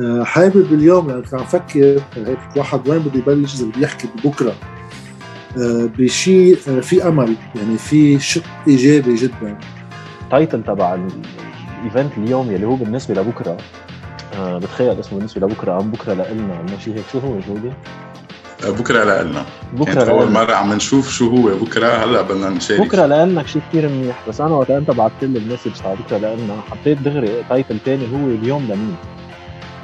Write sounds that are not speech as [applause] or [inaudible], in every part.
آه، حابب اليوم يعني كنت عم فكر هيك واحد وين بده يبلش إذا بده يحكي بكره آه، بشيء آه، في أمل يعني في شق إيجابي جدا. ال title تبع ال event اليوم يلي هو بالنسبة لبكرة. بتخيل اسمه بالنسبة لبكرة أم بكرة لنا ماشي هيك. شو هو جودي؟ بكرة لنا بكرة كانت أول مرة عم نشوف شو هو. بكرة هلأ بدنا نشارك. بكرة لنا شيء كثير منيح بس أنا وقت أنت بعثت لي ال message تبع بكرة لنا حطيت دغري title ثاني هو اليوم لمين؟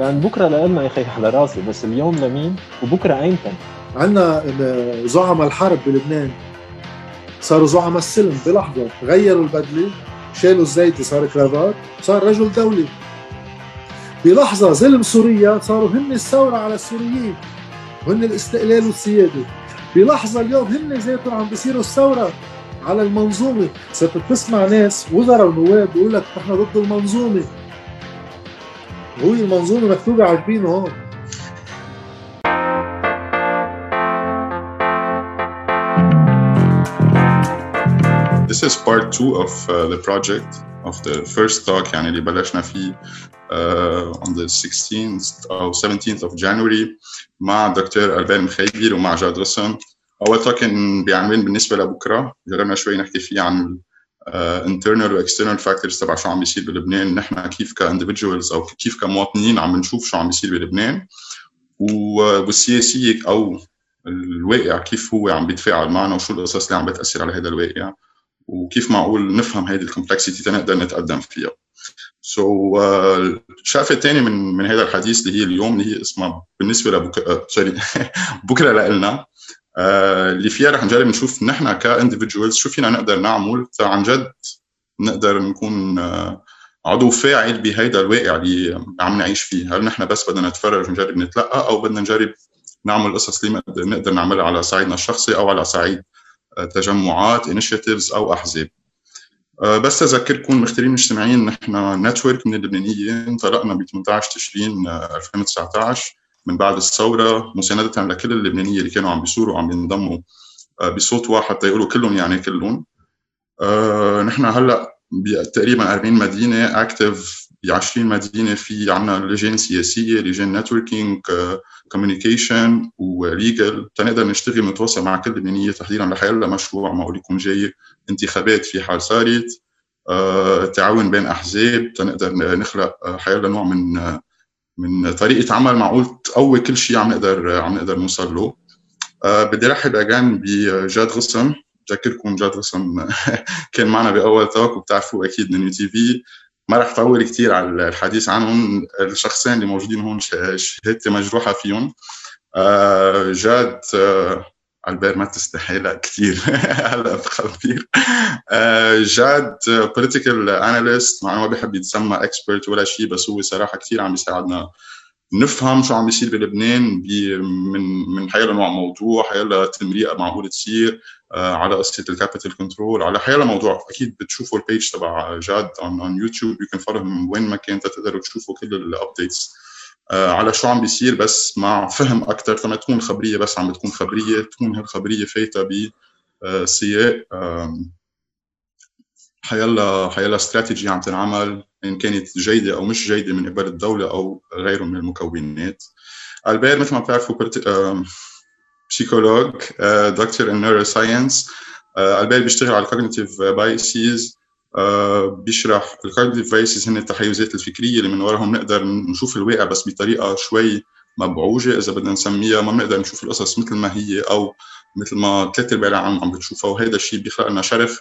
لأن بكرة لنا يا أخي على راسي بس اليوم لمين؟ وبكرة ايمتى عندنا زعماء الحرب بلبنان. صاروا زعماء السلم بلحظة. غيروا البدلة شالوا الزيت صار كرافات صار رجل دولي. بلحظة ظلم سوريا صاروا هن الثورة على السوريين. وهن الاستقلال والسيادة. بلحظة اليوم هن ذاتهم عم بيصيروا الثورة على المنظومة. صرت بتسمع ناس وزراء ونواب بيقول لك نحن ضد المنظومة. هو المنظومة مكتوبة على البين هون. This is part two of uh, the project of the first talk يعني اللي بلشنا فيه uh, on the 16th أو 17th of January مع دكتور ألبان مخيبر ومع جاد رسم أول توك كان بعنوان بالنسبة لبكرة. جربنا شوي نحكي فيه عن uh, internal و external factors تبع شو عم بيصير بلبنان. نحن كيف ك individuals أو كيف كمواطنين عم نشوف شو عم بيصير بلبنان. والسياسية أو الواقع كيف هو عم بيتفاعل معنا وشو القصص اللي عم بتأثر على هذا الواقع. وكيف معقول نفهم هذه ال complexity تنقدر نتقدم فيها. so so, uh, الشقفة الثانية من من هذا الحديث اللي هي اليوم اللي هي اسمها بالنسبة لبكرة sorry [laughs] بكرة لنا اللي فيها رح نجرب نشوف نحن ك individuals شو فينا نقدر نعمل. عن جد نقدر نكون uh, عضو فاعل بهيدا الواقع اللي عم نعيش فيه. هل نحن بس بدنا نتفرج ونجرب نتلقى أو بدنا نجرب نعمل قصص اللي نقدر نعملها على صعيدنا الشخصي أو على صعيد تجمعات initiatives أو أحزاب. آه، بس تذكركم مختارين مجتمعين نحن network من اللبنانيين. انطلقنا ب 18 تشرين 2019 من بعد الثورة مساندة لكل اللبنانيه اللي كانوا عم بيثوروا وعم ينضموا آه، بصوت واحد تيقولوا كلهم يعني كلهم. آه، نحن هلأ تقريبا 40 مدينة active ب 20 مدينة في عندنا لجان سياسية لجان networking communication و legal تنقدر نشتغل متواصل مع كل اللبنانيه تحديدا لحيالله مشروع معقول يكون جاي انتخابات في حال صارت. آه، تعاون بين أحزاب تنقدر نخلق حيالله نوع من من طريقة عمل معقول تقوي كل شيء عم نقدر عم نقدر نوصل له. بدي رحب أجان بجاد غصن. بذكركم جاد غصن [laughs] كان معنا بأول توك وبتعرفوا أكيد من يو تي في. ما رح طول كثير على الحديث عنهم. الشخصين اللي موجودين هون شهادتي مجروحة فيهم. جاد ألبير ما تستحيلها كثير [laughs] هلا بخبير جاد بوليتيكال اناليست مع ما بيحب يتسمى اكسبرت ولا شيء بس هو صراحة كثير عم يساعدنا نفهم شو عم بيصير بلبنان بي من من حيلا نوع موضوع حيلا تمريقه معقول تصير آه على قصة الكابيتال كنترول على حيلا موضوع أكيد بتشوفوا البيج تبع جاد on, يوتيوب يو كان فولو من وين ما كان تقدروا تشوفوا كل الابديتس آه على شو عم بيصير بس مع فهم أكثر فما تكون الخبريه بس عم بتكون خبرية. تكون هالخبرية فايتة بسياق آه حيلا حيلا استراتيجي عم تنعمل. إن كانت جيدة أو مش جيدة من قبل الدولة أو غيره من المكونات. ألبير مثل ما بتعرفوا psychologue doctor in neuroscience ألبير بيشتغل على ال cognitive biases بيشرح ال cognitive biases هن التحيزات الفكرية اللي من وراهم نقدر نشوف الواقع بس بطريقة شوي مبعوجة. إذا بدنا نسميها ما بنقدر نشوف القصص مثل ما هي أو مثل ما ثلاث ارباع العالم عم بتشوفها. وهذا الشيء بيخلق لنا شرف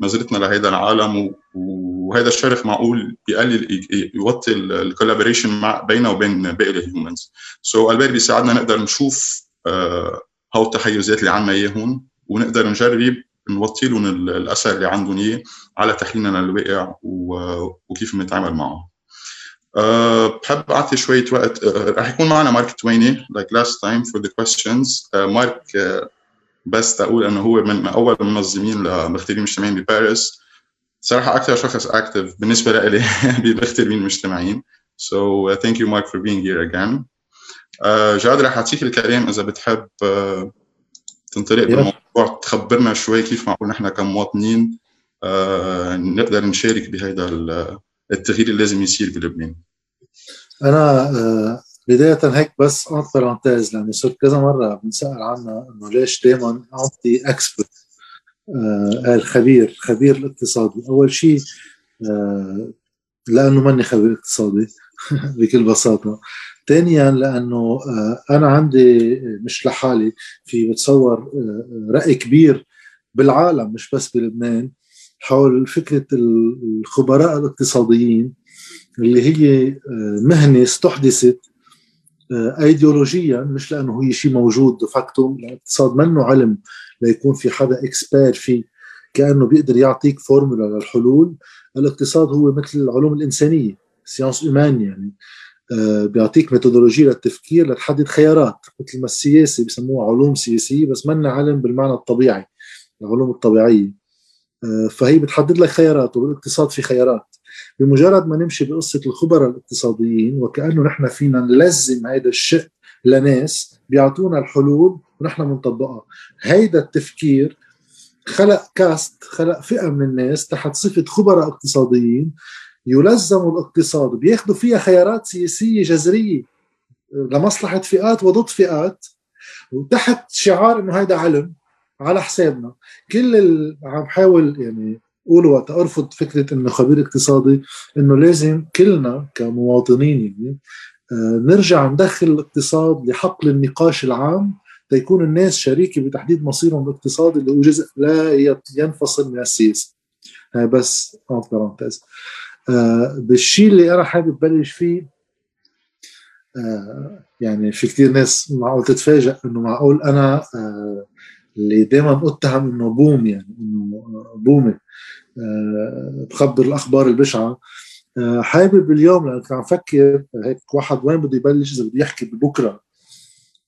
بنظرتنا لهذا العالم وهذا الشرف معقول بيقلل يوطي ال collaboration مع بينه وبين باقي ال humans so so البير بيساعدنا نقدر نشوف آه هول التحيزات اللي عندنا إياهم ونقدر نجرب نوطي لهم الاثر اللي عندهم اياه على تحليلنا للواقع وكيف بنتعامل معه. أه بحب أعطي شوية وقت أه رح يكون معنا مارك تويني last time for the questions. أه مارك بس تقول إنه هو من أول المنظمين لمختربين مجتمعين بباريس. صراحة أكثر شخص اكتف بالنسبة لي [laughs] بمختربين مجتمعين. So uh, thank you Mark for being here again. جاد رح أعطيك الكلام إذا بتحب تنطلق بالموضوع تخبرنا شوي كيف معقول نحن كمواطنين نقدر نشارك بهذا التغيير اللي لازم يصير بلبنان. أنا آه، بداية هيك بس en parenthèse لأنه صرت كذا مرة بنسأل عنها إنه ليش دائما أعطي expert آه الخبير خبير الاقتصادي. أول شيء آه لأنه ماني خبير اقتصادي [laughs] بكل بساطة. ثانيا لأنه آه أنا عندي مش لحالي في بتصور آه رأي كبير بالعالم مش بس بلبنان حول فكرة الخبراء الاقتصاديين اللي هي آه، مهنة استحدثت ايديولوجيا مش لأنه هي شيء موجود de facto الاقتصاد منه علم ليكون في حدا expert فيه كأنه بيقدر يعطيك فورمولا للحلول الاقتصاد هو مثل العلوم الإنسانية sciences humaines يعني. بيعطيك méthodologie للتفكير لتحدد خيارات مثل ما السياسة بسموها علوم سياسية بس منا علم بالمعنى الطبيعي العلوم الطبيعية. آه، فهي بتحدد لك خيارات وبالاقتصاد في خيارات. بمجرد ما نمشي بقصة الخبراء الاقتصاديين وكأنه نحن فينا نلزم هذا الشيء لناس بيعطونا الحلول ونحن بنطبقها هيدا التفكير خلق كاست خلق فئة من الناس تحت صفة خبراء اقتصاديين يلزموا الاقتصاد بياخذوا فيها خيارات سياسية جذرية لمصلحة فئات وضد فئات وتحت شعار إنه هيدا علم على حسابنا. كل اللي عم حاول يعني أقول وقت أرفض فكرة إنه خبير اقتصادي إنه لازم كلنا كمواطنين يعني آه، نرجع ندخل الاقتصاد لحقل النقاش العام تيكون الناس شريكة بتحديد مصيرهم الاقتصادي اللي هو جزء لا ينفصل من السياسة. هاي بس بالشيء اللي أنا حابب بلش فيه آه يعني في كثير ناس معقول تتفاجئ إنه معقول أنا آه اللي دائما اتهم إنه بوم يعني إنه بومي آه بخبر الأخبار البشعة. آه حابب اليوم لأنه كنت عم فكر هيك واحد وين بده يبلش إذا بده يحكي ببكرة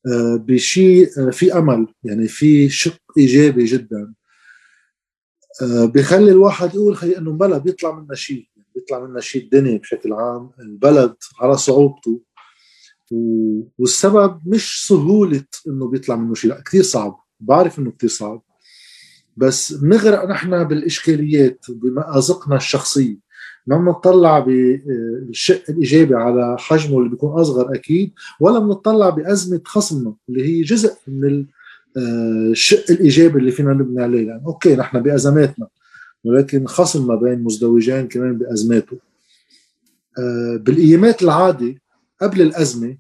آه بشيء آه في أمل يعني في شق إيجابي جدا. آه بخلي الواحد يقول خي إنه بلا بيطلع منا شيء. بيطلع منا شيء الدنيا بشكل عام البلد على صعوبته. والسبب مش سهولة إنه بيطلع منه شيء لا كثير صعب. بعرف إنه كثير صعب. بس بنغرق نحن بالإشكاليات بمأزقنا الشخصية. ما بنطلع بالشق الإيجابي على حجمه اللي بيكون أصغر أكيد ولا بنطلع بأزمة خصمنا اللي هي جزء من آه، الشق الإيجابي اللي فينا نبني عليه. يعني أوكي نحن بأزماتنا. ولكن خصمنا بين مزدوجين كمان بأزماته. آه، بالايامات العادي قبل الأزمة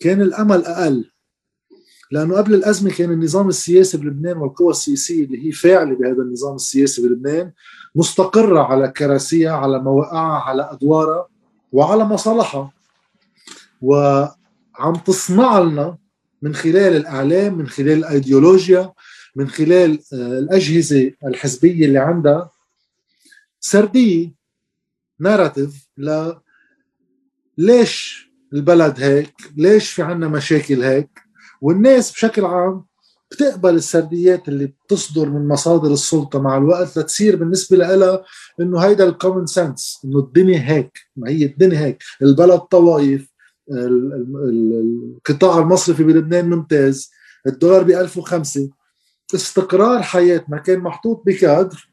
كان الأمل أقل لأنه قبل الأزمة كان النظام السياسي بلبنان والقوى السياسية اللي هي فاعلة بهذا النظام السياسي بلبنان مستقرة على كراسيها على مواقعها على أدوارها وعلى مصالحها. وعم تصنع لنا من خلال الإعلام من خلال الأيديولوجيا من خلال آه، الأجهزة الحزبية اللي عندها سردية narrative ل ليش البلد هيك؟ ليش في عنا مشاكل هيك؟ والناس بشكل عام بتقبل السرديات اللي بتصدر من مصادر السلطة مع الوقت لتصير بالنسبة لها إنه هيدا ال common sense إنه الدنيا هيك ما هي الدنيا هيك. البلد طوائف القطاع المصرفي بلبنان ممتاز الدولار ب 1005 استقرار حياتنا كان محطوط بكادر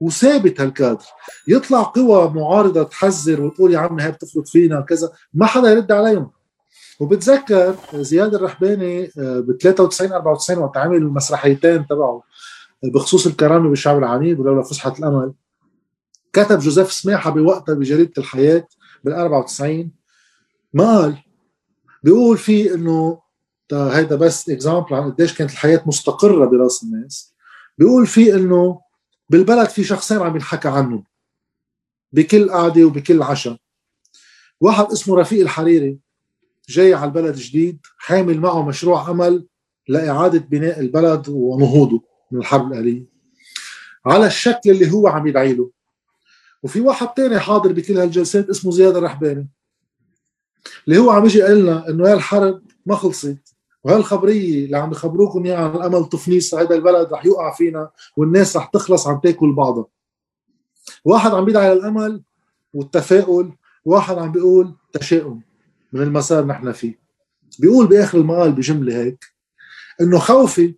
وثابت هالكادر. يطلع قوى معارضة تحذر وتقول يا عمي هاي بتفرض فينا كذا ما حدا يرد عليهم. وبتذكر زياد الرحباني آه، ب 93 94 وقت عمل المسرحيتين تبعه آه، بخصوص الكرامة بالشعب العنيد ولولا فسحة الأمل. كتب جوزيف سماحة بوقتها بجريدة الحياة بال 94 ما قال بيقول فيه إنه هيدا بس اكزامبل عن قديش كانت الحياة مستقرة برأس الناس بيقول فيه إنه بالبلد في شخصين عم ينحكى عنهم بكل قعدة وبكل عشاء. واحد اسمه رفيق الحريري جاي على البلد جديد حامل معه مشروع عمل لإعادة بناء البلد ونهوضه من الحرب الأهلية على الشكل اللي هو عم يدعي له. وفي واحد تاني حاضر بكل هالجلسات اسمه زياد الرحباني اللي هو عم يجي يقول لنا إنه هالحرب ما خلصت. وهالخبريه اللي عم يخبروكم إياها عن الأمل تفنيس هذا البلد رح يوقع فينا والناس رح تخلص عم تاكل بعضها. واحد عم بيدعي للأمل والتفاؤل واحد عم بيقول تشاؤم من المسار نحن فيه. بيقول بآخر المقال بجملة هيك إنه خوفي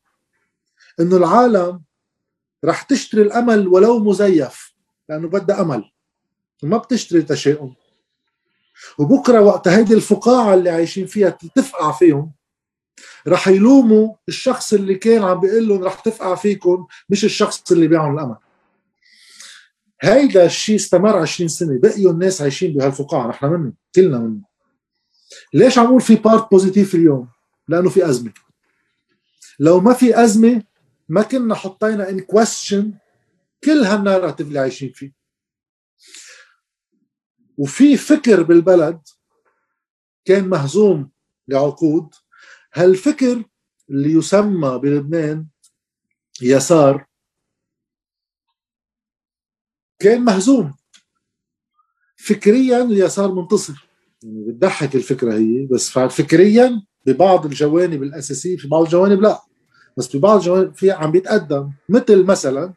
إنه العالم رح تشتري الأمل ولو مزيف لأنه بدها أمل. وما بتشتري تشاؤم. وبكرة وقت هيدي الفقاعة اللي عايشين فيها تفقع فيهم رح يلوموا الشخص اللي كان عم بيقول لهم رح تفقع فيكم مش الشخص اللي بيعهم الأمل. هيدا الشيء استمر 20 سنة بقيوا الناس عايشين بهالفقاعة نحن منه كلنا منه ليش عم أقول في part positive اليوم؟ لأنه في أزمة. لو ما في أزمة ما كنا حطينا in question كل هال narrative اللي عايشين فيه. وفي فكر بالبلد كان مهزوم لعقود. هالفكر اللي يسمى بلبنان يسار؟ كان مهزوم. فكريا اليسار منتصر. يعني بتضحك الفكرة هي بس فكريا ببعض الجوانب الأساسية في بعض الجوانب لا. بس ببعض الجوانب في عم بيتقدم. مثل مثلا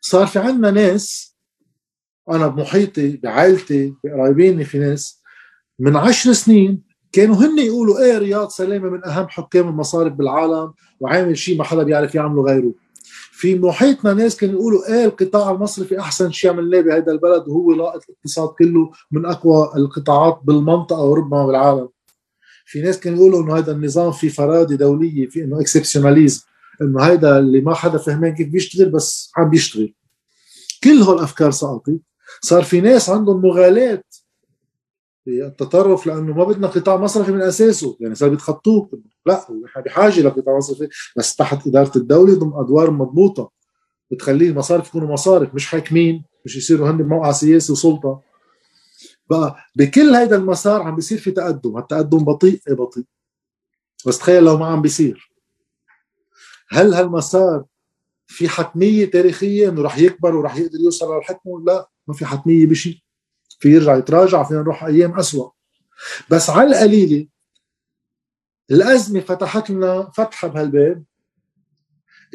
صار في عندنا ناس أنا بمحيطي بعائلتي بقرايبيني في ناس من عشر سنين كانوا هن يقولوا إيه رياض سلامه من أهم حكام المصارف بالعالم وعامل شيء ما حدا بيعرف يعمله غيره. في محيطنا ناس كانوا يقولوا إيه القطاع المصرفي أحسن شيء عملناه بهذا البلد وهو لاقط الاقتصاد كله من أقوى القطاعات بالمنطقة وربما بالعالم في ناس كانوا يقولوا إنه هذا النظام في فرادة دولية في إنه اكسبشناليزم إنه هذا اللي ما حدا فهمان كيف بيشتغل بس عم بيشتغل. كل هول الافكار سقطت صار في ناس عندهم مغالاة التطرف لأنه ما بدنا قطاع مصرفي من أساسه. يعني صار بيتخطوه لا نحن بحاجة لقطاع مصرفي بس تحت إدارة الدولة ضمن أدوار مضبوطة بتخليه المصارف يكونوا مصارف مش حاكمين مش يصيروا هن بموقع سياسي وسلطة. بقى بكل هيدا المسار عم بيصير في تقدم. التقدم بطيء إيه بطيء؟ بس تخيل لو ما عم بيصير. هل هالمسار في حتمية تاريخيه انه رح يكبر ورح يقدر يوصل للحكم؟ لا ما في حتمية بشيء. في يرجع يتراجع فينا نروح أيام اسوء بس على القليلة الأزمة فتحت لنا فتحة بهالباب.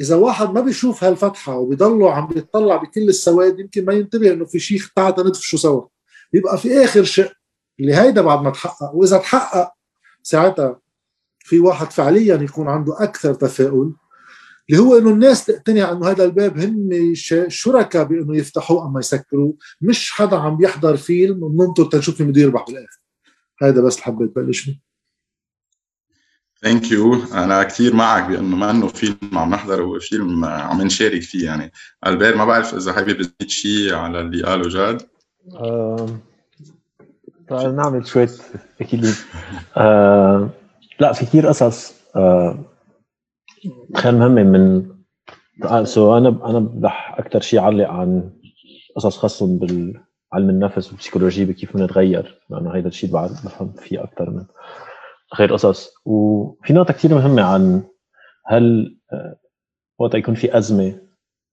إذا واحد ما بيشوف هالفتحة وبيضله عم بيطلع بكل السواد يمكن ما ينتبه إنه في شيء تعال ندفشه سوا يبقى في آخر شيء اللي هيدا بعد ما تحقق. وإذا تحقق ساعتها في واحد فعليا يكون عنده أكثر تفاؤل. اللي هو إنه الناس تقتنع إنه هذا الباب هن شركاء بإنه يفتحوه أما يسكروه مش حدا عم بيحضر فيلم وننطر تنشوف مين بده يربح بالاخر هذا بس اللي حبيت بلش فيه. thank you أنا كثير معك بإنه ما إنه فيلم عم نحضر هو فيلم عم نشارك فيه يعني. البير ما بعرف إذا حابب تزيد شيء على اللي قاله جاد. آه... نعمل شوية أكيد آه... لا في كثير قصص. آه... كان مهمه من so أنا أنا رح أكثر شيء أعلق عن قصص خاصة بالعلم النفس وال psychologie بكيف بنتغير لأنه هيدا الشيء بعد بفهم فيه أكثر من غير قصص. وفي نقطة كثير مهمة عن هل وقت يكون في أزمة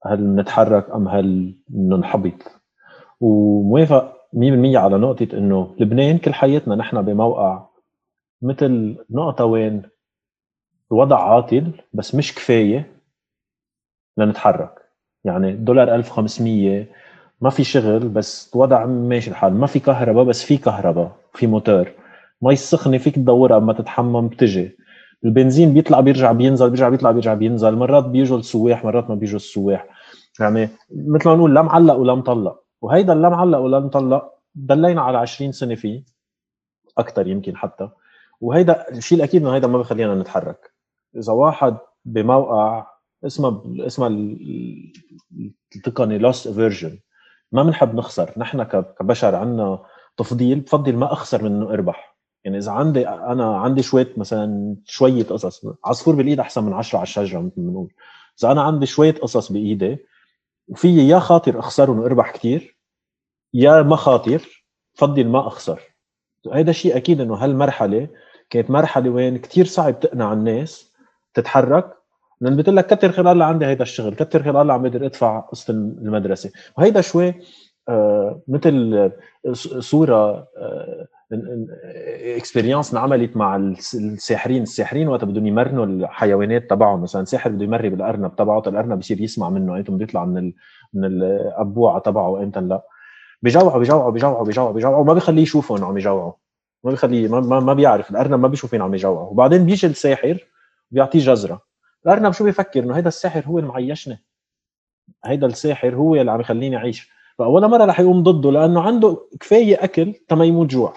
هل نتحرك أم هل ننحبط. وموافق 100% على نقطة إنه لبنان كل حياتنا نحن بموقع مثل نقطة وين الوضع عاطل بس مش كفاية لنتحرك. يعني الدولار 1500 ما في شغل بس الوضع ماشي الحال. ما في كهرباء بس في كهرباء في موتور. المي السخنة فيك تدورها اما تتحمم بتجي البنزين بيطلع بيرجع بينزل بيرجع بيطلع بيرجع بينزل. مرات بيجوا السواح مرات ما بيجوا السواح. يعني مثل ما نقول لا معلق ولا مطلق. وهيدا لا معلق ولا مطلق دلينا على 20 سنة فيه أكثر يمكن حتى. وهيدا الشيء الأكيد إنه هيدا ما بخلينا نتحرك. إذا واحد بموقع اسمها اسمها التقني loss aversion ما بنحب نخسر. نحن كبشر عندنا تفضيل بفضل ما أخسر من إنه أربح. يعني إذا عندي أنا عندي شوية مثلا شوية قصص عصفور بالإيد أحسن من عشرة على الشجرة مثل ما بنقول. إذا أنا عندي شوية قصص بإيدي وفي يا خاطر اخسرهم واربح كثير يا ما خاطر بفضل ما أخسر. هذا شيء أكيد إنه هالمرحلة كانت مرحلة وين كثير صعب تقنع الناس تتحرك لأن بتقول لك كتر خير الله عندي هيدا الشغل كتر خير الله عم بقدر أدفع قسط المدرسة. وهيدا شوي آه مثل صورة اكسبيرينس آه انعملت مع الساحرين. الساحرين وقت بدهم يمرنوا الحيوانات تبعهم مثلا ساحر بده يمري بالأرنب تبعه الأرنب بصير يسمع منه. ايمتى بده يطلع من ال... من الأبوعة تبعه وايمتى لا. بيجوعوا بيجوعوا بيجوعوا بيجوعوا وما بيخليه يشوفوا انه عم يجوعوا. ما بيخليه ما, ما بيعرف. الأرنب ما بيشوف عم يجوعوا. وبعدين بيجي الساحر بيعطيه جزرة. الأرنب شو بيفكر؟ إنه هيدا الساحر هو اللي معيشني. هيدا الساحر هو اللي عم يخليني أعيش. فاول مرة رح يقوم ضده لأنه عنده كفاية أكل تما يموت جوع.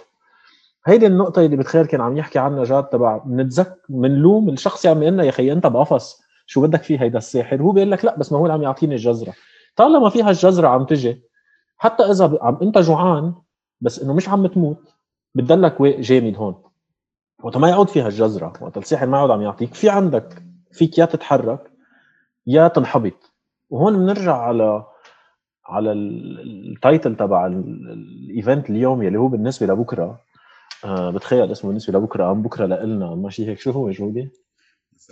هيدي النقطة اللي بتخيل كان عم يحكي عنها جاد تبع بنتذك بنلوم الشخص اللي عم يقول لنا يا خيي أنت بقفص. شو بدك فيه هيدا الساحر؟ هو بيقول لك لا بس ما هو اللي عم يعطيني الجزرة. طالما في هالجزرة عم تجي حتى إذا عم أنت جوعان بس إنه مش عم تموت بتضلك جامد هون. وقت ما يعود فيها الجزرة وقت الساحر ما يعود عم يعطيك. في عندك فيك يا تتحرك يا تنحبط. وهون بنرجع على على ال title تبع ال event اليوم يلي هو بالنسبة لبكرة. آه بتخيل اسمه بالنسبة لبكرة أم بكرة لنا ماشي هيك. شو هو جودي؟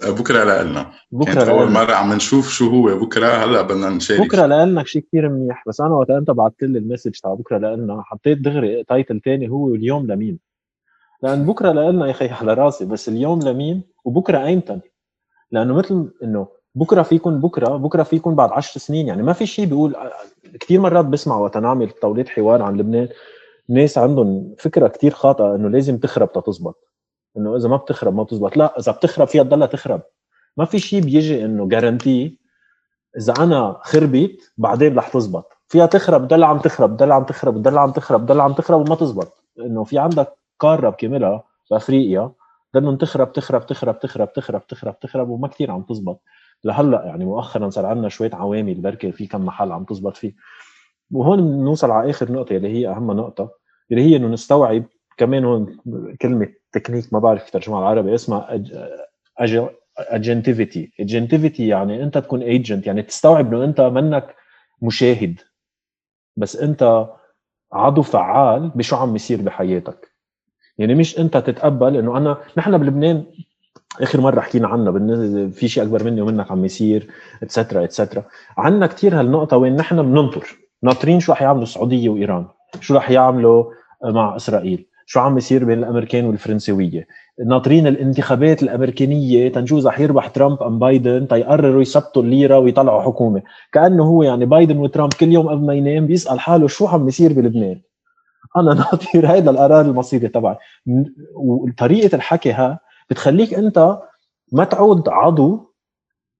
بكرة لنا بكرة كانت أول مرة عم نشوف شو هو. بكرة هلا بدنا نشارك. بكرة لنا شيء كثير منيح. بس أنا وقت أنت بعثت لي ال message تاع بكرة لنا حطيت دغري title ثاني هو اليوم لمين. لأن بكرة لنا يا أخي على رأسي بس اليوم لمين؟ وبكرة ايمتى لأنه مثل إنه بكرة فيكم بكرة بكرة فيكم بعد عشر سنين يعني ما في شيء بيقول كثير مرات بسمع وقت نعمل توليد حوار عن لبنان ناس عندهم فكرة كثير خاطئة إنه لازم تخرب تتزبط إنه إذا ما بتخرب ما بتزبط لا إذا بتخرب فيها تضلها تخرب. ما في شيء بيجي إنه جارانتي إذا أنا خربت بعدين رح تزبط فيها تخرب بتضل عم تخرب بتضل عم تخرب بتضل عم تخرب بتضل عم تخرب وما تزبط إنه في عندك قارة بكاملها بأفريقيا بدهم تخرب تخرب تخرب تخرب تخرب تخرب تخرب وما كثير عم تزبط. لهلأ يعني مؤخرا صار عندنا شوية عوامل بركي في كم محل عم تزبط فيه. وهون بنوصل على آخر نقطة اللي هي أهم نقطة اللي هي إنه نستوعب كمان هون كلمة تكنيك ما بعرف ترجمها العربي اسمها agentivité agentivité يعني أنت تكون agent يعني تستوعب إنه أنت منك مشاهد بس أنت عضو فعال بشو عم يصير بحياتك. يعني مش انت تتقبل انه انا نحن بلبنان آخر مرة حكينا عنها في شيء أكبر مني ومنك عم يصير اتسترا اتسترا عندنا كثير هالنقطة وين نحن بننطر. ناطرين شو رح يعملوا السعودية وإيران. شو رح يعملوا مع إسرائيل. شو عم يصير بين الأمريكان والفرنسويه ناطرين الانتخابات الأمريكانية تنجوز رح يربح ترامب أم بايدن تيقرروا يثبتوا الليرة ويطلعوا حكومة. كأنه هو يعني بايدن وترامب كل يوم قبل ما ينام بيسأل حاله شو عم يصير بلبنان. أنا [laughs] ناطر هيدا القرار المصيري تبعي. وطريقة الحكي ها بتخليك أنت ما تعود عضو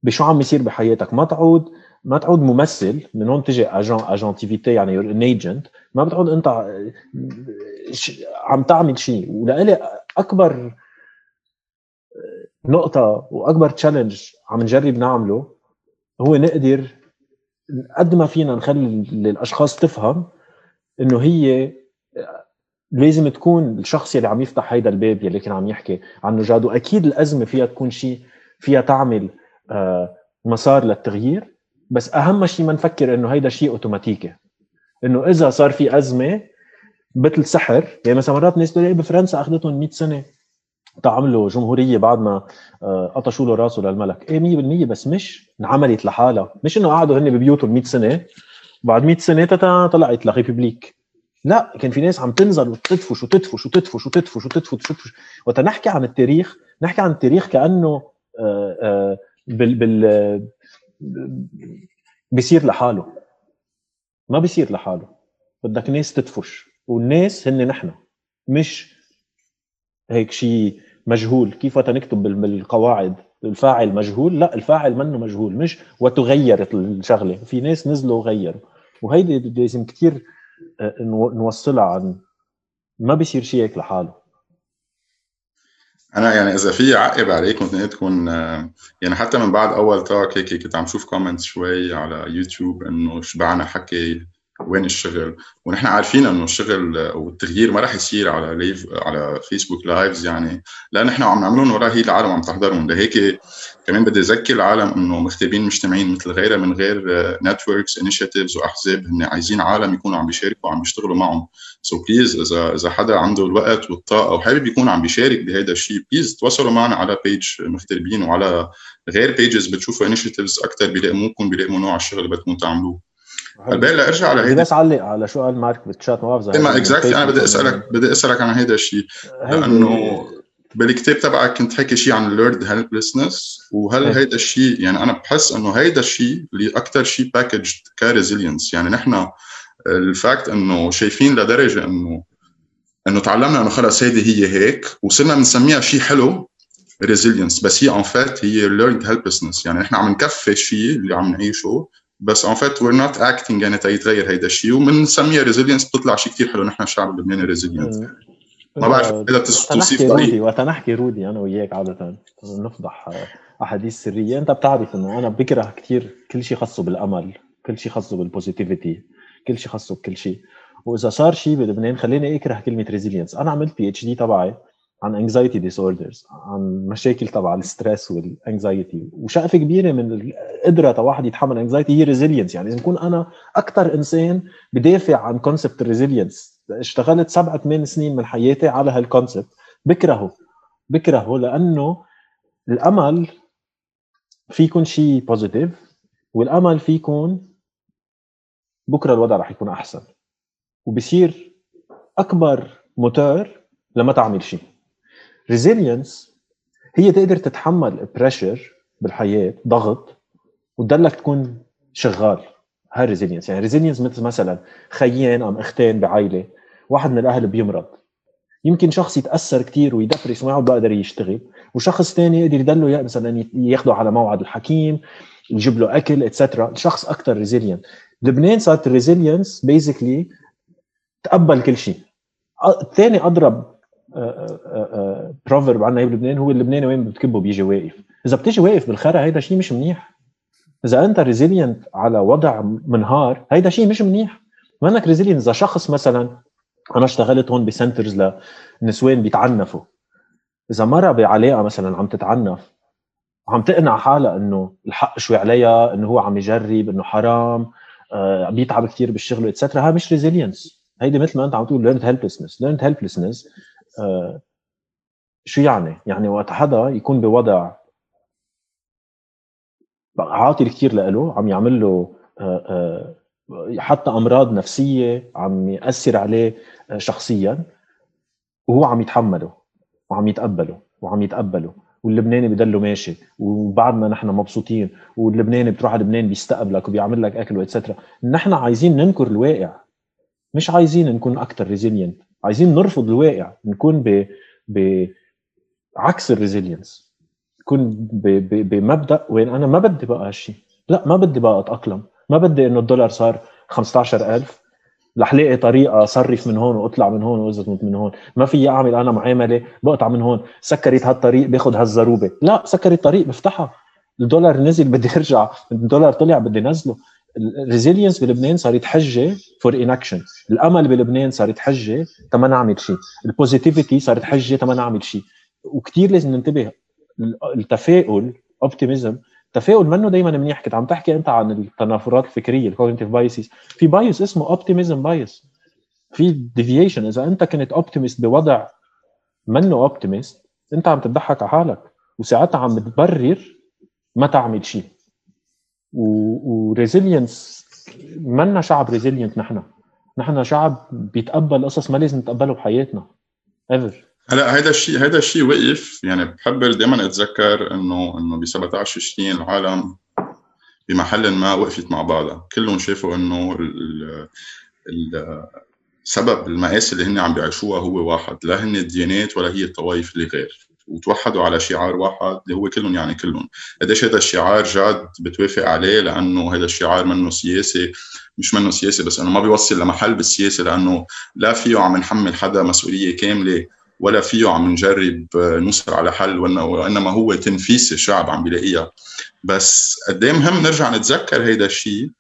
بشو عم يصير بحياتك. ما تعود ما تعود ممثل من هون تجي agent agentivité يعني un agent ما بتعود أنت عم تعمل شيء ولإلي أكبر نقطة وأكبر تشالنج عم نجرب نعمله هو نقدر قد ما فينا نخلي الأشخاص تفهم إنه هي لازم تكون الشخص اللي عم يفتح هيدا الباب يلي كان عم يحكي عنه جاد واكيد الأزمة فيها تكون شيء فيها تعمل آه، مسار للتغيير بس أهم شيء ما نفكر إنه هيدا شيء أوتوماتيكي إنه إذا صار في أزمة مثل سحر يعني مثلا مرات ناس تقول بفرنسا أخذتهم 100 سنة تعملوا جمهورية بعد ما آه، قطشوا له راسه للملك. إيه 100% بس مش انعملت لحالها. مش إنه قعدوا هن ببيوتهم 100 سنة بعد 100 سنة طلعت لريبوبليك. لا كان في ناس عم تنزل وتدفش وتدفش وتدفش وتدفش وتدفش وتدفش وقت نحكي عن التاريخ نحكي عن التاريخ كأنه آه، آه، بال بال بيصير لحاله. ما بيصير لحاله. بدك ناس تدفش والناس هن نحن مش هيك شيء مجهول. كيف وقت نكتب بالقواعد؟ الفاعل مجهول؟ لا الفاعل منه مجهول مش وتغيرت الشغلة. في ناس نزلوا وغيروا. وهيدي لازم كثير نوصلها عن ما بيصير شيء هيك لحاله. أنا يعني إذا في عقب عليك كنت تكون آه، يعني حتى من بعد أول talk هيك كنت عم شوف comments شوي على يوتيوب إنه شبعنا حكي. وين الشغل؟ ونحن عارفين إنه الشغل والتغيير ما راح يصير على live على فيسبوك lives يعني. لأن نحن عم نعملهم وراه هي العالم عم تحضرهم. لهيك كمان بدي أذكر العالم إنه مغتربين مجتمعين مثل غيرها من غير networks initiatives وأحزاب. هن عايزين عالم يكونوا عم بيشاركوا وعم بيشتغلوا معهم. so please إذا إذا حدا عنده الوقت والطاقة وحابب يكون عم بيشارك بهذا الشيء please تواصلوا معنا على page مغتربين وعلى غير pages بتشوفوا initiatives أكثر بيلائموكم بيلائموا نوع الشغل اللي بدكم تعملوه. الباقي ارجع على هيدا. بس علق على سؤال مارك بالشات ما بعرف ما exactly أنا بدي أسألك بدي أسألك عن هيدا الشيء لأنه بالكتاب تبعك كنت حكي شيء عن learned helplessness وهل هيدا الشيء يعني أنا بحس إنه هيدا الشيء اللي أكثر شيء package ك resilience يعني نحن ال fact إنه شايفين لدرجة إنه إنه تعلمنا إنه خلص هيدي هي هيك وصرنا بنسميها شيء حلو resilience بس هي in fact هي learned helplessness يعني نحن عم نكفي الشيء اللي عم نعيشه بس in fact we're not acting يعني تيتغير هيدا الشيء وبنسميها resilience بتطلع شيء كثير حلو نحن الشعب اللبناني resilient ما بعرف إذا توصيف رودي وقت نحكي رودي أنا وياك عادة نفضح أحاديث سرية. أنت بتعرف إنه أنا بكره كثير كل شيء خاصه بالأمل كل شيء خاصه بال positivity كل شيء خاصه بكل شيء. وإذا صار شيء بلبنان خليني أكره كلمة resilience أنا عملت PhD تبعي عن anxiety disorders عن مشاكل تبع ال stress وال anxiety وشقفه كبيرة من القدره تبع واحد يتحمل anxiety هي resilience يعني إذا بكون أنا أكثر إنسان بدافع عن concept ال resilience اشتغلت سبع ثمان سنين من حياتي على هال concept بكرهه. بكرهه لأنه الأمل في يكون شيء positive والأمل في يكون بكرة الوضع رح يكون أحسن. وبصير أكبر موتور لما تعمل شيء resilience هي تقدر تتحمل pressure بالحياة ضغط وتضلك تكون شغال. هاي resilience يعني resilience مثل مثلا خيين أم اختين بعائلة. واحد من الأهل بيمرض. يمكن شخص يتأثر كثير وي depress وما بقدر يشتغل. وشخص ثاني يقدر يضله مثلا ياخذه على موعد الحكيم يجيب له أكل et cetera شخص أكثر resilient لبنان صارت ال resilience basically تقبل كل شيء. ثاني أضرب proverb عندنا بلبنان هو اللبناني وين بتكبه بيجي واقف. إذا بتيجي واقف بالخرا هيدا شيء مش منيح. إذا أنت resilient على وضع منهار هيدا شيء مش منيح. ما إنك resilient إذا شخص مثلا أنا اشتغلت هون ب centers لنسوان بيتعنفوا. إذا مرة بعلاقة مثلا عم تتعنف وعم تقنع حالها إنه الحق شوي عليها إنه هو عم يجرب إنه حرام آه بيتعب كثير بالشغل et cetera هاي مش resilience هيدي مثل ما أنت عم تقول learned helplessness learned helplessness شو يعني؟ يعني وقت حدا يكون بوضع عاطل كثير له عم يعمل له آه، آه، حتى أمراض نفسية عم يأثر عليه آه، شخصيا وهو عم يتحمله وعم يتقبله وعم يتقبله واللبناني بضله ماشي وبعدنا نحن مبسوطين واللبناني بتروح على لبنان بيستقبلك وبيعمل لك أكل وإتسترا نحن عايزين ننكر الواقع مش عايزين نكون أكثر resilient عايزين نرفض الواقع نكون ب بعكس ال resilience. نكون بمبدأ وين أنا ما بدي بقى هالشيء لا ما بدي بقى أتأقلم. ما بدي إنه الدولار صار 15000 رح لاقي طريقة صرف من هون وأطلع من هون وأزمط من هون. ما في أعمل أنا معاملة بقطع من هون. سكرت هالطريق باخذ هالزروبة. لا سكرت الطريق بفتحها. الدولار نزل بدي أرجع. الدولار طلع بدي نزله. ال resilience بلبنان صارت حجة for inaction الأمل بلبنان صارت حجة تما نعمل شيء ال positivity صارت حجة تما نعمل شيء وكثير لازم ننتبه التفاؤل optimism التفاؤل منه دائما منيح. كنت عم تحكي أنت عن التنافرات الفكرية ال cognitive biases في bias اسمه optimism bias في deviation إذا أنت كنت optimist بوضع منه optimist أنت عم تضحك على حالك. وساعتها عم تبرر ما تعمل شيء و resilience منا شعب resilient نحن. نحن شعب بيتقبل قصص ما لازم نتقبله بحياتنا. ever هلا هيدا الشيء هيدا الشيء وقف. يعني بحب دائما أتذكر إنه إنه ب 17 تشرين العالم بمحل ما وقفت مع بعضها. كلهم شافوا إنه ال سبب المآسي اللي هن عم بيعيشوها هو واحد. لا هن الديانات ولا هي الطوائف اللي غير. وتوحدوا على شعار واحد اللي هو كلهم يعني كلهم. قديش هذا الشعار جاد بتوافق عليه؟ لأنه هذا الشعار منه سياسي مش منه سياسي بس إنه ما بيوصل لمحل بالسياسة لأنه لا فيه عم نحمل حدا مسؤولية كاملة ولا فيه عم نجرب نوصل على حل وإنما هو تنفيس الشعب عم بيلاقيها. بس قد إيه مهم نرجع نتذكر هيدا الشيء.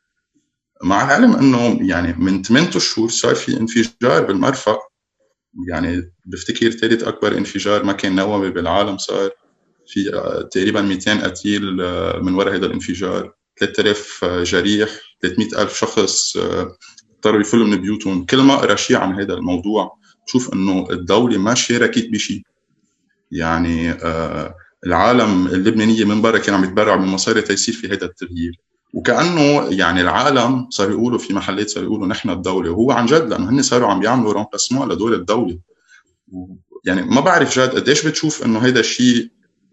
مع العلم إنه يعني من 8 اشهر صار في انفجار بالمرفق يعني بفتكر ثالث أكبر انفجار مكان نووي بالعالم صار في آه، تقريبا 200 قتيل آه، من وراء هذا الانفجار. 3000 آه، جريح 300 ألف شخص اضطروا يفلوا من بيوتهم. كل ما أقرأ شيء عن هذا الموضوع تشوف إنه الدولة ما شاركت بشيء. يعني العالم اللبنانية من برا كان عم يتبرع من مصاري تيصير في هذا التغيير. وكأنه يعني العالم صاروا يقولوا في محلات صاروا يقولوا نحن الدولة وهو عن جد لأنه هن صاروا عم يعملوا رومبلاسمون لدور الدولة. يعني ما بعرف جد قديش بتشوف إنه هيدا الشيء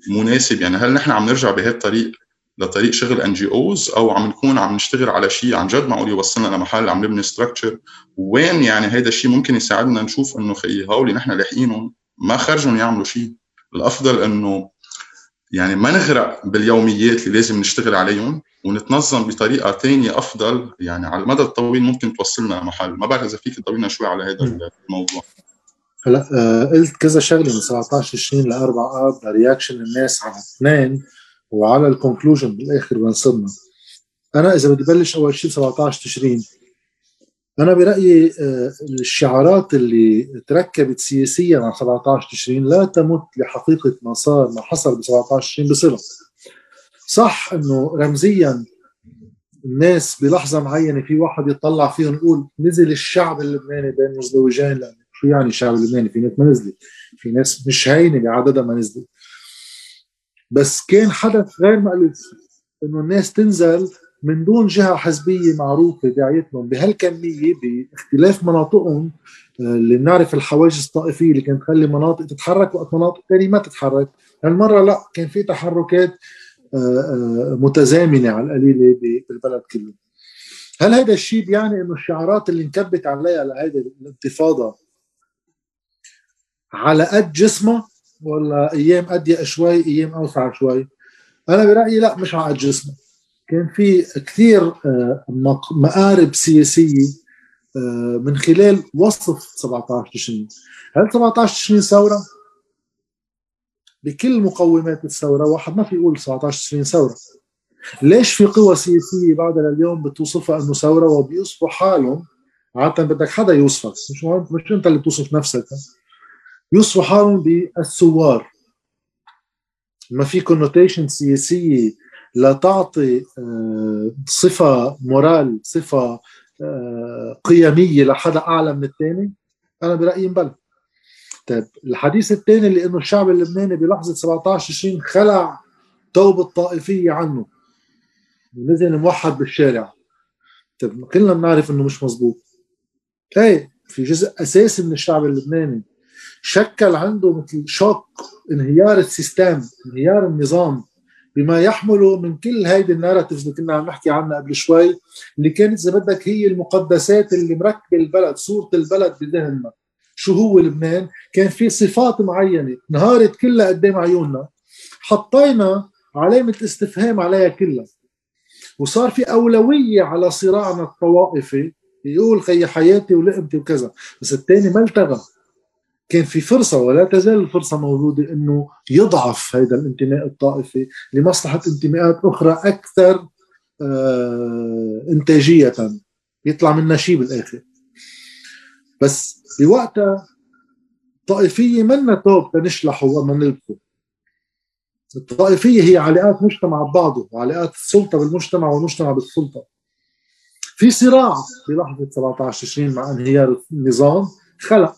مناسب. يعني هل نحن عم نرجع بهذا الطريق لطريق شغل NGOs أو عم نكون عم نشتغل على شيء عن جد معقول يوصلنا لمحل عم نبني structure وين يعني هيدا الشيء ممكن يساعدنا نشوف إنه خي هولي نحن لاحقينهم ما خرجوا يعملوا شيء الأفضل إنه يعني ما نغرق باليوميات اللي لازم نشتغل عليهم. ونتنظم بطريقة ثانية أفضل يعني على المدى الطويل ممكن توصلنا لمحل ما بعرف إذا فيك تضوينا شوي على هذا الموضوع. هلا آه قلت كذا شغلة من 17 20 ل 4 اب reaction الناس على اثنين وعلى ال conclusion بالآخر وين صرنا. أنا إذا بدي بلش أول شيء 17 تشرين أنا برأيي آه، الشعارات اللي تركبت سياسيا على 17 تشرين لا تمت لحقيقة ما صار ما حصل ب 17 تشرين بصله صح إنه رمزيا الناس بلحظة معينة في واحد يطلع فيهم يقول نزل الشعب اللبناني بين مزدوجين لأنه شو يعني الشعب اللبناني؟ في ناس ما نزلت. في ناس مش هينة بعددها ما نزلت. بس كان حدث غير مألوف إنه الناس تنزل من دون جهة حزبية معروفة داعيتهم بهالكمية باختلاف مناطقهم آه، اللي بنعرف الحواجز الطائفية اللي كانت تخلي مناطق تتحرك وقت مناطق ثانية ما تتحرك. هالمرة لا كان في تحركات متزامنة على القليله بالبلد كله. هل هذا الشيء بيعني إنه الشعارات اللي انكبت عليها لهيدي الانتفاضة على قد جسمها ولا أيام أضيق شوي أيام أوسع شوي؟ أنا برأيي لا مش على قد جسمها. كان في كثير آه، مقارب سياسية آه، من خلال وصف 17 تشرين هل 17 تشرين ثورة؟ بكل مقومات الثورة واحد ما في يقول 17 تشرين ثورة. ليش في قوى سياسية بعدها لليوم بتوصفها إنه ثورة وبيوصفوا حالهم عادة بدك حدا يوصفك مش مش أنت اللي بتوصف نفسك. يوصفوا حالهم بالثوار. ما في connotation سياسية لتعطي آه، صفة moral صفة آه، قيمية لحدا أعلى من الثاني؟ أنا برأيي مبلا طيب الحديث الثاني اللي إنه الشعب اللبناني بلحظة 17 20 خلع توب الطائفية عنه. ونزل موحد بالشارع. طيب كلنا بنعرف إنه مش مزبوط إيه في جزء أساسي من الشعب اللبناني شكل عنده مثل shock انهيار ال system انهيار النظام بما يحمله من كل هيدي ال narratives اللي كنا عم نحكي عنها قبل شوي اللي كانت إذا بدك هي المقدسات اللي مركبة البلد صورة البلد بذهننا. شو هو لبنان؟ كان في صفات معينة. انهارت كلها قدام عيوننا. حطينا علامة استفهام عليها كلها. وصار في أولوية على صراعنا الطوائفي. يقول خي حياتي ولقمتي وكذا. بس الثاني ما التغى. كان في فرصة ولا تزال الفرصة موجودة أنه يضعف هذا الانتماء الطائفي لمصلحة انتماءات أخرى أكثر آه إنتاجية. يطلع منها شيء بالآخر. بس بوقتها طائفية منا توب تنشلحه وما نلبسه. الطائفية هي علاقات مجتمع ببعضه وعلاقات السلطة بالمجتمع والمجتمع بالسلطة. في صراع بلحظة 17 تشرين مع انهيار النظام خلق.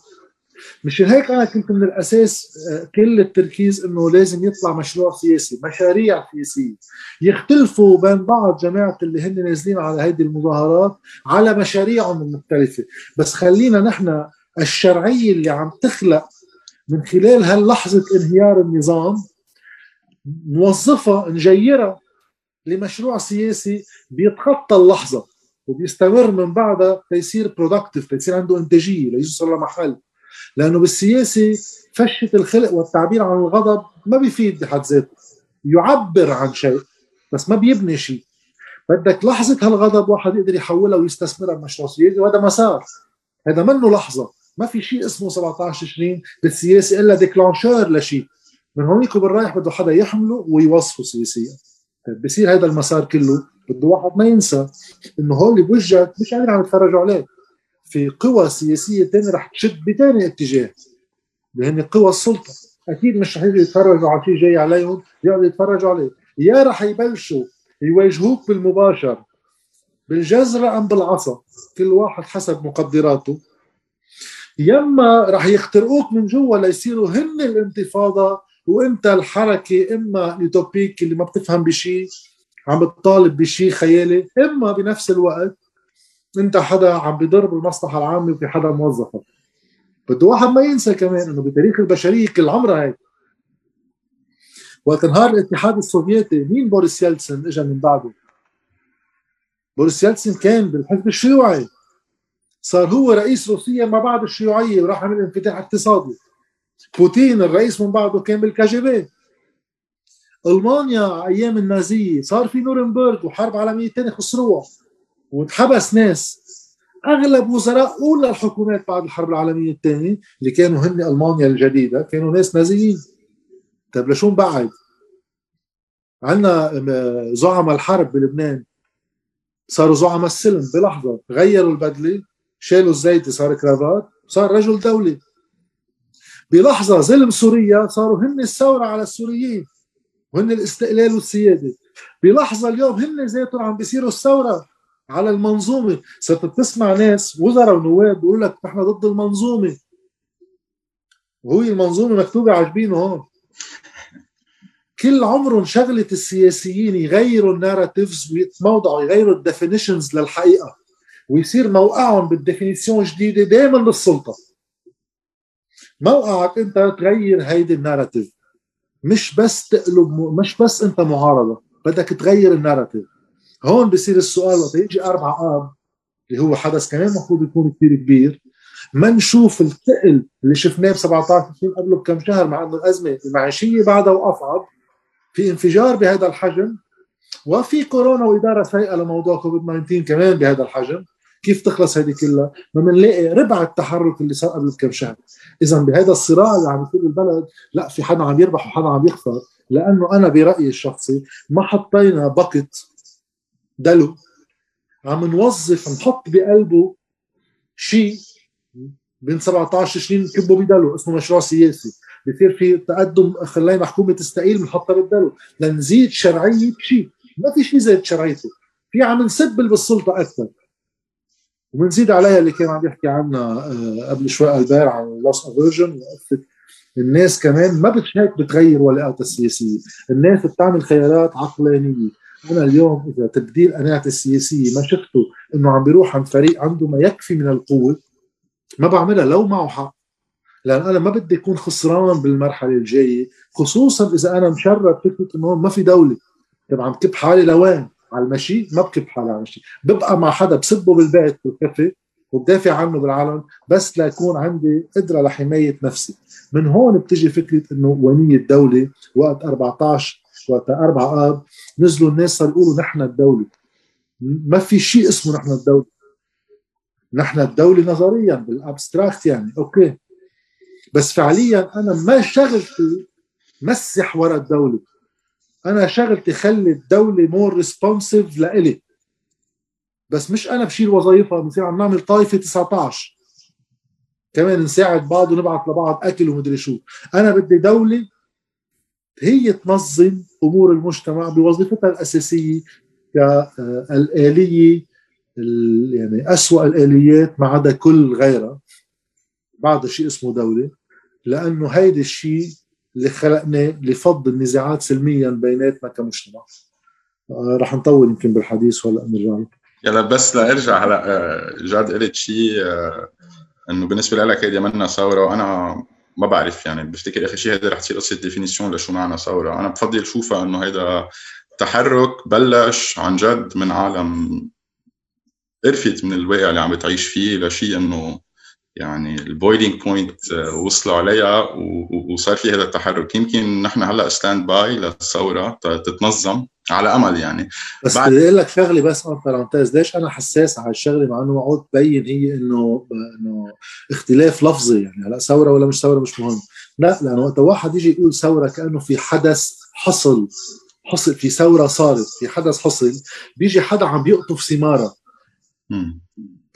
مشان هيك أنا كنت من الأساس آه، كل التركيز إنه لازم يطلع مشروع سياسي مشاريع سياسية. يختلفوا بين بعض جماعة اللي هن نازلين على هذه المظاهرات على مشاريعهم المختلفة. بس خلينا نحن الشرعية اللي عم تخلق من خلال هاللحظة انهيار النظام نوظفها نجيرها لمشروع سياسي بيتخطى اللحظة وبيستمر من بعدها ليصير برودكتيف ليصير عنده إنتاجية ليوصل لمحل لأنه بالسياسة فشة الخلق والتعبير عن الغضب ما بيفيد بحد ذاته. يعبر عن شيء بس ما بيبني شيء. بدك لحظة هالغضب واحد يقدر يحولها ويستثمرها بمشروع سياسي وهذا مسار هذا منه لحظة. ما في شيء اسمه 17 20 بالسياسة إلا ديكلانشور لشيء. من هونيك وبالرايح بده حدا يحمله ويوصفه سياسيا. طيب بصير هذا المسار كله بده واحد ما ينسى إنه هول بوجهك مش عم يتفرجوا عليه في قوى سياسية ثانية رح تشد بثاني اتجاه. اللي هن قوى السلطة. أكيد مش رح يجوا يتفرجوا على شيء جاي عليهم يقعدوا يتفرجوا عليه. يا رح يبلشوا يواجهوك بالمباشر بالجزرة أم بالعصا. كل واحد حسب مقدراته. يما رح يخترقوك من جوا ليصيروا هن الانتفاضة وإنت الحركة إما يوتوبيك اللي ما بتفهم بشيء عم بتطالب بشيء خيالي إما بنفس الوقت إنت حدا عم بيضر بالمصلحه العامة وفي حدا موظفك. بده واحد ما ينسى كمان إنه بتاريخ البشرية كل عمرها هيك. وقت انهار الاتحاد السوفيتي مين بوريس يلتسن اجى من بعده؟ بوريس يلتسن كان بالحزب الشيوعي. صار هو رئيس روسيا ما بعد الشيوعية وراح عمل انفتاح اقتصادي. بوتين الرئيس من بعده كان بال KGB. ألمانيا أيام النازية صار في نورنبرغ وحرب عالمية ثانية خسروها واتحبس ناس. أغلب وزراء أولى الحكومات بعد الحرب العالمية الثانية اللي كانوا هن ألمانيا الجديدة. كانوا ناس نازيين. طيب لشو نبعد؟ عندنا زعماء الحرب بلبنان. صاروا زعماء السلم بلحظة. غيروا البدلة. شالوا الزيتي صار كرافات صار رجل دولي. بلحظة ظلم سوريا صاروا هن الثورة على السوريين وهن الاستقلال والسيادة. بلحظة اليوم هن ذاتهم عم بيصيروا الثورة على المنظومة. صرت بتسمع ناس وزراء ونواب بيقولوا لك نحن ضد المنظومة. وهي المنظومة مكتوبة عجبينه هون. كل عمرهم شغلة السياسيين يغيروا ال narratives ويتموضعوا يغيروا ال definitions للحقيقة. ويصير موقعهم بال définition جديده دائما للسلطة. موقعك أنت تغير هيدي ال narrative. مش بس تقلب مش بس أنت معارضه بدك تغير ال narrative. هون بصير السؤال وقت يجي أربع اب اللي هو حدث كمان المفروض يكون كثير كبير. ما نشوف الثقل اللي شفناه ب 17 20 قبله بكم شهر مع إنه الأزمة المعيشية بعدها واصعب في انفجار بهذا الحجم وفي كورونا وإدارة سيئة لموضوع كوفيد 19 كمان بهذا الحجم. كيف تخلص هذه كلها؟ ما بنلاقي ربع التحرك اللي صار قبل كم شهر. اذا بهذا الصراع اللي عم يصير بالبلد لا في حدا عم يربح وحدا عم يخسر لأنه أنا برأيي الشخصي ما حطينا باكت دلو. عم نوظف نحط بقلبه شيء بين 17 سنين كبه بدلو اسمه مشروع سياسي. بصير في تقدم خلينا حكومه تستقيل بنحطها بالدلو. لنزيد شرعية شيء. ما في شيء زاد شرعيته. في عم نسبل بالسلطة أكثر. وبنزيد عليها اللي كان عم يحكي عنها آه، قبل شوي ألبير عن لوس افيرجن الناس كمان ما هيك بتغير ولاءاتها السياسية، الناس بتعمل خيارات عقلانية، أنا اليوم إذا تبديل قناعتي السياسية ما شفته إنه عم بيروح عند فريق عنده ما يكفي من القوة ما بعملها لو معه حق. لأن أنا ما بدي أكون خسران بالمرحلة الجاية خصوصا إذا أنا مشرد فكرة إنه ما في دولة. طيب عم كب حالي لوين؟ على المشي ما بكب حالي على المشي. ببقى مع حدا بسبه بالبيت بالكافي وبدافع عنه بالعلن بس ليكون عندي قدرة لحماية نفسي. من هون بتجي فكرة إنه وينيه الدولة وقت 14 وقت 4 آب نزلوا الناس صاروا يقولوا نحن الدولة. ما في شيء اسمه نحن الدولة. نحن الدولة نظريا بال abstract يعني. okay. بس فعليا أنا ما شغلتي مسح ورا الدولة. أنا شغلتي خلي الدولة more responsive لإلي. بس مش أنا بشيل وظائفها بنصير عم نعمل طائفة 19 كمان نساعد بعض ونبعث لبعض أكل ومدري شو. أنا بدي دولة هي تنظم أمور المجتمع بوظيفتها الأساسية كالاليه يعني اسوء الآليات ما عدا كل غيرها. بعد شيء اسمه دولة لأنه هيدي الشيء اللي خلقناه لفض النزاعات سلميا بيناتنا كمجتمع. آه، رح نطول يمكن بالحديث ولا نرجع لك يلا بس لارجع هلا آه، جاد قلت شيء آه، انه بالنسبة لك هيدي منا ثورة وأنا ما بعرف يعني بفتكر آخر شيء هيدا رح تصير قصة définition لشو معنى ثورة. أنا بفضل شوفها إنه هيدا تحرك بلش عن جد من عالم قرفت من الواقع اللي عم بتعيش فيه لشيء إنه يعني ال boiling point آه، وصلوا عليها وصار في هذا التحرك. يمكن نحن هلا standby للثورة تتنظم على أمل يعني. بس بعد... بدي أقول لك شغلة بس en parenthèse ليش أنا حساس على الشغلة مع إنه معقول تبين هي إنه إنه اختلاف لفظي يعني. هلا ثورة ولا مش ثورة مش مهم. لا لأنه وقت واحد يجي يقول ثورة كأنه في حدث حصل حصل في ثورة صارت في حدث حصل بيجي حدا عم بيقطف ثماره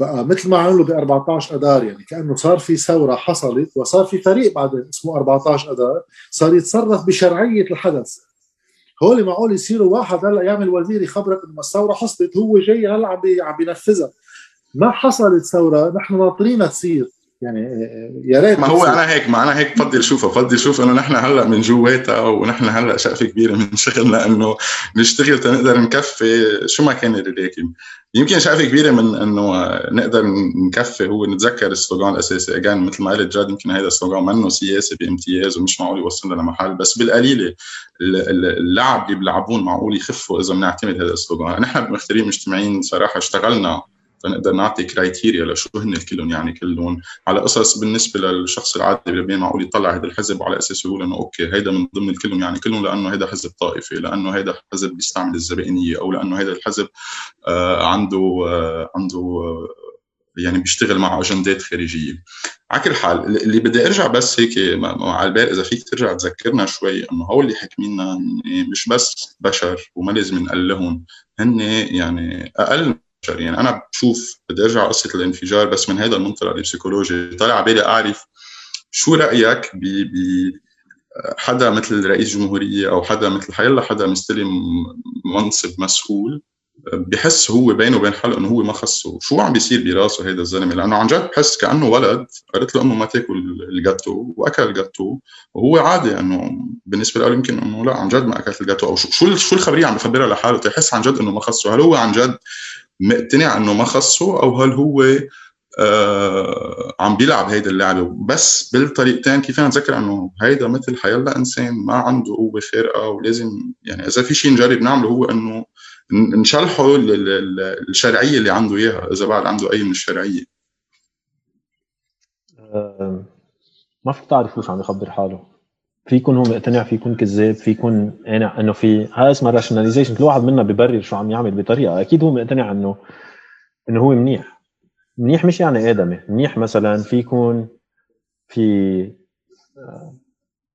بقى مثل ما عملوا ب 14 اذار يعني كأنه صار في ثورة حصلت وصار في فريق بعدين اسمه 14 اذار صار يتصرف بشرعية الحدث. هول معقول يصيروا واحد هلأ يعمل وزير يخبرك إنه الثورة حصلت هو جاي هلأ عم عم بينفذها. ما حصلت ثورة نحن ناطرينها تصير. يعني يا ريت ما هو أنا هيك ما أنا هيك بفضل شوفها بفضل شوف إنه نحن هلأ من جواتها ونحن هلأ شقفة كبيرة من شغلنا [laughs] إنه نشتغل تنقدر نكفي. شو ما كان الرياكم يمكن شقفة كبيرة من إنه نقدر نكفي هو نتذكر السلوغان الأساسي. اجان مثل ما قلت جاد يمكن هذا السلوغان منه سياسي بامتياز ومش معقول يوصلنا لمحل. بس بالقليلة اللعب اللي بيلعبون معقول يخفوا إذا بنعتمد هذا ال slogan نحن بمختارين مجتمعين صراحة اشتغلنا تنقدر نعطي criteria لشو هن كلهم يعني كلهم. على قصص بالنسبة للشخص العادي بلبنان معقول يطلع هذا الحزب وعلى أساس يقول إنه okay هيدا من ضمن الكلهم يعني كلهم لأنه هيدا حزب طائفي لأنه هيدا حزب بيستعمل الزبائنية أو لأنه هيدا الحزب آه عنده آه عنده آه يعني بيشتغل مع أجندات خارجية. على كل حال اللي بدي أرجع بس هيك مع البال إذا فيك ترجع تذكرنا شوي إنه هول اللي حاكميننا مش بس بشر وما لازم نقلهم هن يعني أقل يعني أنا بشوف بدي أرجع قصة الانفجار بس من هذا المنطلق ال psychology طالع على بالي أعرف شو رأيك ب حدا مثل رئيس جمهورية أو حدا مثل حيلا حدا مستلم منصب مسؤول بحس هو بينه وبين حاله إنه هو ما خصه. شو عم بيصير براسه هيدا الزلمة؟ لأنه عن جد بحس كأنه ولد قالت له امه ما تاكل الجاتو وأكل الجاتو وهو عادي إنه بالنسبة له يمكن إنه لا عن جد ما أكلت الجاتو أو شو شو الخبرية عم بخبرها لحاله؟ تحس عن جد إنه ما خصه. هل هو عن جد مقتنع إنه ما خصه أو هل هو آه عم بيلعب هيدا اللعبة. بس بالطريقتين كيف نتذكر إنه هيدا مثل حيلا إنسان ما عنده قوة فارقه ولازم يعني إذا في شيء نجرب نعمله هو إنه نشلحه الشرعيه اللي عنده إياها إذا بعد عنده أي من الشرعية. ما فيك تعرف شو عم يخبر حاله. في يكون هو مقتنع في يكون كذاب في يكون قانع إنه في هاي اسمها rationalization كل واحد منا ببرر شو عم يعمل بطريقة. أكيد هو مقتنع إنه إنه هو منيح. منيح مش يعني آدمي. منيح مثلا في يكون في آه،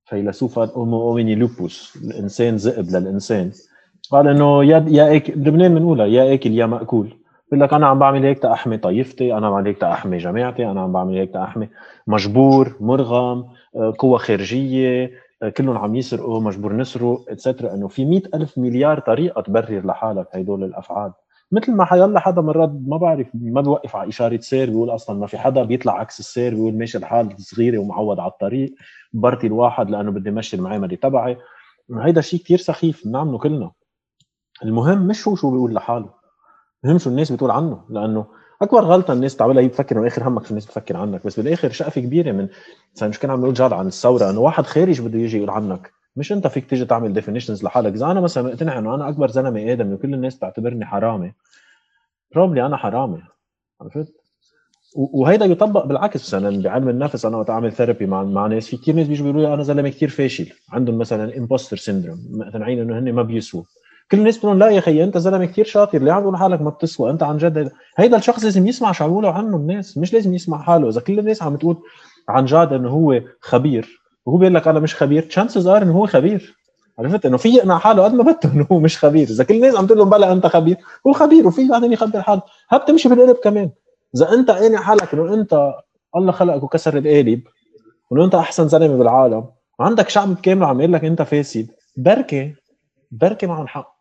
فيلسوف homo homini lupus الإنسان ذئب للإنسان. قال إنه يا يا اكل بلبنان بنقولها يا اكل يا مأكول. بقول لك أنا عم بعمل هيك تأحمي طائفتي أنا عم بعمل هيك تأحمي جماعتي أنا عم بعمل هيك تأحمي مجبور مرغم آه، قوى خارجية آه، كلهم عم يسرقوا مجبور نسرق اتسترا إنه في مئة ألف مليار طريقة تبرر لحالك هدول الأفعال. مثل ما حيلا حدا مرات ما بعرف ما بوقف على إشارة سير بيقول أصلا ما في حدا بيطلع عكس السير بيقول ماشي الحال صغيرة ومعود على الطريق برتي الواحد لأنه بدي مشي المعامله تبعي. هيدا شيء كثير سخيف بنعمله كلنا. المهم مش هو شو بيقول لحاله. المهم شو الناس بتقول عنه لأنه أكبر غلطة الناس بتعملها هي بتفكر إنه آخر همك شو الناس بتفكر عنك بس بالآخر شقفة كبيرة من مثلا مش كنا عم نقول جاد عن الثورة إنه واحد خارج بده يجي يقول عنك. مش أنت فيك تيجي تعمل definitions لحالك. إذا أنا مثلا مقتنع إنه أنا أكبر زلمة ادمي وكل الناس بتعتبرني حرامي probably أنا حرامي. عرفت؟ وهيدا بيطبق بالعكس مثلا بعلم النفس. أنا وقت اعمل therapy مع مع ناس في كثير ناس بيجوا بيقولوا لي أنا زلمة كثير فاشل عندهم مثلا impostor syndrome مقتنعين إنه هن ما بيسووا. كل الناس بتقول لا يا أخي أنت زلمة كثير شاطر ليه عم تقول حالك ما بتسوى؟ أنت عن جد هيدا الشخص لازم يسمع شو عم يقولوا عنه الناس مش لازم يسمع حاله. إذا كل الناس عم تقول عن جد إنه هو خبير وهو بيقول لك أنا مش خبير chances are إنه هو خبير. عرفت؟ إنه في يقنع حاله قد ما بده إنه هو مش خبير. إذا كل الناس عم تقول له بلا أنت خبير هو خبير وفي بعدين يخبر حاله. ها بتمشي بالقلب كمان. إذا أنت قانع حالك إنه أنت الله خلقك وكسر القالب وإنه أنت أحسن زلمة بالعالم وعندك شعب كامل عم يقول لك أنت فاسد بركي بركي معهم حق.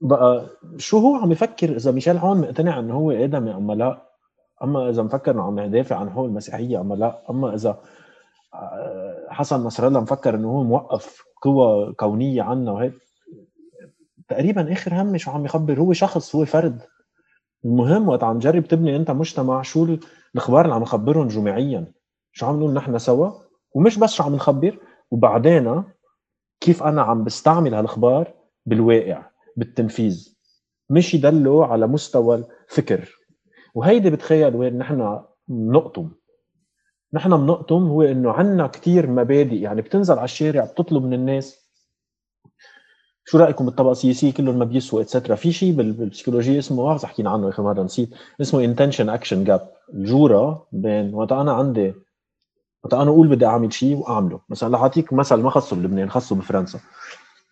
بقى شو هو عم يفكر إذا ميشيل عون مقتنع إنه هو ادمي أما لا؟ أما إذا مفكر إنه عم يدافع عن حقوق المسيحية أما لا؟ أما إذا آه، حسن نصر الله مفكر إنه هو موقف قوى كونية عنا وهيك. تقريبا آخر همي شو عم يخبر هو شخص هو فرد. المهم وقت عم تجرب تبني أنت مجتمع شو الأخبار اللي عم نخبرهم جماعيا؟ شو عم نقول نحن سوا؟ ومش بس شو عم نخبر وبعدين كيف أنا عم بستعمل هالأخبار بالواقع؟ بالتنفيذ. مش يدلوا على مستوى الفكر. وهيدي بتخيل وين نحن بنقطم. نحن بنقطم هو إنه عندنا كثير مبادئ. يعني بتنزل على الشارع بتطلب من الناس. شو رأيكم بالطبقة السياسية؟ كلهم ما بيسوا اتسترا في شيء بالبسيكولوجيا اسمه ما بعرف حكينا عنه اخر مرة نسيت. اسمه intention action gap الجورة بين وقت أنا عندي وقت أنا أقول بدي أعمل شيء وأعمله. مثلا رح اعطيك مثل ما خصه بلبنان خصه بفرنسا.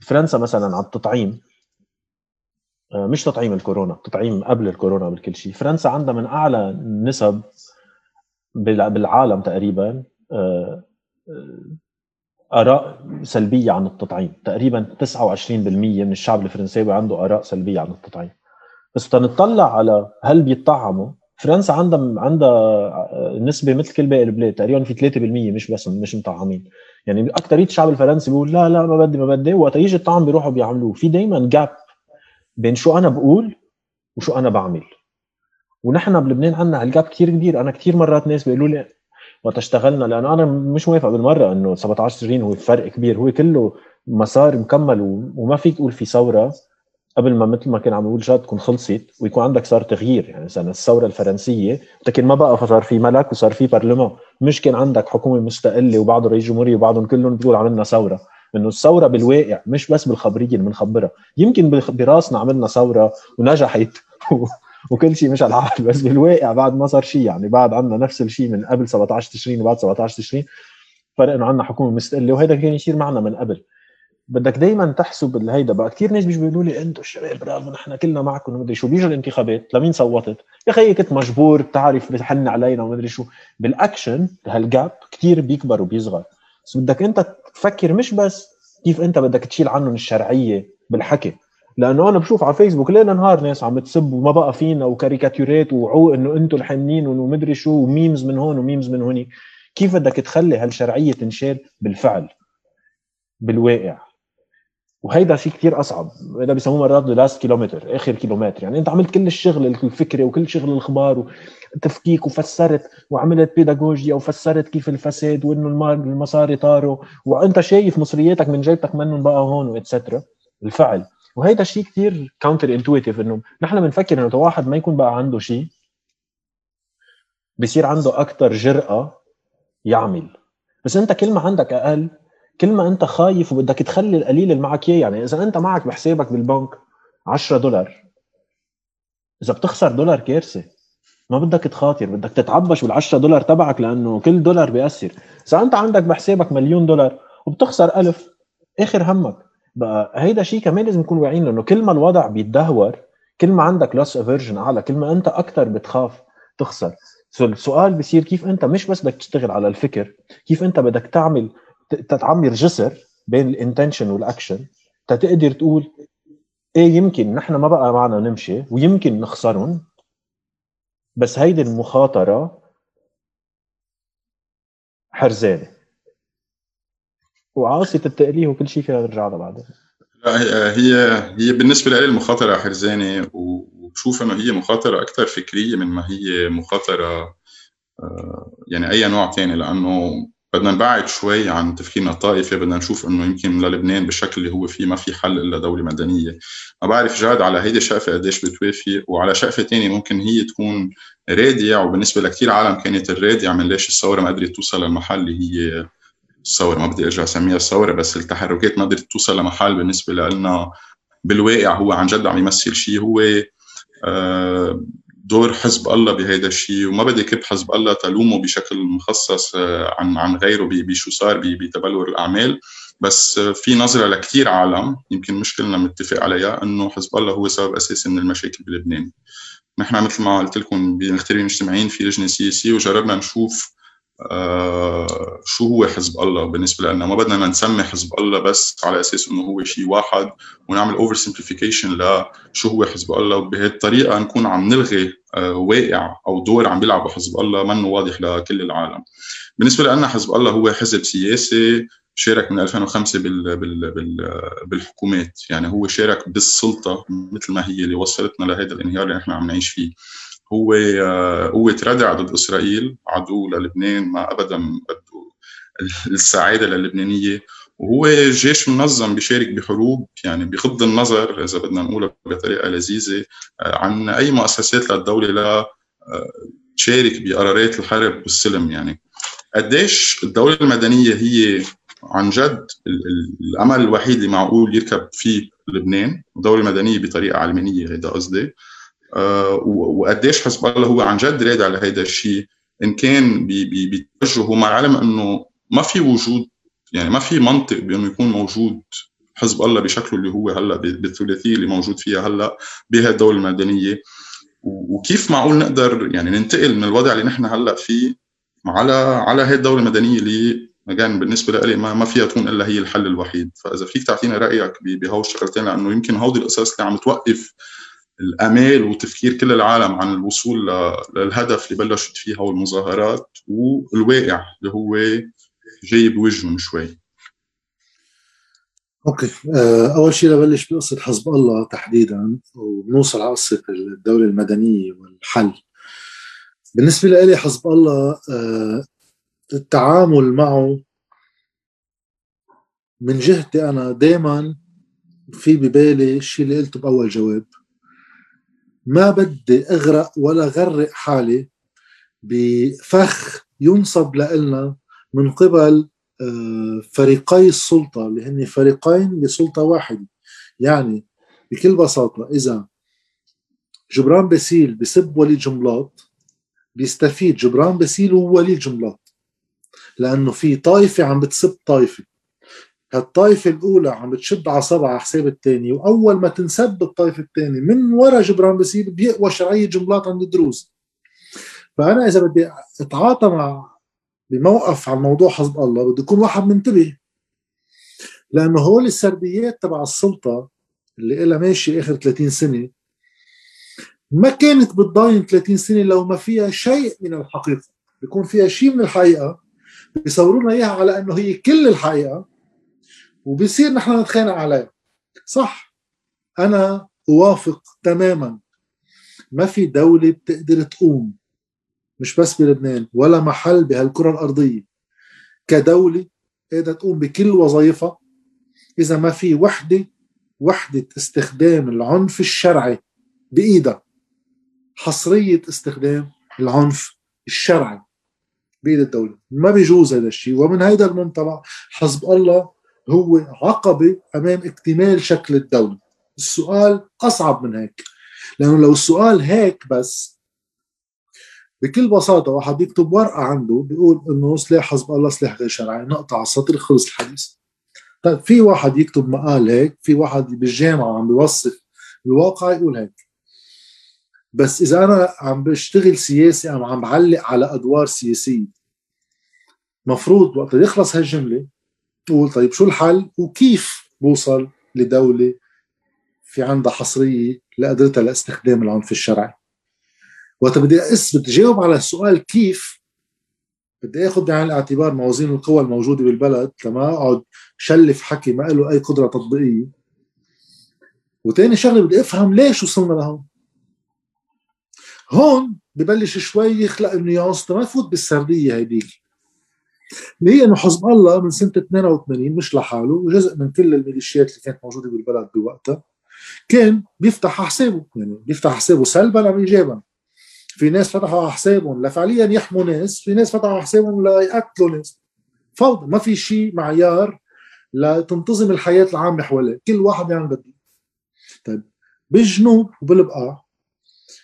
فرنسا مثلا على التطعيم. مش تطعيم الكورونا تطعيم قبل الكورونا بالكل شيء. فرنسا عندها من أعلى نسب بالعالم تقريبا آه، آه، آراء سلبية عن التطعيم. تقريبا 29% من الشعب الفرنساوي عنده آراء سلبية عن التطعيم. بس تنطلع على هل بيطعموا فرنسا عندها عندها نسبة مثل كل باقي البلاد تقريبا في 3% مش بس مش مطعمين. يعني اكثريه الشعب الفرنسي بيقول لا لا ما بدي ما بدي. وقت يجي الطعم بيروحوا بيعملوه. في دائما جاب بين شو أنا بقول وشو أنا بعمل. ونحن بلبنان عندنا هالجاب كثير كبير. أنا كثير مرات ناس بيقولوا لي وقت اشتغلنا لأنه أنا مش موافق بالمرة إنه 17 تشرين هو فرق كبير. هو كله مسار مكمل وما فيك تقول في ثورة قبل ما مثل ما كان عم يقول جاد تكون خلصت ويكون عندك صار تغيير. يعني مثلا الثورة الفرنسية لكن ما بقى فصار في ملك وصار في برلمان مش كان عندك حكومة مستقلة وبعضهم رئيس جمهورية وبعضهم كلهم بتقول عملنا ثورة. إنه الثورة بالواقع مش بس بالخبرية اللي بنخبرها. يمكن براسنا عملنا ثورة ونجحت [laughs] وكل شيء مش على الحال بس بالواقع بعد ما صار شيء يعني بعد عندنا نفس الشيء من قبل 17 تشرين وبعد 17 تشرين فرق إنه عندنا حكومة مستقلة وهذا كان يصير معنا من قبل. بدك دايما تحسب الهيدا بقى. كثير ناس بيجوا بيقولوا لي أنتم الشباب برافو نحن كلنا معكم ومدري شو. بيجوا الانتخابات لمين صوتت؟ يا أخي كنت مجبور بتعرف بتحن علينا ومدري شو. بال action هال gap كثير بيكبر وبيصغر. بس بدك انت تفكر مش بس كيف انت بدك تشيل عنهم الشرعية بالحكي. لأنه أنا بشوف على فيسبوك ليل نهار ناس عم تسب وما بقى فينا وكاريكاتورات وعو إنه أنتم الحنين ومدري شو و memes من هون و memes من هونيك كيف بدك تخلي هالشرعية تنشال بالفعل؟ بالواقع. وهيدا شيء كثير أصعب. هذا بيسموه مرات last kilometer آخر كيلومتر يعني أنت عملت كل الشغل الفكري وكل شغل الأخبار وتفكيك وفسرت وعملت pédagogie وفسرت كيف الفساد وإنه المصاري طاروا وأنت شايف مصرياتك من جيبتك منهم بقى هون وقت صار الفعل. وهيدا شيء كثير counter intuitive إنه نحن بنفكر إنه واحد ما يكون بقى عنده شيء بصير عنده أكثر جرأة يعمل. بس أنت كل ما عندك أقل كل ما انت خايف وبدك تخلي القليل اللي معك إياه يعني إذا أنت معك بحسابك بالبنك 10 دولار إذا بتخسر دولار كارثة. ما بدك تخاطر بدك تتعبش بال10 دولار تبعك لأنه كل دولار بيأثر. إذا أنت عندك بحسابك مليون دولار وبتخسر ألف آخر همك. بقى هيدا شيء كمان لازم نكون واعيين لأنه كل ما الوضع بيتدهور كل ما عندك loss aversion أعلى كل ما أنت أكثر بتخاف تخسر. السؤال بصير كيف أنت مش بس بدك تشتغل على الفكر كيف أنت بدك تعمل تتعمر جسر بين ال intention وال action تقدر تقول إيه يمكن نحن ما بقى معنا نمشي ويمكن نخسرهم بس هيدي المخاطرة حرزانة. وعاصية التأليه وكل شيء فيها نرجع لها بعدين لا هي هي بالنسبة لي المخاطرة حرزانة وبشوف إنه هي مخاطرة أكثر فكرية من ما هي مخاطرة آه، يعني أي نوع ثاني لأنه بدنا نبعد شوي عن تفكيرنا الطائفي بدنا نشوف إنه يمكن للبنان بالشكل اللي هو فيه ما في حل إلا دولة مدنية. ما بعرف جاد على هيدي الشقفه قديش بتوافق وعلى شقفة ثانية ممكن هي تكون رادع وبالنسبة لكثير عالم كانت الرادع من ليش الثورة ما قدرت توصل للمحل اللي هي الثورة. ما بدي أرجع أسميها الثورة بس التحركات ما قدرت توصل لمحل بالنسبة لنا بالواقع هو عن جد عم يمثل شيء هو آه، دور حزب الله بهيدا الشيء وما بدي كب حزب الله تلومه بشكل مخصص آه، عن عن غيره بشو صار بتبلور الأعمال. بس في نظرة لكثير عالم يمكن مش كلنا متفق عليها إنه حزب الله هو سبب أساسي من المشاكل بلبنان. نحن مثل ما قلت لكم بنختار مجتمعين في لجنة سياسية وجربنا نشوف آه شو هو حزب الله بالنسبة لنا؟ ما بدنا نسمي حزب الله بس على أساس إنه هو شيء واحد ونعمل over simplification لشو هو حزب الله. وبهذه الطريقة نكون عم نلغي آه واقع أو دور عم بيلعبه حزب الله منه واضح لكل العالم. بالنسبة لنا حزب الله هو حزب سياسي شارك من 2005 بال بال بال بالحكومات. يعني هو شارك بالسلطة مثل ما هي اللي وصلتنا لهذا الانهيار اللي نحن عم نعيش فيه. هو هو تردع ضد إسرائيل عدو للبنان ما ابدا بده السعادة للبنانية. وهو جيش منظم بيشارك بحروب يعني بغض النظر إذا بدنا نقولها بطريقة لذيذة آه، عن أي مؤسسات للدولة لا آه، تشارك بقرارات الحرب والسلم يعني. قديش الدولة المدنية هي عن جد الأمل الوحيد اللي معقول يركب فيه لبنان الدولة المدنيه بطريقة علمانية هيدا قصدي. آه، وقديش حزب الله هو عن جد رادع لهيدا الشيء إن كان بتوجهه مع العلم إنه ما في وجود يعني ما في منطق بأنه يكون موجود حزب الله بشكله اللي هو هلأ بالثلاثية اللي موجود فيها هلأ بهذه الدولة المدنية. وكيف معقول نقدر يعني ننتقل من الوضع اللي نحن هلأ فيه على على هذه الدولة المدنية اللي كان بالنسبة لي ما, ما فيها تكون إلا هي الحل الوحيد. فإذا فيك تعطينا رأيك بهول الشغلتين لأنه يمكن هودي القصص اللي عم توقف الأمال وتفكير كل العالم عن الوصول للهدف اللي بلشت فيه هو المظاهرات والواقع اللي هو جاي بوجههم شوي. أوكي. آه، أول شيء لبلش بقصة حزب الله تحديدا ونوصل على قصة الدولة المدنية والحل. بالنسبة لي حزب الله آه، التعامل معه من جهتي أنا دائما في ببالي الشيء اللي قلته بأول جواب. ما بدي أغرق ولا غرق حالي بفخ ينصب لنا من قبل آه، فريقي السلطة اللي هن فريقين لسلطه واحدة. يعني بكل بساطة إذا جبران باسيل بسب وليد جنبلاط بيستفيد جبران باسيل ووليد جنبلاط لأنه في طائفة عم بتسب طائفة. هالطائفة الأولى عم بتشد عصبها على حساب الثاني وأول ما تنسب الطائفة الثانية من وراء جبران باسيل بيقوى شرعية جملاط عند الدروز فأنا إذا بدي أتعاطى مع بموقف على موضوع حزب الله بده يكون واحد منتبه. لأنه هول السرديات تبع السلطة اللي إلها ماشي آخر 30 سنة ما كانت بتضاين 30 سنة لو ما فيها شيء من الحقيقة. بيكون فيها شيء من الحقيقة بيصورونا إياها على إنه هي كل الحقيقة وبصير نحن نتخانق عليها صح. أنا أوافق تماما. ما في دولة بتقدر تقوم مش بس بلبنان ولا محل بهالكرة الأرضية. كدولة قادرة تقوم بكل وظائفها. إذا ما في وحدة وحدة استخدام العنف الشرعي بإيدها. حصرية استخدام العنف الشرعي بيد الدولة. ما بيجوز هذا الشيء. ومن هذا المنطلق حزب الله هو عقبة أمام اكتمال شكل الدولة. السؤال أصعب من هيك لأنه لو السؤال هيك بس بكل بساطة واحد يكتب ورقة عنده بيقول إنه سلاح حزب الله سلاح غير شرعي نقطع السطر خلص الحديث. طيب في واحد يكتب مقال هيك في واحد بالجامعة عم بيوصف الواقع يقول هيك. بس إذا أنا عم بشتغل سياسي أم عم بعلق على أدوار سياسية مفروض وقت يخلص هالجملة تقول طيب شو الحل وكيف بوصل لدولة في عندها حصرية لقدرتها لاستخدام العنف الشرعي وقت بدي بدي جاوب على السؤال كيف بدي آخذ بعين الاعتبار موازين القوى الموجودة بالبلد لما أقعد شلف حكي ما له أي قدرة تطبيقية. وتاني شغلة بدي أفهم ليش وصلنا لهون. هون ببلش شوي يخلق النيانس ما يفوت بالسردية هيديك. اللي هي إنه حزب الله من سنة 82 مش لحاله وجزء من كل الميليشيات اللي كانت موجودة بالبلد بوقتها كان بيفتح حسابه يعني بيفتح حسابه سلبا أم ايجابا. في ناس فتحوا حسابهم لفعليا يحموا ناس في ناس فتحوا حسابهم ليقتلوا ناس. فوضى ما في شيء معيار لتنتظم الحياة العامة حواليه. كل واحد يعمل بده. طيب بالجنوب وبالبقاع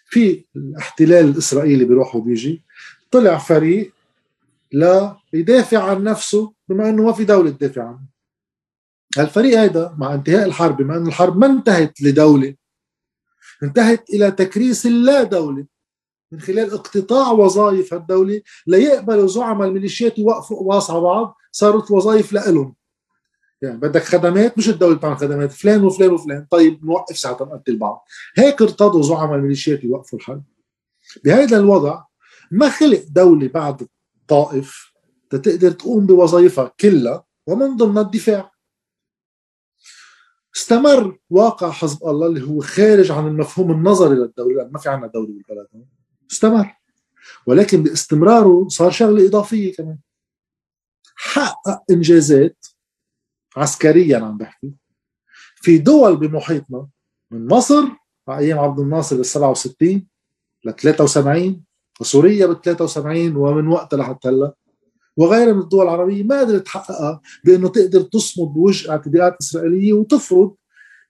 في الاحتلال الإسرائيلي بيروح وبيجي طلع فريق ليدافع عن نفسه بما إنه ما في دولة تدافع عنه. الفريق هذا مع انتهاء الحرب بما إنه الحرب ما انتهت لدولة انتهت إلى تكريس اللا دولة من خلال اقتطاع وظائف الدولة ليقبلوا زعماء الميليشيات يوقفوا قواص على بعض صارت وظائف لهم يعني بدك خدمات؟ مش الدولة بتعمل خدمات فلان وفلان وفلان. طيب نوقف ساعتها نقتل بعض. هيك ارتضوا زعماء الميليشيات يوقفوا الحرب. بهذا الوضع ما خلق دولة بعد طائف تقدر تقوم بوظائفها كلها ومن ضمنها الدفاع. استمر واقع حزب الله اللي هو خارج عن المفهوم النظري للدولة لأن ما في عندنا دولة بالبلد. استمر. ولكن باستمراره صار شغلة إضافية كمان. حقق إنجازات عسكريا عم بحكي. في دول بمحيطنا من مصر على أيام عبد الناصر بال 67 ل 73 وسوريا بال 73 ومن وقتها لحتى هلا. وغيرها من الدول العربية ما قدرت تحققها بأنه تقدر تصمد بوجه اعتداءات إسرائيلية وتفرض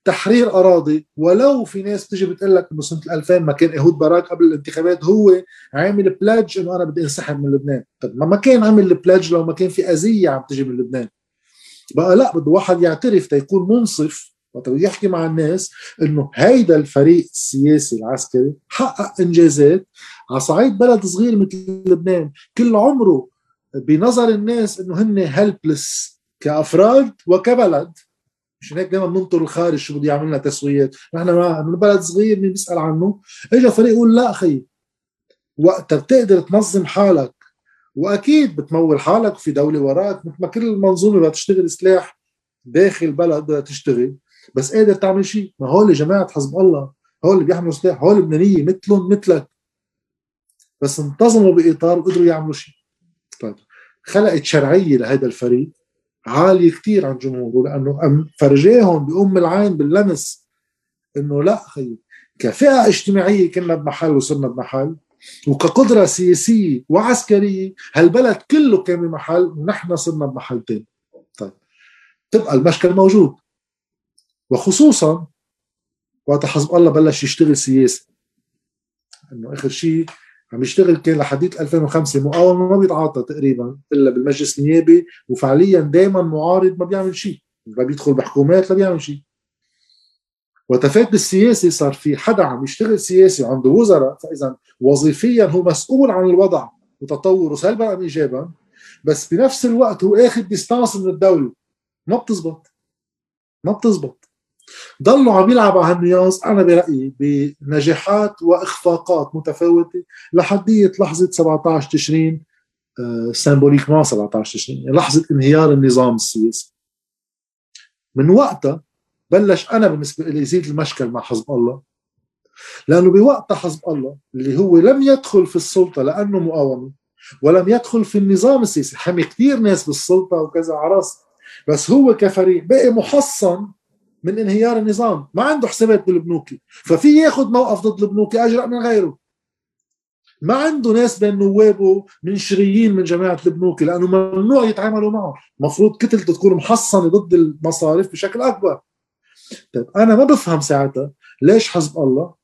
تحرير أراضي. ولو في ناس بتجي بتقول لك إنه سنة 2000 ما كان إيهود باراك قبل الانتخابات هو عامل pledge إنه أنا بدي انسحب من لبنان، طب ما كان عامل pledge لو ما كان في أذية عم تجي من لبنان. بقى لا بده واحد يعترف تيكون منصف وقت يحكي مع الناس إنه هيدا الفريق السياسي العسكري حقق إنجازات على صعيد بلد صغير مثل لبنان. كل عمره بنظر الناس إنه هن helpless كأفراد وكبلد. مشان هيك دائما بننطر الخارج شو بده يعمل لنا تسويات. نحن من بلد صغير مين بيسأل عنه؟ اجى فريق يقول لا أخي وقت بتقدر تنظم حالك. وأكيد بتمول حالك في دولة وراك. مثل ما كل المنظومة بدها تشتغل سلاح داخل بلد بدها تشتغل. بس قادر تعمل شيء. ما هول جماعة حزب الله. هول اللي بيحملوا سلاح. هول لبنانيه مثلهم مثلك. بس انتظموا بإطار وقدروا يعملوا شيء. طيب خلقت شرعية لهذا الفريق عالية كثير عن جمهوره لأنه فرجاهم بأم العين باللمس إنه لا خيي كفئة اجتماعية كنا بمحل وصرنا بمحل وكقدرة سياسية وعسكرية هالبلد كله كان بمحل ونحن صرنا بمحل ثاني طيب تبقى المشكل موجود. وخصوصا وقت حزب الله بلش يشتغل سياسي. إنه آخر شيء عم يشتغل كان لحديث 2005 مقاومة ما بيتعاطى تقريبا إلا بالمجلس النيابي وفعليا دائما معارض ما بيعمل شيء. لا بيدخل بحكومات لا بيعمل شيء. وتفات بالسياسي صار في حدا عم يشتغل سياسي وعنده وزراء فاذا وظيفيا هو مسؤول عن الوضع وتطوره سلبا ام ايجابا؟ بس بنفس الوقت هو اخذ distance من الدولة. ما بتزبط. ما بتزبط. ضلوا عم يلعبوا على هال nuance. أنا برأيي بنجاحات وإخفاقات متفاوتة لحديه لحظة 17 تشرين سيمبوليك ما 17 تشرين يعني لحظة انهيار النظام السياسي من وقتها بلش أنا بالنسبة لي يزيد المشكل مع حزب الله لأنه بوقت حزب الله اللي هو لم يدخل في السلطة لأنه مقاومة ولم يدخل في النظام السياسي حمي كثير ناس بالسلطة وكذا عرس بس هو كفريق بقي محصن من انهيار النظام. ما عنده حسابات بالبنوكي ففي ياخذ موقف ضد البنوكي أجرأ من غيره. ما عنده ناس بين نوابه من شريين من جماعة البنوكي لأنه ممنوع يتعاملوا معه. مفروض كتلته تكون محصنة ضد المصارف بشكل أكبر. طيب أنا ما بفهم ساعتها ليش حزب الله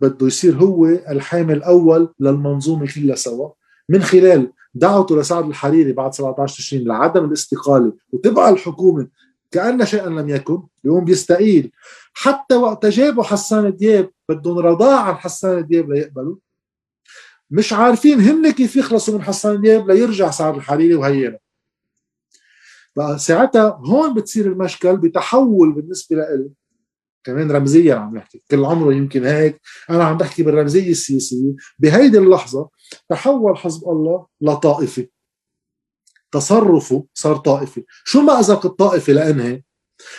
بده يصير هو الحامل الأول للمنظومة كلها سوا. من خلال دعوته لسعد الحريري بعد 17 تشرين لعدم الاستقالة وتبقى الحكومة كأن شيئا لم يكن. اليوم بيستقيل حتى وقت جابوا حسان دياب بدهم رضاع عن حسان دياب ليقبلوا. مش عارفين هن كيف يخلصوا من حسان دياب ليرجع سعد الحريري وهينا بقى ساعتها هون بتصير المشكل بتحول بالنسبة لإلي. كمان رمزيا عم نحكي. كل عمره يمكن هيك. أنا عم بحكي بالرمزية السياسية. بهيدي اللحظة تحول حزب الله لطائفي. تصرفه صار طائفي. شو مأزق الطائفي لأنهي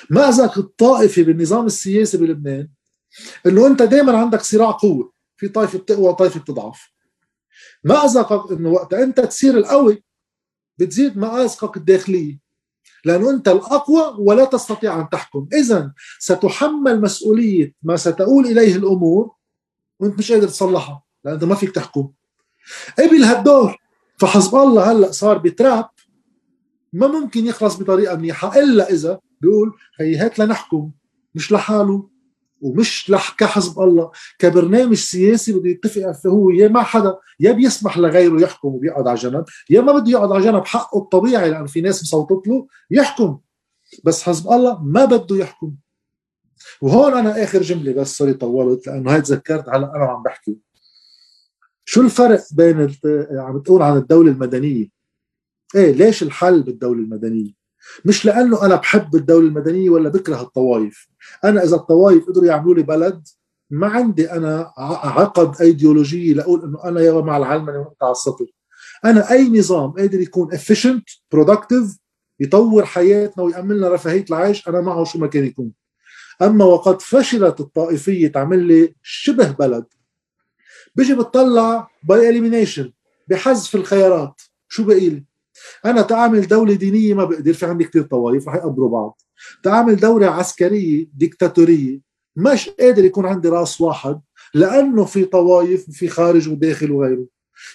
مأزق الطائفي بالنظام السياسي بلبنان؟ إنه أنت دائما عندك صراع قوة في طائفة بتقوى وطائفة بتضعف. مأزقك إنه وقت أنت تصير القوي بتزيد مآزقك الداخلية لأنه أنت الأقوى ولا تستطيع أن تحكم. اذا ستحمل مسؤولية ما ستؤول إليه الأمور وأنت مش قادر تصلحها انت ما فيك تحكم. قبل هالدور فحزب الله هلأ صار بتراب ما ممكن يخلص بطريقة منيحة إلا إذا بيقول هي هات لنحكم مش لحاله ومش لح كحزب الله. كبرنامج سياسي بده يتفق هو يا مع حدا يا بيسمح لغيره يحكم وبيقعد على جنب يا ما بده يقعد على جنب حقه الطبيعي لأن في ناس مصوتت له يحكم. بس حزب الله ما بده يحكم. وهون أنا آخر جملة بس سوري طولت لأنه هاي تذكرت هلأ أنا عم بحكي. شو الفرق بين عم تقول عن الدولة المدنية؟ إيه ليش الحل بالدولة المدنية؟ مش لأنه أنا بحب الدولة المدنية ولا بكره الطوائف. أنا إذا الطوائف قدروا يعملوا لي بلد ما عندي أنا عقد أيديولوجية لأقول إنه أنا يا مع العلمنه وانت على السطر أنا أي نظام قادر يكون efficient productive يطور حياتنا ويأمن لنا رفاهية العيش أنا معه شو ما كان يكون. أما وقد فشلت الطائفية تعمل لي شبه بلد بيجي بتطلع by elimination بحذف الخيارات. شو بقي لي أنا تعامل دولة دينية ما بقدر في عندي كثير طوائف رح يقبروا بعض. تعامل دولة عسكرية ديكتاتورية مش قادر يكون عندي رأس واحد لأنه في طوائف وفي خارج وداخل وغيره.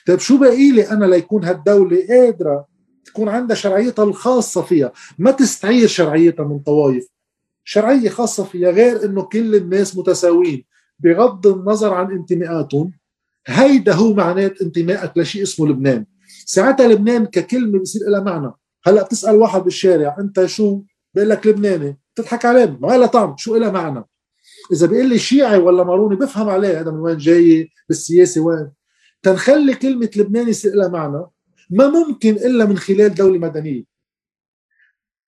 طيب شو بقي لي أنا ليكون هالدولة قادرة تكون عندها شرعيتها الخاصة فيها؟ ما تستعير شرعيتها من طوائف. شرعية خاصة فيها غير إنه كل الناس متساويين. بغض النظر عن انتماءاتهم هيدا هو معنات انتمائك لشيء اسمه لبنان. ساعتها لبنان ككلمة بصير لها معنى. هلأ بتسأل واحد بالشارع أنت شو؟ بيقول لك لبناني. بتضحك عليه. ما لها طعم. شو لها معنى؟ إذا بيقول لي شيعي ولا ماروني بفهم عليه. هذا من وين جاي؟ بالسياسة وين؟ تنخلي كلمة لبناني يصير لها معنى ما ممكن إلا من خلال دولة مدنية.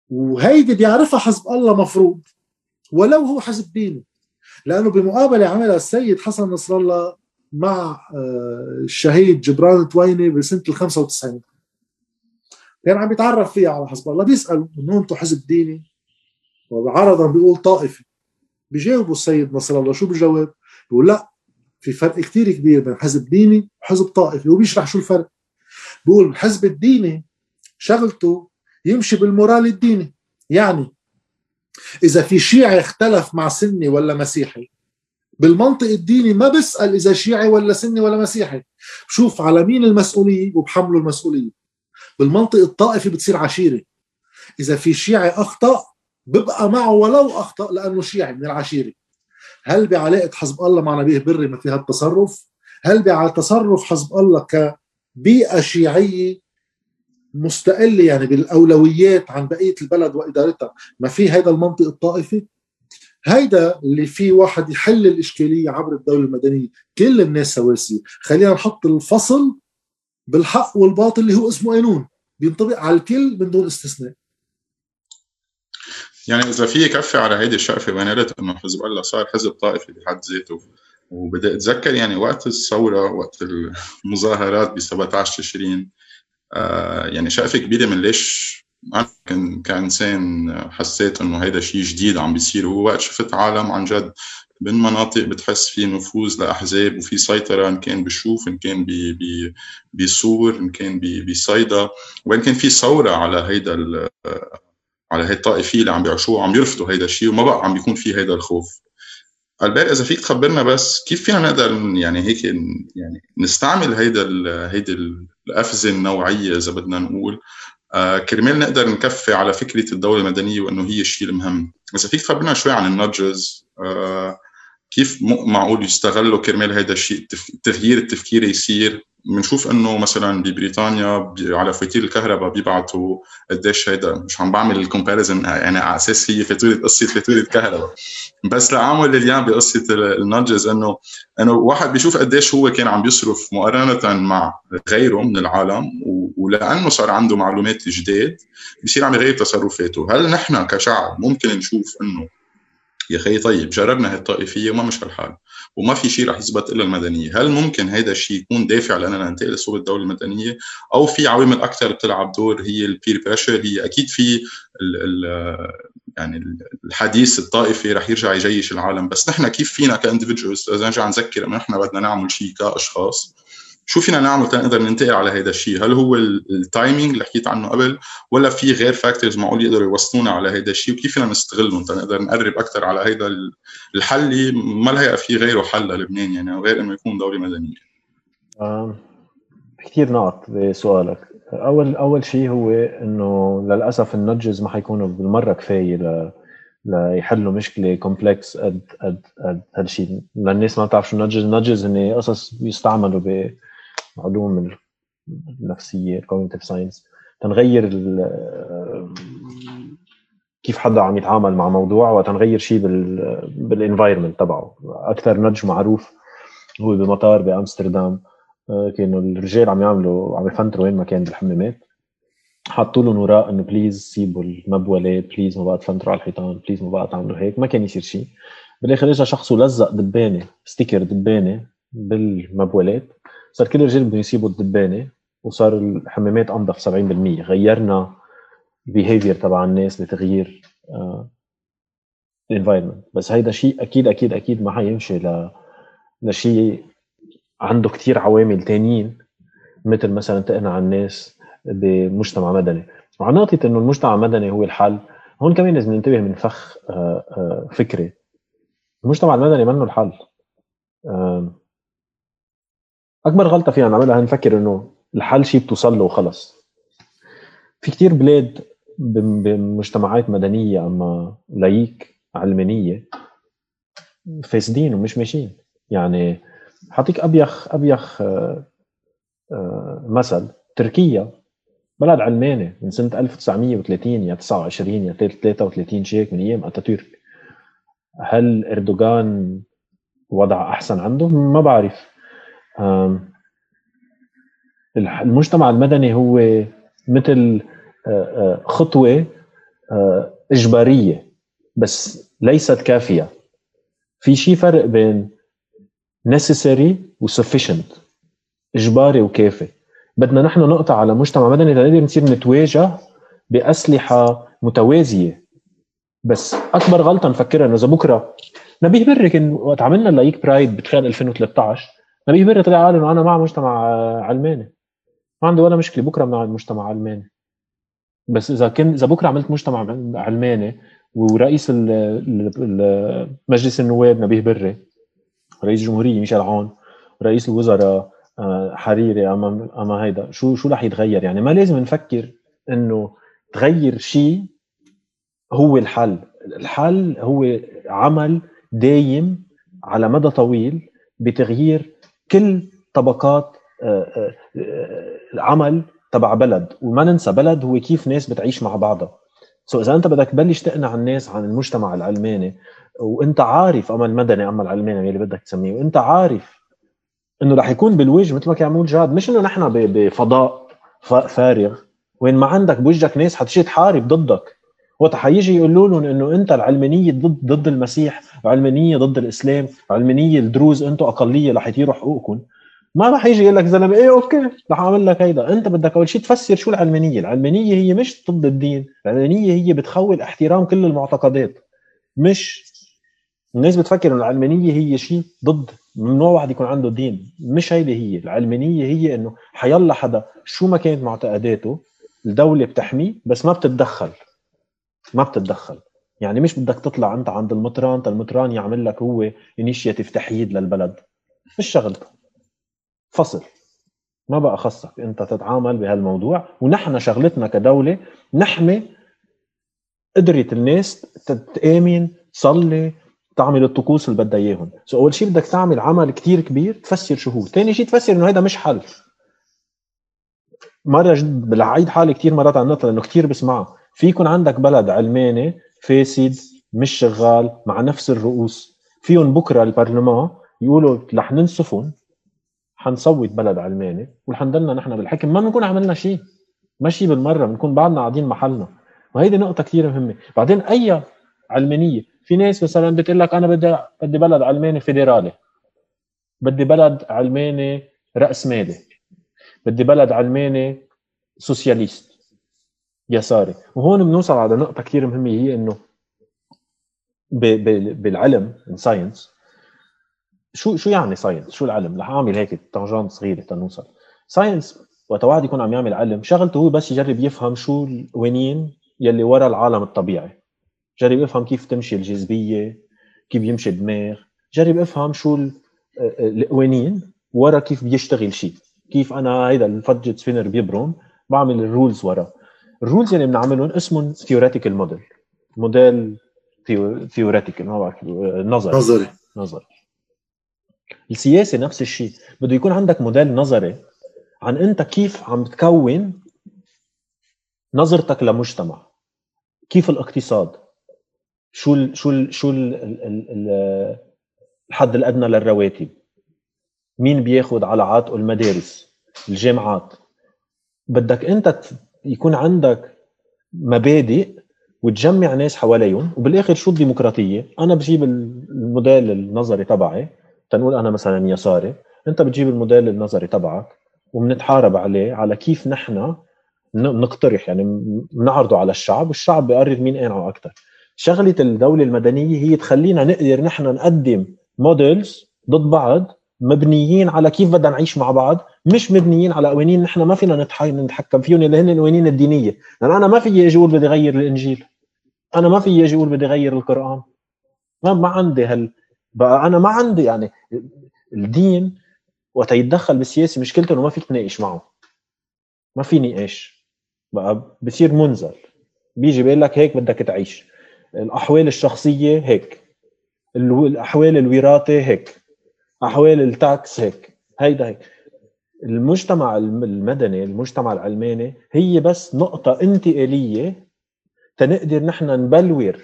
وهيدي بيعرفها حزب الله مفروض ولو هو حزب ديني. لأنه بمقابلة عملها السيد حسن نصر الله مع آه، الشهيد جبران تويني بسنة ال 95 كان عم يتعرف فيها على حزب الله. بيسالوا إنه أنتم حزب ديني؟ وعرضا بيقول طائفي بيجاوبوا السيد نصر الله. شو بجاوب؟ بيقول لا في فرق كثير كبير بين حزب ديني وحزب طائفي. وبيشرح شو الفرق؟ بيقول الحزب الديني شغلته يمشي بالمورال الديني. يعني إذا في شيعي اختلف مع سني ولا مسيحي بالمنطق الديني ما بسال إذا شيعي ولا سني ولا مسيحي. بشوف على مين المسؤولية وبحمله المسؤولية. بالمنطق الطائفي بتصير عشيرة. إذا في شيعي أخطأ ببقى معه ولو أخطأ لأنه شيعي من العشيرة. هل بعلاقة حزب الله مع نبيه بري ما في هالتصرف؟ هل بتصرف حزب الله كبيئة شيعية مستقلة يعني بالأولويات عن بقية البلد وإدارتها؟ ما في هذا المنطق الطائفي. هيدا اللي فيه واحد يحل الإشكالية عبر الدولة المدنية. كل الناس سواسية. خلينا نحط الفصل بالحق والباطل اللي هو اسمه قانون. بينطبق على الكل من دون استثناء. يعني إذا في كفي على هيدي الشقفة بنالت إنه حزب الله صار حزب طائفي بحد ذاته وبدي أتذكر يعني وقت الثورة وقت [laughs] المظاهرات ب 17 تشرين آه يعني شقفة كبيرة من ليش أنا كإنسان حسيت إنه هيدا شيء جديد عم بيصير. هو وقت شفت عالم عن جد من مناطق بتحس في نفوذ لأحزاب وفي سيطرة إن كان بالشوف إن كان بصور إن كان بصيدا وإن كان في ثورة على هيدا على هي الطائفية اللي عم بيعيشوها عم يرفضوا هيدا الشيء وما بقى عم بيكون في هيدا الخوف. الباقي إذا فيك تخبرنا بس كيف فينا نقدر يعني هيك يعني نستعمل هيدا هيدي الأفزة النوعية إذا بدنا نقول كرمال نقدر نكفي على فكرة الدولة المدنية وإنه هي الشيء المهم. إذا فيك تخبرنا شوي عن ال nudges آه كيف معقول يستغلوا كرمال هذا الشيء؟ تغيير التفكير يصير؟ بنشوف إنه مثلا ببريطانيا على فواتير الكهرباء بيبعتوا قديش هيدا مش عم بعمل ال comparison يعني على أساس هي فاتورة قصة فاتورة كهرباء. بس لعمل اليوم بقصه النادجز إنه إنه واحد بيشوف قديش هو كان عم بيصرف مقارنة مع غيره من العالم ولأنه صار عنده معلومات جديد بصير عم يغير تصرفاته. هل نحن كشعب ممكن نشوف إنه يا خي طيب جربنا هالطائفية وما مش الحال وما في شيء رح يثبت إلا المدنية، هل ممكن هذا الشيء يكون دافع لأننا ننتقل لصوب الدولة المدنية؟ أو في عوامل أكثر بتلعب دور هي البير بريشر هي أكيد في ال ال يعني الحديث الطائفي رح يرجع يجيش العالم. بس نحن كيف فينا ك individuals إذا نرجع نذكر إنه نحن بدنا نعمل شيء كأشخاص؟ شو فينا نعمل تنقدر ننتقل على هذا الشيء؟ هل هو ال timing اللي حكيت عنه قبل ولا في غير factors معقول يقدروا يوصلونا على هذا الشيء؟ وكيف فينا نستغلهم؟ تنقدر نقرب أكثر على هذا الحل اللي ما لها في غيره حل للبنان يعني غير إنه يكون دوله مدنيه آه كثير نقط بسؤالك. اول أول شيء هو إنه للأسف ال nudges ما حيكونوا بالمرة كفاية ل... ليحلوا مشكلة complex قد قد قد هالشيء. للناس ما بتعرف شو ال nudges ال nudges هن قصص بيستعملوا ب علوم النفسية ال cognitive science تنغير كيف حدا عم يتعامل مع موضوع وتنغير شيء بال بال environment تبعه. أكثر نج معروف هو بمطار بأمستردام آه، كانوا الرجال عم يعملوا عم يفنتروا وين ما كان بالحمامات. حطوا لهم وراء إنه please صيبوا المبولة please ما بقى تفنتروا على الحيطان please ما بقى تعملوا هيك. ما كان يصير شيء بالآخر اجى شخص ولزق دبانة sticker دبانة بالمبولات. صار كل الرجال بدهم يصيبوا الدبانة وصار الحمامات انظف 70% غيرنا ال behavior تبع الناس لتغيير الانفايرمنت بس هيدا شيء أكيد أكيد أكيد ما حيمشي ل لشيء عنده كتير عوامل تانيين مثل مثلا تقنع الناس بمجتمع مدني. وعلى نقطة إنه المجتمع المدني هو الحل. هون كمان لازم ننتبه من فخ آه، آه، فكري. المجتمع المدني منه الحل. أكبر غلطة فينا نعملها نفكر إنه الحل شيء بتوصل له وخلص. في كتير بلاد بمجتمعات مدنية أما لايك علمانيه فاسدين ومش ماشيين. يعني حاعطيك أبيخ أبيخ آه، آه، مثل تركيا بلد علماني من سنة 1930 يا 29 يا 33 شيك من أيام أتاتورك. هل إردوغان وضع أحسن عنده؟ ما بعرف. المجتمع المدني هو مثل خطوة إجبارية بس ليست كافية. في شيء فرق بين necessary و sufficient إجباري وكافي. بدنا نحن نقطع على مجتمع مدني لنقدر نصير نتواجه بأسلحة متوازية. بس أكبر غلطة نفكرها إنه إذا بكرة نبيه بري كان وقت عملنا ال Lake Pride بتخيل 2013 نبيه بري طلع قال إنه أنا مع مجتمع علماني. ما عندي ولا مشكلة بكرة مع المجتمع علماني. بس إذا كان إذا بكرة عملت مجتمع علماني ورئيس مجلس النواب نبيه بري رئيس الجمهوريه ميشيل عون رئيس الوزراء آه، حريري أما أما هيدا شو شو رح يتغير؟ يعني ما لازم نفكر إنه تغير شيء هو الحل. الحل هو عمل دايم على مدى طويل بتغيير كل طبقات العمل آه، آه، تبع بلد. وما ننسى بلد هو كيف ناس بتعيش مع بعضها. سو إذا أنت بدك تبلش تقنع الناس عن المجتمع العلماني وأنت عارف اما المدني اما العلماني اللي بدك تسميه وأنت عارف إنه رح يكون بالوجه مثل ما كان عمول جاد. مش إنه نحن بفضاء فارغ. وين ما عندك بوجهك ناس حتجي تحارب ضدك. وقت حيجي يقولوا لهم إنه أنت العلمانية ضد ضد المسيح وعلمانيه ضد الإسلام وعلمانيه الدروز أنتم أقلية رح يطيروا حقوقكم ما راح يجي يقول لك زلمة إيه أوكي رح أعمل لك هيدا. أنت بدك أول شيء تفسر شو العلمانية. العلمانية هي مش ضد الدين العلمانية هي بتخول احترام كل المعتقدات. مش الناس بتفكر إنه العلمانية هي شيء ضد ممنوع واحد يكون عنده دين. مش هيدي هي. العلمانية هي إنه حيلا حدا شو ما كانت معتقداته الدولة بتحميه بس ما بتتدخل. ما بتتدخل. يعني مش بدك تطلع انت عند المطران المطران يعمل لك هو initiative تحييد للبلد. مش شغلته فصل. ما بقى خصك. انت تتعامل بهالموضوع. ونحن شغلتنا كدولة نحمي قدرة الناس تآمن تصلي تعمل الطقوس اللي بدها إياهم. so أول شيء بدك تعمل عمل كتير كبير تفسر شو هو. ثاني شيء تفسر إنه هذا مش حل. مرة جد بالعيد حالي كثير مرات عن النقطه لأنه كثير بسمعها في يكون عندك بلد علماني فاسد مش شغال مع نفس الرؤوس. فيهم بكرة البرلمان يقولوا رح ننسفهم حنصوت بلد علماني وحنضلنا نحن بالحكم. ما بنكون عملنا شيء ماشي بالمرة بنكون بعدنا قاعدين محلنا. وهيدي نقطة كثير مهمة. بعدين أي علمانية في ناس مثلا بتقول لك أنا بدي بدي بلد علماني فيدرالي. بدي بلد علماني راس مالي بدي بلد علماني socialiste. يساري وهون بنوصل على نقطة كثير مهمة هي إنه بالعلم science شو شو يعني science شو العلم؟ رح أعمل هيك tangente صغيرة تنوصل science وقت واحد يكون عم يعمل علم شغلته هو بس يجرب يفهم شو القوانين يلي ورا العالم الطبيعي. جرب افهم كيف تمشي الجاذبية كيف يمشي الدماغ. جرب افهم شو القوانين ورا كيف بيشتغل شيء. كيف أنا هيدا ال fidget spinner بيبرم بعمل ال rules ورا. ال rules اللي بنعملهم اسمهم theoretical model model theoretical ما بعرف نظري. نظري. نظري. السياسة نفس الشيء. بده يكون عندك موديل نظري عن انت كيف عم تكون نظرتك لمجتمع. كيف الاقتصاد. شو ال شو ال شو ال ال الحد الأدنى للرواتب. مين بياخذ على عاتقه المدارس. الجامعات. بدك انت يكون عندك مبادئ وتجمع ناس حواليهم. وبالآخر شو الديمقراطية؟ أنا بجيب الموديل النظري تبعي. تنقول أنا مثلا يساري أنت بتجيب الموديل النظري تبعك وبنتحارب عليه على كيف نحن نقترح يعني بنعرضه على الشعب والشعب بيقرر مين قانعه أكثر شغلة الدولة المدنية هي تخلينا نقدر نحن نقدم موديلز ضد بعض مبنيين على كيف بدنا نعيش مع بعض مش مبنيين على قوانين نحن ما فينا نتحكم فيهم اللي هن القوانين الدينية. لأن أنا ما في أجي أقول بدي اغير الإنجيل. أنا ما في أجي أقول بدي اغير القرآن. ما ما عندي هال بقى أنا ما عندي يعني الدين وقت يتدخل بالسياسة مشكلته إنه ما فيك تناقش معه ما في نقاش بقى بصير منزل. بيجي بيقول لك هيك بدك تعيش. الأحوال الشخصية هيك. الأحوال الوراثة هيك. أحوال ال tax هيك. هيدا هيك. المجتمع المدني المجتمع العلماني هي بس نقطة انتقالية تنقدر نحن نبلور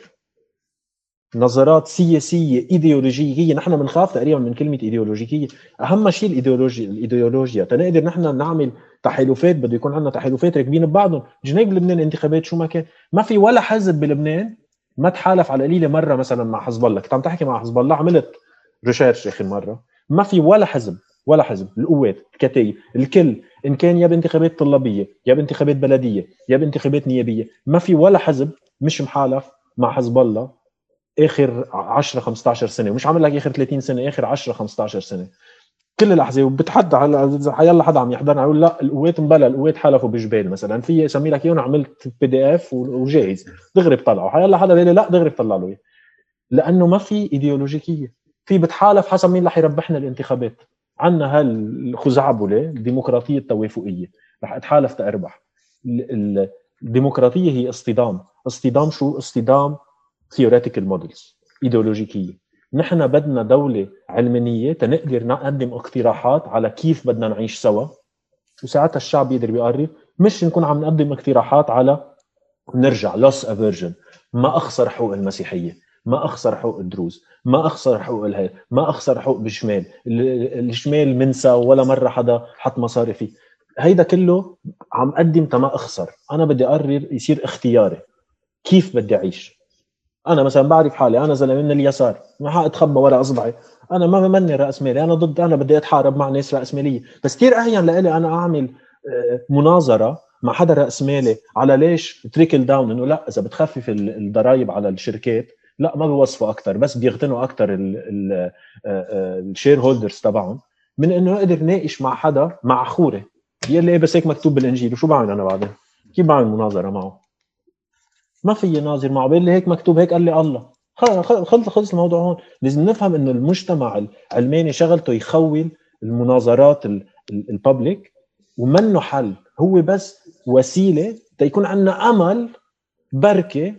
نظرات سياسية إيديولوجية. نحن بنخاف تقريبا من كلمة ايديولوجيه أهم شيء الايديولوجيا الإيديولوجيا. تنقدر نحن نعمل تحالفات بده يكون عندنا تحالفات راكبين ببعضهم. جنب بلبنان انتخابات شو ما كان. ما في ولا حزب بلبنان ما تحالف على القليله مرة مثلا مع حزب الله. كنت عم تحكي مع حزب الله عملت research اخر مرة. ما في ولا حزب ولا حزب القوات الكتايب الكل. إن كان يا بانتخابات طلابية يا بانتخابات بلدية يا بانتخابات نيابية ما في ولا حزب مش محالف مع حزب الله آخر 10 15 سنة. ومش عامل لك آخر 30 سنة آخر 10 15 سنة. كل الأحزاب وبتحدى على يلا حدا عم يحضرنا يقول لا القوات مبلا القوات حلفوا بجبال مثلا. في اسمي لك إياهم عملت بي دي اف وجاهز. دغري بطلعوا. حيلا حدا بيقول لا دغري بطلع له لأنه ما في إيديولوجيكية. في بتحالف حسب مين رح يربحنا الانتخابات. عندنا هالخزعبلة الديمقراطيه التوافقيه رح أتحالف تأربح. الديمقراطية هي اصطدام. اصطدام شو؟ اصطدام theoretical models ايديولوجيكيه نحن بدنا دولة علمانية تنقدر نقدم اقتراحات على كيف بدنا نعيش سوا. وساعتها الشعب يقدر يقرر مش نكون عم نقدم اقتراحات على نرجع loss aversion ما أخسر حقوق المسيحية. ما أخسر حقوق الدروز ما أخسر حقوق الهي ما أخسر حقوق بالشمال الشمال منسى ولا مرة حدا حط مصاري فيه هيدا كله عم قدم تما أخسر. أنا بدي أقرر يصير اختياري. كيف بدي أعيش؟ أنا مثلا بعرف حالي أنا زلمة من اليسار ما حاتخبى ورا أصبعي. أنا ما بمني رأس مالي أنا ضد أنا بدي أتحارب مع ناس رأس مالية. بس كثير اهين لإلي أنا أعمل آه، مناظرة مع حدا رأس مالي على ليش تريكل داون إنه لا إذا بتخفف الضرائب على الشركات لا ما بيوصفوا أكثر بس بيغتنوا أكثر ال shareholders تبعهم من إنه أقدر ناقش مع حدا مع خوري يقول لي إيه بس هيك مكتوب بالإنجيل. وشو بعمل أنا بعدين؟ كيف بعمل مناظرة معه؟ ما في ناظر معه. بيقول لي هيك مكتوب هيك قال لي الله. خلص خلص الموضوع هون. لازم نفهم إنه المجتمع العلماني شغلته يخول المناظرات ال public ومنه حل. هو بس وسيلة تيكون عندنا أمل بركي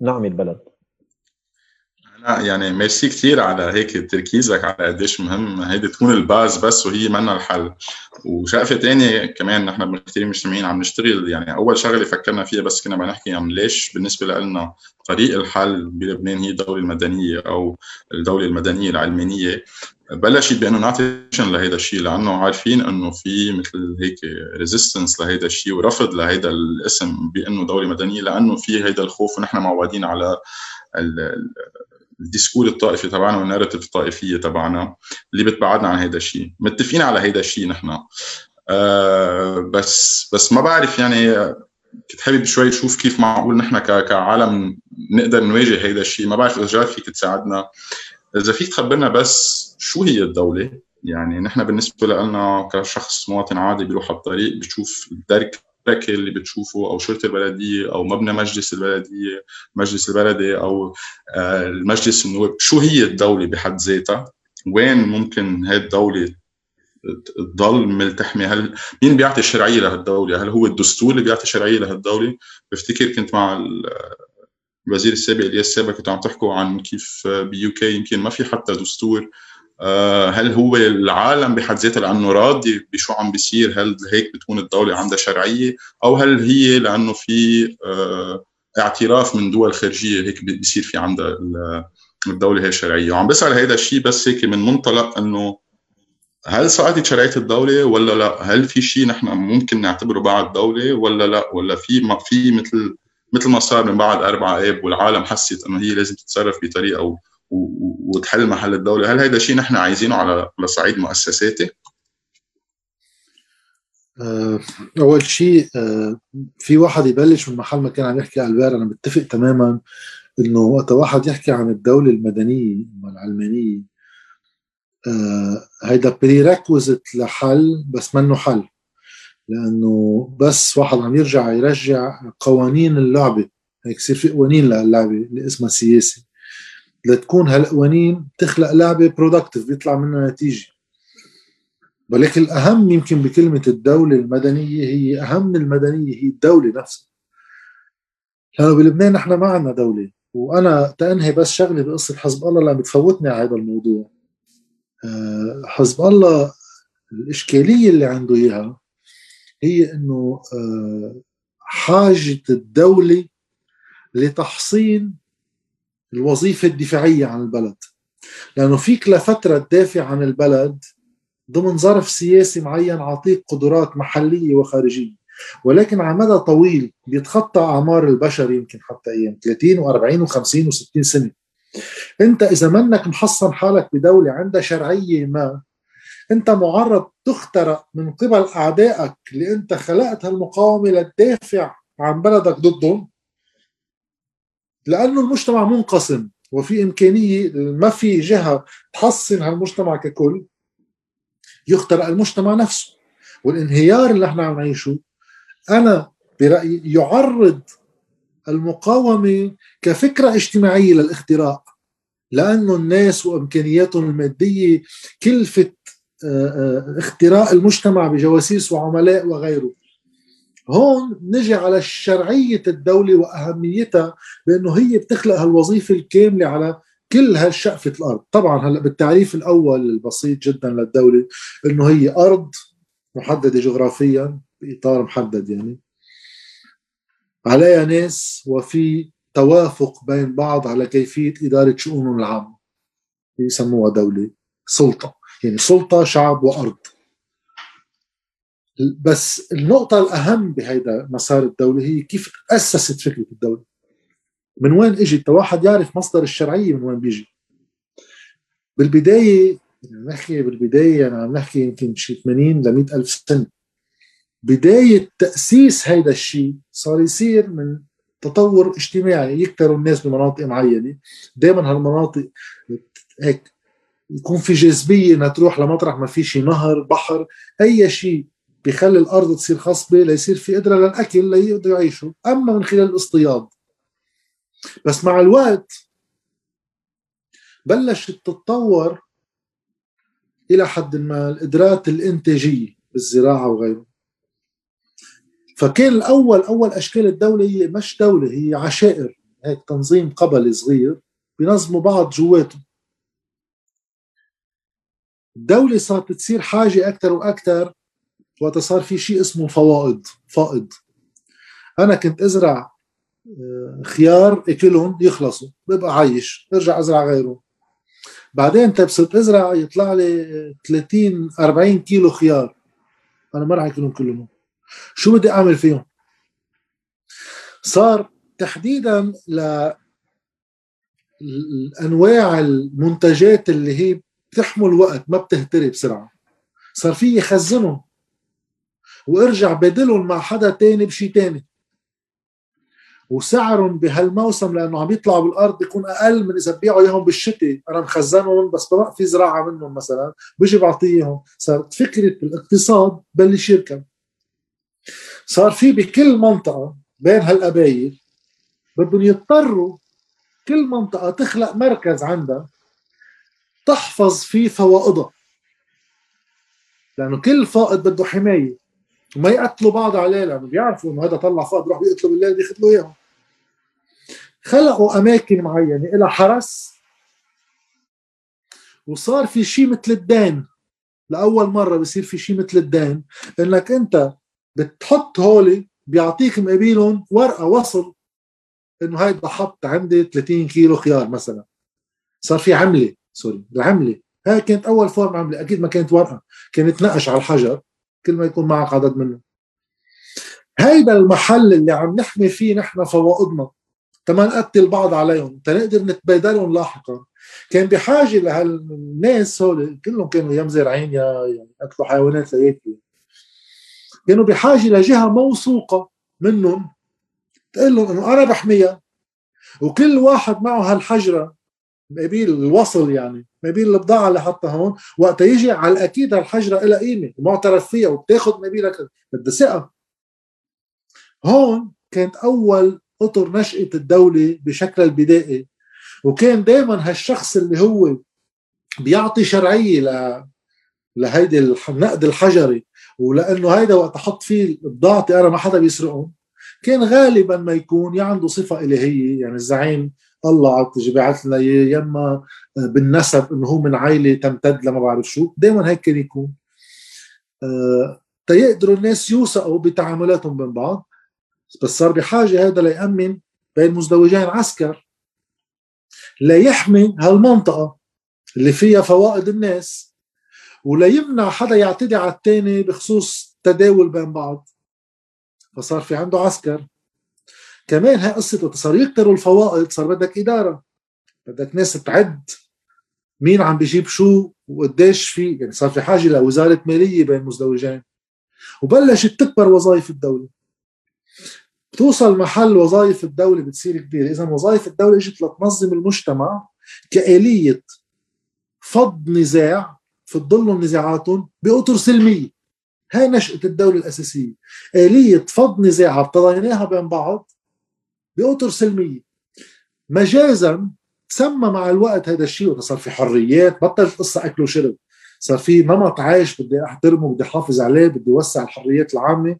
نعمل بلد. لا يعني ميرسي كثير على هيك تركيزك على قديش مهم هيدي تكون ال base بس وهي منا الحل. وشقفه ثانية كمان نحن كثير مجتمعين عم نشتغل يعني أول شغلة فكرنا فيها بس كنا بنحكي عن ليش بالنسبة لنا طريق الحل بلبنان هي الدولة المدنية أو الدولة المدنية العلمانية. بلشت بأنه نعطي لهيدا الشيء لأنه عارفين إنه في مثل هيك resistance لهيدا الشيء ورفض لهيدا الاسم بأنه دولة مدنية لأنه في هيدا الخوف ونحن معودين على ال discours الطائفي تبعنا وال narrative الطائفية تبعنا اللي بتبعدنا عن هذا الشيء متفقين على هذا الشيء نحن. آه بس بس ما بعرف يعني كنت حابب شوي أشوف كيف معقول نحن كعالم نقدر نواجه هذا الشيء ما بعرف إذا Jad فيك تساعدنا. إذا فيك تخبرنا بس شو هي الدولة؟ يعني نحن بالنسبة لنا كشخص مواطن عادي بيروح على الطريق بشوف الدرك الباكل اللي بتشوفه أو شرطه البلدية أو مبنى مجلس البلدية مجلس البلدي أو آه، المجلس النواب شو هي الدولة بحد ذاتها؟ وين ممكن هاي الدولة تضل ملتحمة؟ هل مين بيعطي شرعية لهالدولة؟ هل هو الدستور اللي بيعطي شرعية لهالدولة؟ بفتكر كنت مع الوزير السابق إلياس السابق كنتوا عم تحكوا عن كيف بيو كي يمكن ما في حتى دستور هل هو العالم بحد ذاته لأنه راضي بشو عم بيصير هل هيك بتكون الدولة عندها شرعية أو هل هي لأنه في آه، اعتراف من دول خارجية هيك بيصير في عندها الدولة هي شرعية وعم بسأل هذا الشيء بس هيك من منطلق إنه هل سقطت شرعية الدولة ولا لا؟ هل في شيء نحن ممكن نعتبره بعد دولة ولا لا؟ ولا في ما في مثل مثل ما صار من بعد أربعة آب والعالم حست إنه هي لازم تتصرف بطريقة وتحل محل الدولة. هل هذا شيء نحن عايزينه على على صعيد مؤسساتي؟ آه، أول شيء آه، في واحد يبلش من محل ما كان عم يحكي البير أنا متفق تماما إنه وقت واحد يحكي عن الدولة المدنية العلمانية آه، هيدا prerequisite لحل بس منه حل. لأنه بس واحد عم يرجع يرجع قوانين اللعبة. هيك يصير في قوانين للعبه اللي اسمها سياسة. لتكون هالقوانين تخلق لعبة productive بيطلع منها نتيجة. ولكن الأهم يمكن بكلمة الدولة المدنية هي أهم المدنية هي الدولة نفسها. لأنه بلبنان نحن ما عندنا دولة. وأنا تنهي بس شغلة بقصة حزب الله اللي بتفوتني على هذا الموضوع. آه، حزب الله الإشكالية اللي عنده إياها هي إنه آه، حاجة الدولة لتحصين الوظيفة الدفاعية عن البلد. لأنه فيك لفترة تدافع عن البلد ضمن ظرف سياسي معين عطيك قدرات محلية وخارجية. ولكن على مدى طويل بيتخطى أعمار البشر يمكن حتى أيام 30 و40 و50 و60 سنة. أنت إذا منك محصن حالك بدولة عندها شرعية ما أنت معرض تخترق من قبل أعدائك اللي أنت خلقت هالمقاومة لتدافع عن بلدك ضدهم. لأنه المجتمع منقسم وفي إمكانية ما في جهة تحصن هالمجتمع ككل يخترق المجتمع نفسه. والانهيار اللي إحنا عم نعيشه أنا برأيي يعرض المقاومة كفكرة اجتماعية للاختراق لأنه الناس وإمكانياتهم المادية كلفة آه، آه، اختراق المجتمع بجواسيس وعملاء وغيره. هون نجي على شرعية الدولة وأهميتها بأنه هي بتخلق هالوظيفة الكاملة على كل هالشقفة الأرض. طبعا هلأ بالتعريف الأول البسيط جدا للدولة أنه هي أرض محددة جغرافيا بإطار محدد يعني. عليها ناس وفي توافق بين بعض على كيفية إدارة شؤونهم العامة يسموها دولة سلطة. يعني سلطة شعب وأرض. بس النقطة الأهم بهيدا مسار الدولة هي كيف تأسست فكرة الدولة. من وين اجت واحد يعرف مصدر الشرعية من وين بيجي. بالبداية نحكي بالبداية يعني عم نحكي يمكن شي 80 ل 100 ألف سنة. بداية تأسيس هيدا الشيء صار يصير من تطور اجتماعي. يكتروا الناس بمناطق معينة. دائما هالمناطق هيك يكون في جاذبية إنها تروح لمطرح ما في شي نهر بحر أي شيء بيخلي الأرض تصير خصبة ليصير في قدره للاكل ليقدروا يعيشوا. أما من خلال الاصطياد. بس مع الوقت بلشت تتطور إلى حد ما القدرات الإنتاجية بالزراعة وغيره. فكان الأول أول أشكال الدولة هي مش دولة هي عشائر. هيك تنظيم قبلي صغير بينظموا بعض جواته الدولة صارت تصير حاجة أكثر وأكثر وقت صار في شيء اسمه فوائد فائض. أنا كنت أزرع آه، خيار أكلهم يخلصوا ببقى عايش ارجع أزرع غيره بعدين طيب صرت أزرع يطلع لي 30 40 كيلو خيار. أنا ما راح أكلهم كلهم. شو بدي أعمل فيهم؟ صار تحديدا ل انواع المنتجات اللي هي بتحمل وقت ما بتهتري بسرعة. صار في يخزنهم وارجع بدلهم مع حدا تاني بشي تاني. وسعرهم بهالموسم لأنه عم يطلعوا بالأرض بيكون أقل من إذا ببيعوا إياهم بالشتاء أنا مخزنهم بس بقى في زراعة منهم مثلا بيجي بعطيهم صارت فكرة الاقتصاد بلش يركب. صار في بكل منطقة بين هالقبايل بدهم يضطروا كل منطقة تخلق مركز عندها تحفظ فيه فوائدها. لأنه كل فائض بده حماية. وما يقتلوا بعض عليه لأنه بيعرفوا إنه هذا طلع فائض بيروح بيقتلوا بالليل بيقتلوا إياهم. خلقوا أماكن معينة لها حرس وصار في شيء مثل الدين. لأول مرة بصير في شيء مثل الدين. إنك أنت بتحط هولي بيعطيك مقابلهم ورقة وصل إنه هيدا حط عندي 30 كيلو خيار مثلا. صار في عملة سوري العمله هاي كانت أول form عملة أكيد ما كانت ورقة. كانت نقش على الحجر. كل ما يكون معك عدد منه. هيدا المحل اللي عم نحمي فيه نحن فوائدنا. تما نقتل بعض عليهم. تنقدر نتبادلهم لاحقا. كان بحاجة لهالناس هول كلهم كانوا يا مزارعين يا يعني قتلوا حيوانات لياكلوا كانوا بحاجة لجهة موثوقة منهم. تقول لهم إنه أنا بحميها. وكل واحد معه هالحجرة. مقابيل الوصل يعني مقابيل البضاعة اللي حطها هون. وقت يجي على الأكيد هالحجرة لها قيمة ومعترف فيها وبتاخذ مقابيلك بدها ثقة. هون كانت أول أطر نشأة الدولة بشكلها البدائي. وكان دائما هالشخص اللي هو بيعطي شرعية ل لهيدي النقد الحجري. ولأنه هيدا وقت أحط فيه بضاعتي أنا ما حدا بيسرقهم. كان غالبا ما يكون يا عنده صفة إلهية يعني الزعيم الله بعث لنا يا إما بالنسب إنه هو من عائلة تمتد لما بعرف شو. دائما هيك كان يكون. تيقدروا الناس يوثقوا بتعاملاتهم بين بعض. بس صار بحاجة هذا ليأمن بين مزدوجين عسكر ليحمي هالمنطقة اللي فيها فوائد الناس وليمنع حدا يعتدي على الثاني بخصوص تداول بين بعض. فصار في عنده عسكر. كمان هاي قصة صار يكتروا الفوائد صار بدك إدارة. بدك ناس تعد مين عم بيجيب شو وقديش في يعني صار في حاجة لوزارة مالية بين مزدوجين. وبلشت تكبر وظائف الدولة. بتوصل محل وظائف الدولة بتصير كبيرة. إذا وظائف الدولة إجت لتنظم المجتمع كآلية فض نزاع تفضلهم نزاعاتهم بأطر سلمية. هاي نشأة الدولة الأساسية. آلية فض نزاعها ابتضيناها بين بعض. بأطر سلمية. مجازا تسمى مع الوقت هذا الشيء وصار في حريات بطلت قصة أكل وشرب. صار في نمط عايش بدي أحترمه بدي أحافظ عليه بدي أوسع الحريات العامة.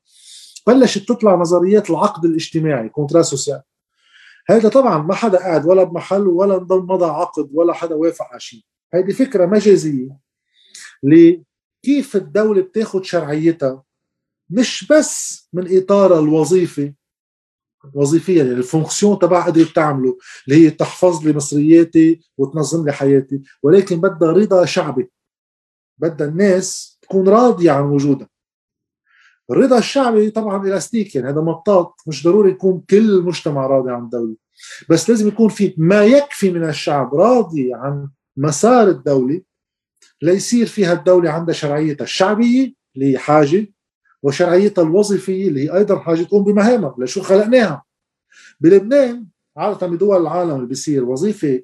بلشت تطلع نظريات العقد الاجتماعي contrat social هذا طبعا ما حدا قاعد ولا بمحل ولا مضى عقد ولا حدا وافق على شيء. هذه فكرة مجازية لكيف الدولة بتاخذ شرعيتها مش بس من إطارها الوظيفي وظيفيا. يعني ال fonction تبع قدرت تعمله اللي هي تحفظ لي مصرياتي وتنظم لي حياتي. ولكن بدها رضا شعبي. بدها الناس تكون راضية عن وجودها. الرضا الشعبي طبعا إلاستيك يعني هذا مطاط مش ضروري يكون كل المجتمع راضي عن الدولة. بس لازم يكون في ما يكفي من الشعب راضي عن مسار الدولة ليصير فيها الدولة عندها شرعيتها الشعبية اللي هي حاجة وشرعيتها الوظيفيه اللي هي أيضا حاجة تقوم بمهامها لشو خلقناها. بلبنان عادة بدول العالم اللي بيصير وظيفة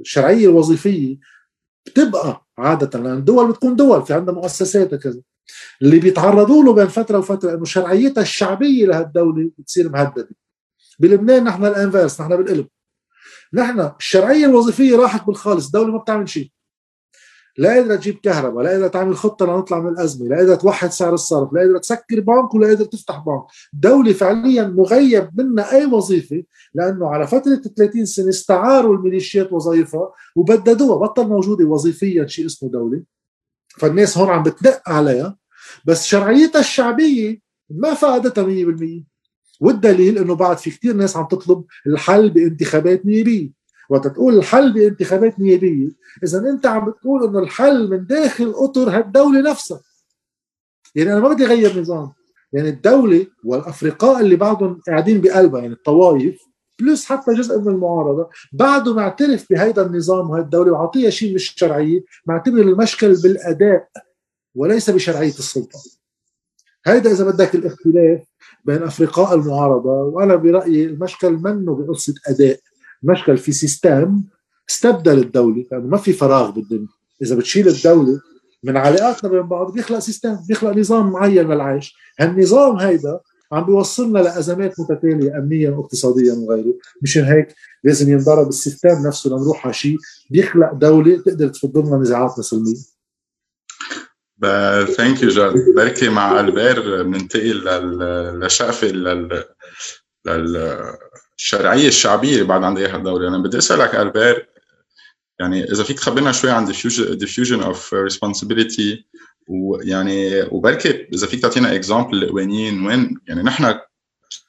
الشرعية الوظيفية بتبقى عادة لأن الدول بتكون دول في عندها مؤسسات وكذا. اللي بيتعرضوا له بين فترة وفترة إنه شرعيتها الشعبية لهالدولة بتصير مهددة. بلبنان نحن الأنفيرس نحن بالقلب. نحن الشرعية الوظيفية راحت بالخالص الدولة ما بتعمل شيء. لا قادرة تجيب كهرباء لا قادرة تعمل خطة لنطلع من الأزمة لا قادرة توحد سعر الصرف لا قادرة تسكر بنك ولا قادرة تفتح بنك. دولة فعليا مغيب منها أي وظيفة لأنه على فترة 30 سنة استعاروا الميليشيات وظائفها وبددوها بطل موجودة وظيفيا شيء اسمه دولة. فالناس هون عم بتدق عليها. بس شرعيتها الشعبية ما فقدتها 100% والدليل إنه بعد في كثير ناس عم تطلب الحل بانتخابات نيابية. وقت تقول الحل بانتخابات نيابية. إذا أنت عم بتقول إنه الحل من داخل أطر هالدولة نفسها. يعني أنا ما بدي أغير نظام. يعني الدولة والأفرقاء اللي بعدهم قاعدين بقلبها يعني الطوائف plus حتى جزء من المعارضة بعده معترف بهيدا النظام وهي الدولة وعطيها شيء مش شرعية معتبر المشكل بالأداء وليس بشرعية السلطة. هيدا إذا بدك الاختلاف بين أفرقاء المعارضة وأنا برأيي المشكل منه بقصة أداء. المشكل في system استبدل الدولة لأنه ما في فراغ بالدنيا. إذا بتشيل الدولة من علاقاتنا بين بعض بيخلق system بيخلق نظام معين للعيش. هالنظام هيدا عم بيوصلنا لأزمات متتالية امنيا واقتصاديا وغيره. مشان هيك لازم ينضرب ال system نفسه لنروح على شيء بيخلق دولة تقدر تفض لنا نزاعاتنا سلميه thank you جاد. بركي مع ألبير بننتقل لشقفه لل للشرعيه الشعبية اللي بعد عند اياها الدولة أنا بدي أسألك ألبير يعني إذا فيك تخبرنا شوي عن diffusion of responsibility ويعني وبركي إذا فيك تعطينا example القوانين وين يعني نحن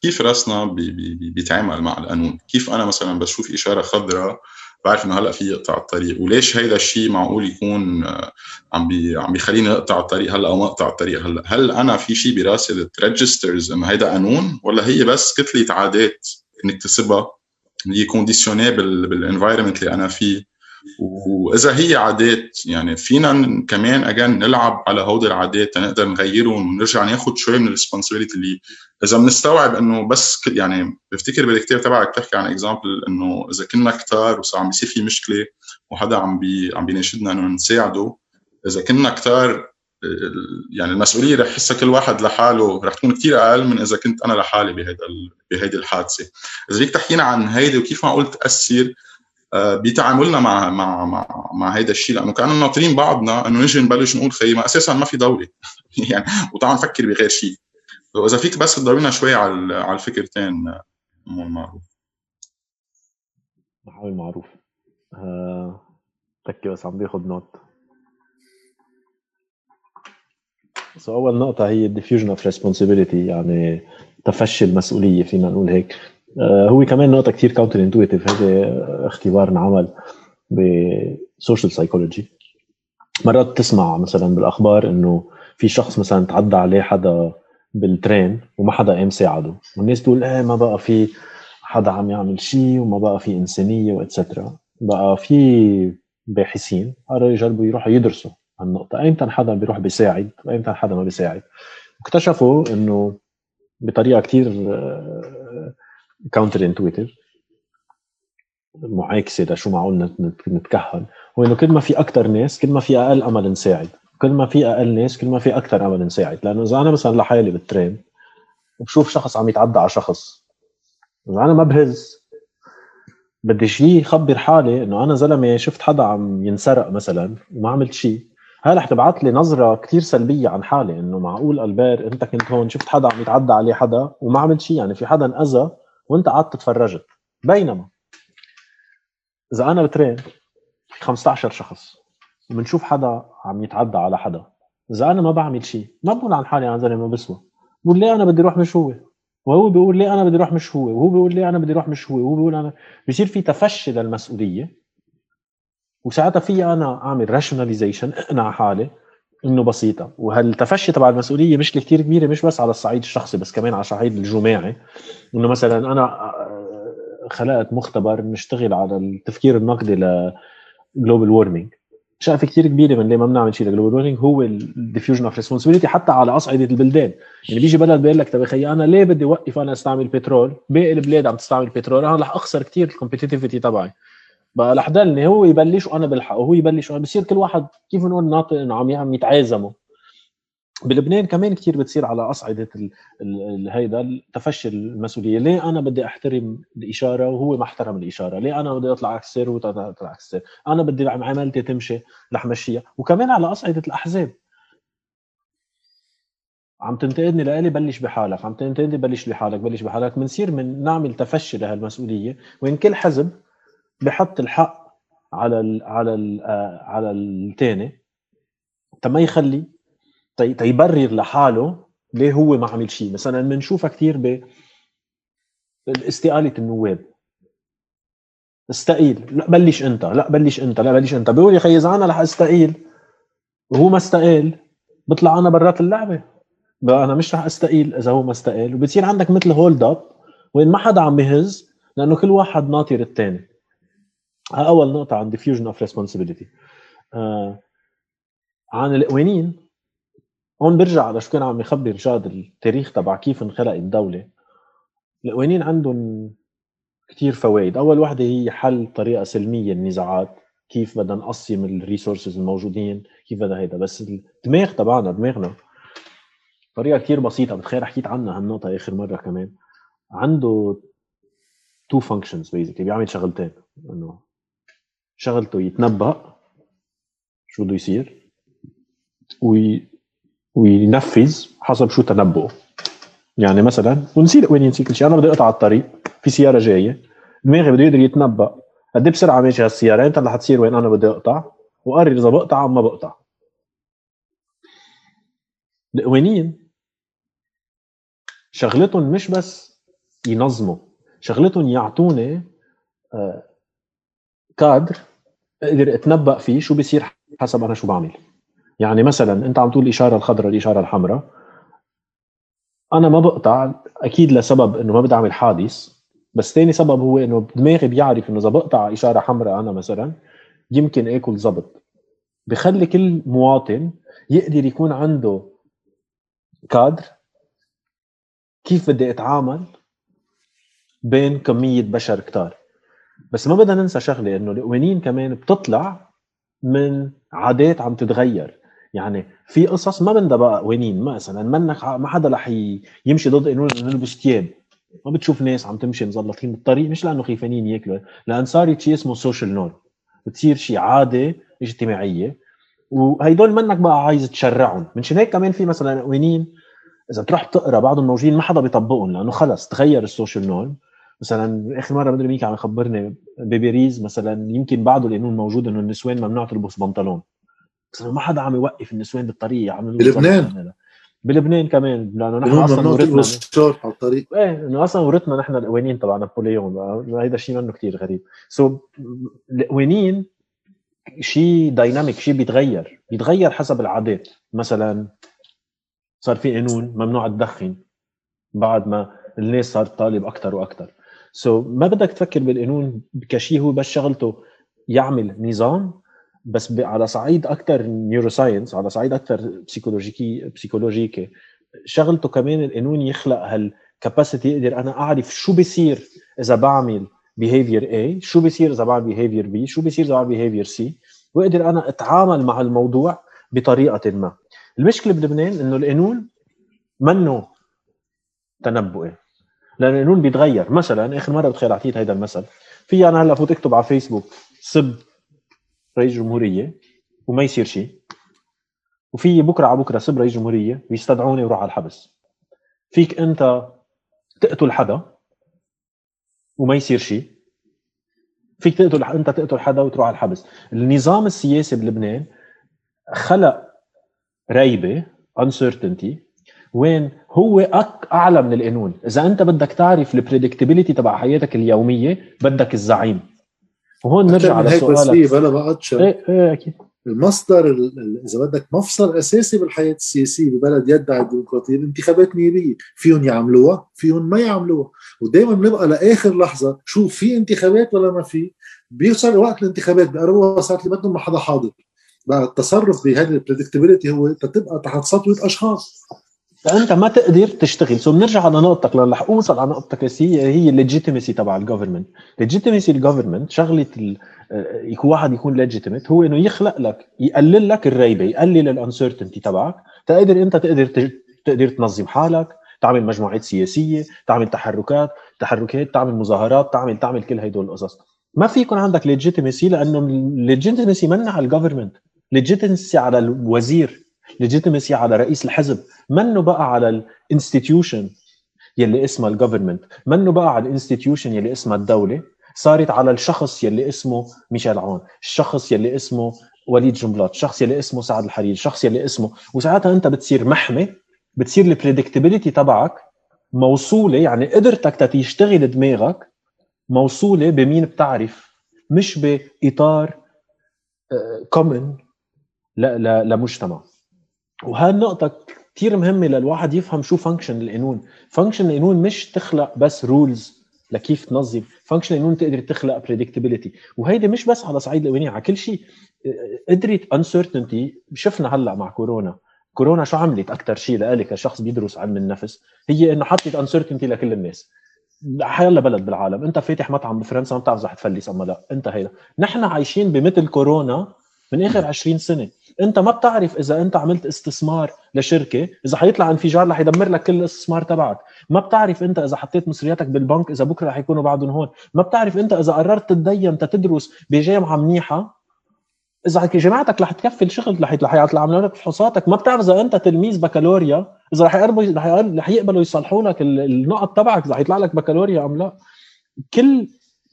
كيف رأسنا بي بي بيتعامل مع القانون؟ كيف أنا مثلا بشوف إشارة خضراء بعرف إنه هلأ في يقطع الطريق وليش هيدا الشيء معقول يكون عم بي عم بيخليني أقطع الطريق هلأ أو ما أقطع الطريق هلأ؟ هل أنا في شيء براسي registers إنه هيدا قانون ولا هي بس كتلة عادات نكتسبها اللي conditionné بال environment اللي أنا فيه. وإذا هي عادات يعني فينا كمان again نلعب على هودي العادات نقدر نغيرهم ونرجع ناخذ شوي من ال responsibility اللي إذا بنستوعب إنه بس يعني بفتكر بالكتاب تبعك بتحكي عن example إنه إذا كنا كتار وصار عم بيصير في مشكلة وحدا عم بي عم بيناشدنا إنه نساعده. إذا كنا كتار يعني المسؤولية رح يحسها كل واحد لحاله رح تكون كثير أقل من إذا كنت أنا لحالي بهيدا بهيدي الحادثة. إذا فيك تحكينا عن هيدي وكيف معقول تاثر آه، بتعاملنا مع مع مع, مع هيدا الشيء لأنه كانوا ناطرين بعضنا إنه نجي نبلش نقول خي ما أساسا ما في دولة. [laughs] يعني وتعال نفكر بغير شيء. وإذا فيك بس تضربنا شوي على على الفكرتين مو معروف. بحاول معروف. آه... تكي بس عم باخذ نوت. so أول نقطة هي ال diffusion of responsibility يعني تفشي المسؤولية فينا نقول هيك. آه، هو كمان نقطة كثير counterintuitive هذا اختبار انعمل ب social psychology مرات تسمع مثلا بالأخبار إنه في شخص مثلا تعدى عليه حدا بال train وما حدا قام ساعده. والناس تقول إيه ما بقى في حدا عم يعمل شيء وما بقى في إنسانية و etcetera بقى في باحثين قرروا يجربوا يروحوا يدرسوا هالنقطة ايمتى حدا بيروح بيساعد؟ وايمتى حدا ما بيساعد؟ اكتشفوا إنه بطريقة كتير counterintuitive معاكسه لشو معقول نتكهن؟ هو إنه كل ما في أكثر ناس كل ما في أقل أمل نساعد. كل ما في أقل ناس كل ما في أكثر أمل نساعد. لأنه إذا أنا مثلا لحالي بال train وبشوف شخص عم يتعدى على شخص. إذا أنا ما بهز بدي شيء خبر حالي إنه أنا زلمة شفت حدا عم ينسرق مثلا وما عملت شيء هاي رح تبعث لي نظرة كثير سلبية عن حالي إنه معقول ألبير أنت كنت هون شفت حدا عم يتعدى عليه حدا وما عملت شيء يعني في حدا انأذى وأنت قعدت تفرجت. بينما إذا أنا بترين 15 شخص وبنشوف حدا عم يتعدى على حدا إذا أنا ما بعمل شيء ما بقول عن حالي عن زلمة ما بسوى. بقول ليه أنا بدي أروح مش هو؟ وهو بيقول ليه أنا بدي أروح مش هو؟ وهو بيقول ليه أنا بدي أروح مش هو؟ وهو بيقول أنا بصير في تفشي للمسؤولية. وساعتها في أنا أعمل rationalization إقنع حالي إنه بسيطة. وهالتفشي تبع المسؤولية مشكله كثير كبيرة مش بس على الصعيد الشخصي بس كمان على الصعيد الجماعي. إنه مثلا أنا آه، خلقت مختبر نشتغل على التفكير النقدي ل global warming شقفه كثير كبيرة من ليه ما بنعمل شيء ل global warming هو ال diffusion of responsibility حتى على أصعدة البلدان. يعني بيجي بلد بيقول لك طيب خيي أنا ليه بدي اوقف أنا أستعمل بترول باقي البلاد عم تستعمل بترول أنا رح أخسر كثير ال competitivity تبعي. بقى ضلني هو يبلش وأنا بالحق وهو يبلش وأنا بصير كل واحد كيف نقول ناطر إنه عم عم يتعازموا بلبنان كمان كثير بتصير على أصعدة هيدا تفشي المسؤولية، ليه أنا بدي أحترم الإشارة وهو ما احترم الإشارة؟ ليه أنا بدي أطلع اكسر وهو طلع اكسر؟ أنا بدي عملتي تمشي رح مشيها، وكمان على أصعدة الأحزاب. عم تنتقدني لإلي بلش بحالك عم تنتقدني بلش بحالك بلش بحالك. بنصير من نعمل تفشي لهالمسؤولية وين كل حزب بحط الحق على ال على ال آه، على الثاني تما يخلي تيبرر لحاله ليه هو ما عمل شيء. مثلا بنشوفها كثير ب استقاله النواب. استقيل. لا بلش انت لا بلش انت لا بلش انت. بيقول يا خيي إذا أنا رح استقيل وهو ما استقال بطلع أنا برات اللعبة. بقى أنا مش رح استقيل إذا هو ما استقال وبتصير عندك مثل hold up وين ما حدا عم يهز لأنه كل واحد ناطر الثاني أول نقطة عن diffusion of responsibility آه عن القوانين هون برجع على شو كان عم يخبر رشاد التاريخ تبع كيف انخلق الدولة. القوانين عندهم كثير فوائد. أول وحدة هي حل طريقة سلمية النزاعات كيف بدنا نقسم ال resources الموجودين كيف بدنا هيدا. بس الدماغ تبعنا دماغنا طريقة كثير بسيطة. بتخيل حكيت عنها هالنقطة آخر مرة كمان. عنده two functions basically بيعمل شغلتين إنه شغلته يتنبأ. شو بده يصير؟ وي... وينفذ حسب شو تنبؤه. يعني مثلا ونسير وين ينسي كل شيء. أنا بدي أقطع الطريق في سيارة جاية. دماغي بده يقدر يتنبأ. قد إيه بسرعة ماشي هالسيارة؟ انت اللي حتصير وين أنا بدي أقطع؟ وقرر إذا بقطع أو ما بقطع. القوانين شغلتهم مش بس ينظموا شغلتهم يعطوني آه، كادر أقدر أتنبأ فيه شو بيصير حسب أنا شو بعمل. يعني مثلا أنت عم تقول الاشاره الخضراء الإشارة الحمراء. أنا ما بقطع أكيد لسبب إنه ما بدي أعمل حادث بس ثاني سبب هو إنه دماغي بيعرف إنه إذا بقطع إشارة حمراء أنا مثلا يمكن آكل زبط. بخلي كل مواطن يقدر يكون عنده كادر كيف بدي أتعامل بين كمية بشر كتار. بس ما بدنا ننسى شغلة إنه القوانين كمان بتطلع من عادات عم تتغير. يعني في قصص ما بدها بقى قوانين مثلا منك ما حدا رح يمشي ضد قانون إنه نلبس ثياب ما بتشوف ناس عم تمشي مزلطين بالطريق مش لأنه خيفانين ياكلوا لأن صارت شيء اسمه social norm بتصير شيء عادة اجتماعية. وهيدول منك بقى عايز تشرعهم. منشان هيك كمان في مثلا قوانين إذا بتروح تقرأ بعضهم موجودين ما حدا بيطبقهم لأنه خلص تغير ال social norm مثلا آخر مرة مدري مين كان عم يخبرني بباريس مثلا يمكن بعده القانون موجود إنه النسوان ممنوع تلبس بنطلون. بس ما حدا عم يوقف النسوان بالطريق عم بلبنان؟ بلبنان كمان لأنه نحن أصلا ورثنا شورت على الطريق. إيه إنه أصلا ورثنا نحن القوانين تبع نابليون. هيدا الشيء منه كثير غريب. so, القوانين شيء dynamic شيء بيتغير. بيتغير حسب العادات. مثلا صار في قانون ممنوع تدخن بعد ما الناس صارت طالب أكثر وأكثر so, ما بدك تفكر بالقانون كشيء هو بس شغلته يعمل نظام بس على صعيد أكثر neuroscience على صعيد أكثر psychologique psychologique شغلته كمان القانون يخلق هال capacity يقدر أنا أعرف شو بيصير إذا بعمل behavior A شو بيصير إذا بعمل behavior B شو بيصير إذا بعمل behavior C وأقدر أنا أتعامل مع الموضوع بطريقة ما. المشكلة بلبنان إنه القانون منه تنبؤي. لأن القانون بيتغير. مثلا آخر مرة بتخيل اعطيت هذا المثل. في أنا هلأ فوت أكتب على فيسبوك سب رئيس جمهورية وما يصير شيء وفي بكرة على بكرة سب رئيس جمهورية ويستدعوني وروح على الحبس. فيك أنت تقتل حدا وما يصير شيء فيك تقتل أنت تقتل حدا وتروح على الحبس. النظام السياسي بلبنان خلق ريبة uncertainty وين هو أك أعلى من القانون إذا أنت بدك تعرف البريدكتبيليتي تبع حياتك اليومية بدك الزعيم. وهون نرجع على سؤالك بس بلا بقطشك إيه إيه أكيد. المصدر إذا بدك مفصل أساسي بالحياة السياسية ببلد يدعي الديمقراطية الانتخابات نيابيه فيهم يعملوها فيهم ما يعملوها. ودائما بنبقى لآخر لحظة شو في انتخابات ولا ما في. بيوصل وقت الانتخابات بقربوا صارت اللي بدهم ما حدا حاضر. بقى التصرف بهذه ال predictability هو تبقى تحت سطوة أشخاص. فأنت ما تقدر تشتغل. so بنرجع على نقطتك رح أوصل على نقطتك. هي هي ال legitimacy تبع ال government legitimacy ال government شغلة آه، يكون واحد يكون legitimate هو إنه يخلق لك يقلل لك الريبة يقلل ال uncertainty تبعك. تقدر أنت تقدر تقدر تنظم حالك تعمل مجموعات سياسية تعمل تحركات تحركات تعمل مظاهرات تعمل تعمل كل هدول القصص. ما في يكون عندك legitimacy لأنه ال legitimacy منها على ال government legitimacy على الوزير. legitimacy على رئيس الحزب. منه بقى على ال institution يلي اسمها ال government منه بقى على ال institution يلي اسمها الدولة؟ صارت على الشخص يلي اسمه ميشيل عون الشخص يلي اسمه وليد جنبلاط الشخص يلي اسمه سعد الحريري الشخص يلي اسمه. وساعتها انت بتصير محمي بتصير ال predictability تبعك موصولة يعني قدرتك تشتغل دماغك موصولة بمين بتعرف؟ مش بإطار common آه، لمجتمع وهالنقطة كثير مهمة للواحد يفهم شو function القانون، function القانون مش تخلق بس rules لكيف تنظم، function القانون تقدر تخلق predictability، وهيدي مش بس على صعيد القوانين على كل شيء. قدرت uncertainty شفنا هلأ مع كورونا، كورونا شو عملت؟ أكثر شيء لإلي كشخص بيدرس علم النفس هي إنه حطت انسرتينتي لكل الناس. حيلا بلد بالعالم. أنت فاتح مطعم بفرنسا ما بتعرف إذا حتفلس اما لا. أنت هيدا. نحن عايشين بمثل كورونا من آخر 20 سنة. انت ما بتعرف إذا انت عملت استثمار لشركة إذا حيطلع انفجار رح يدمر لك كل الاستثمار تبعك. ما بتعرف انت إذا حطيت مصرياتك بالبنك إذا بكرة رح يكونوا بعدهم هون. ما بتعرف انت إذا قررت تتدين تدرس بجامعة منيحة إذا جامعتك رح تكفل شغل رح يطلع عملوا لك فحوصاتك. ما بتعرف إذا انت تلميذ بكالوريا إذا رح يقربوا رح يقبلوا يصلحوا لك النقط تبعك إذا حيطلع لك بكالوريا أم لا. كل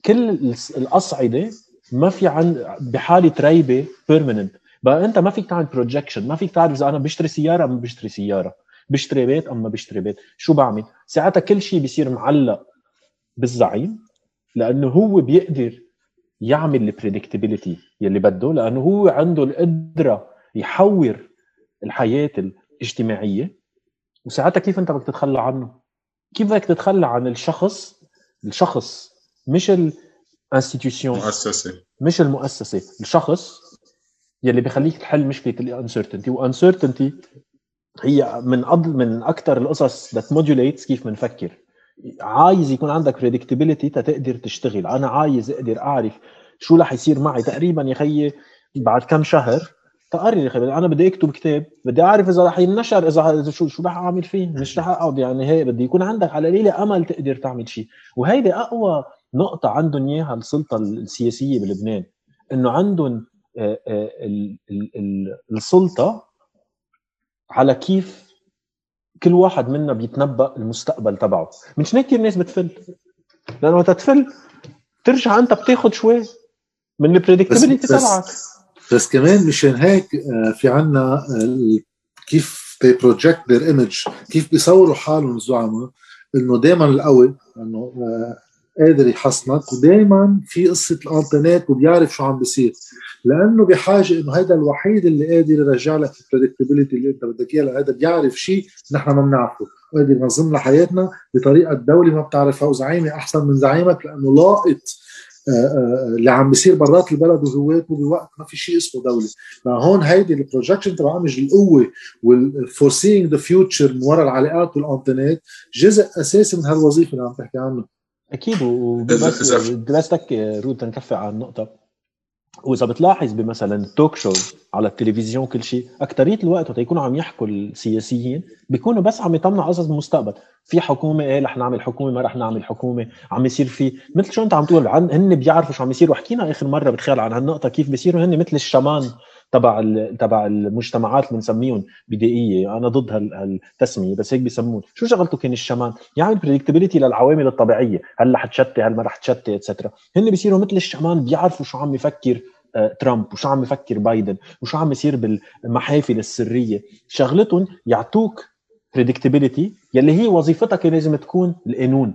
كل الأصعدة ما في عن بحالة ريبة permanent بقى انت ما فيك تعمل projection ما فيك تعرف إذا أنا بشتري سيارة أم بشتري سيارة. بشتري بيت أم ما بشتري بيت. شو بعمل؟ ساعتها كل شيء بيصير معلق بالزعيم لأنه هو بيقدر يعمل ال predictability يلي بده لأنه هو عنده القدرة يحور الحياة الاجتماعية. وساعتها كيف أنت بدك تتخلى عنه؟ كيف بدك تتخلى عن الشخص؟ الشخص مش ال institution مؤسسة. مش المؤسسة الشخص يلي بخليك تحل مشكلة ال uncertainty و uncertainty هي من أضل من أكثر القصص that modulates كيف بنفكر عايز يكون عندك بريدكتبيليتي تقدر تشتغل. أنا عايز أقدر أعرف شو رح يصير معي. تقريبا يا خيي بعد كم شهر تقرر يا أنا بدي أكتب كتاب بدي أعرف إذا رح ينشر إذا شو شو رح أعمل فيه. مش رح أقعد يعني هيك. بدي يكون عندك على القليله أمل تقدر تعمل شيء. وهيدي أقوى نقطة عندهم إياها السلطة السياسية بلبنان. إنه عندهم السلطة على كيف كل واحد منا بيتنبأ المستقبل تبعه. مش هيك كثير ناس بتفل؟ لأنه وقت تفل ترجع أنت بتاخذ شوي من البريدكتبيليتي تبعك. بس كمان مشان هيك آه، في عنا كيف they project their image كيف بيصوروا حالهم الزعماء إنه دائما القوي إنه قادر يحصنك ودائما في قصة الانترنت وبيعرف شو عم بيصير. لأنه بحاجة إنه هذا الوحيد اللي قادر يرجع لك ال predictability اللي أنت بدك إياها هذا بيعرف شيء نحن ما بنعرفه. وقادر ينظم لنا حياتنا بطريقة الدولة ما بتعرفها وزعيمي أحسن من زعيمك لأنه لاقط آه، آه، اللي عم بيصير برات البلد وجواته بوقت ما في شيء اسمه دولة. فهون هيدي ال projection تبع القوة وال foreseeing the future من وراء العلاقات والانترنت جزء أساسي من هالوظيفة اللي عم تحكي عنها أكيد وبس بس تك روت نكفي على النقطه وإذا بتلاحظ بمثلا ال talk show على التلفزيون كل شيء اكثريه الوقت وقت يكونوا عم يحكوا السياسيين بيكونوا بس عم يطمنوا قصص المستقبل. في حكومة إيه رح نعمل حكومة ما رح نعمل حكومة عم يصير في مثل شو أنت عم تقول عن هن بيعرفوا شو عم يصير وحكينا آخر مرة بتخيل عن هالنقطة كيف بيصيروا هن مثل ال shaman. تبع تبع المجتمعات اللي بنسميهم بدائية. أنا ضد هالتسمية بس هيك بيسمون شو شغلته كان ال shaman يعمل predictability للعوامل الطبيعية. هل رح تشتي هل ما رح تشتي etcetera هن بيصيروا مثل الشمان بيعرفوا شو عم يفكر آه، ترامب وشو عم يفكر بايدن وشو عم يصير بالمحافل السرية. شغلتهم يعطوك بريدكتبيليتي يلي هي وظيفتك لازم تكون القانون.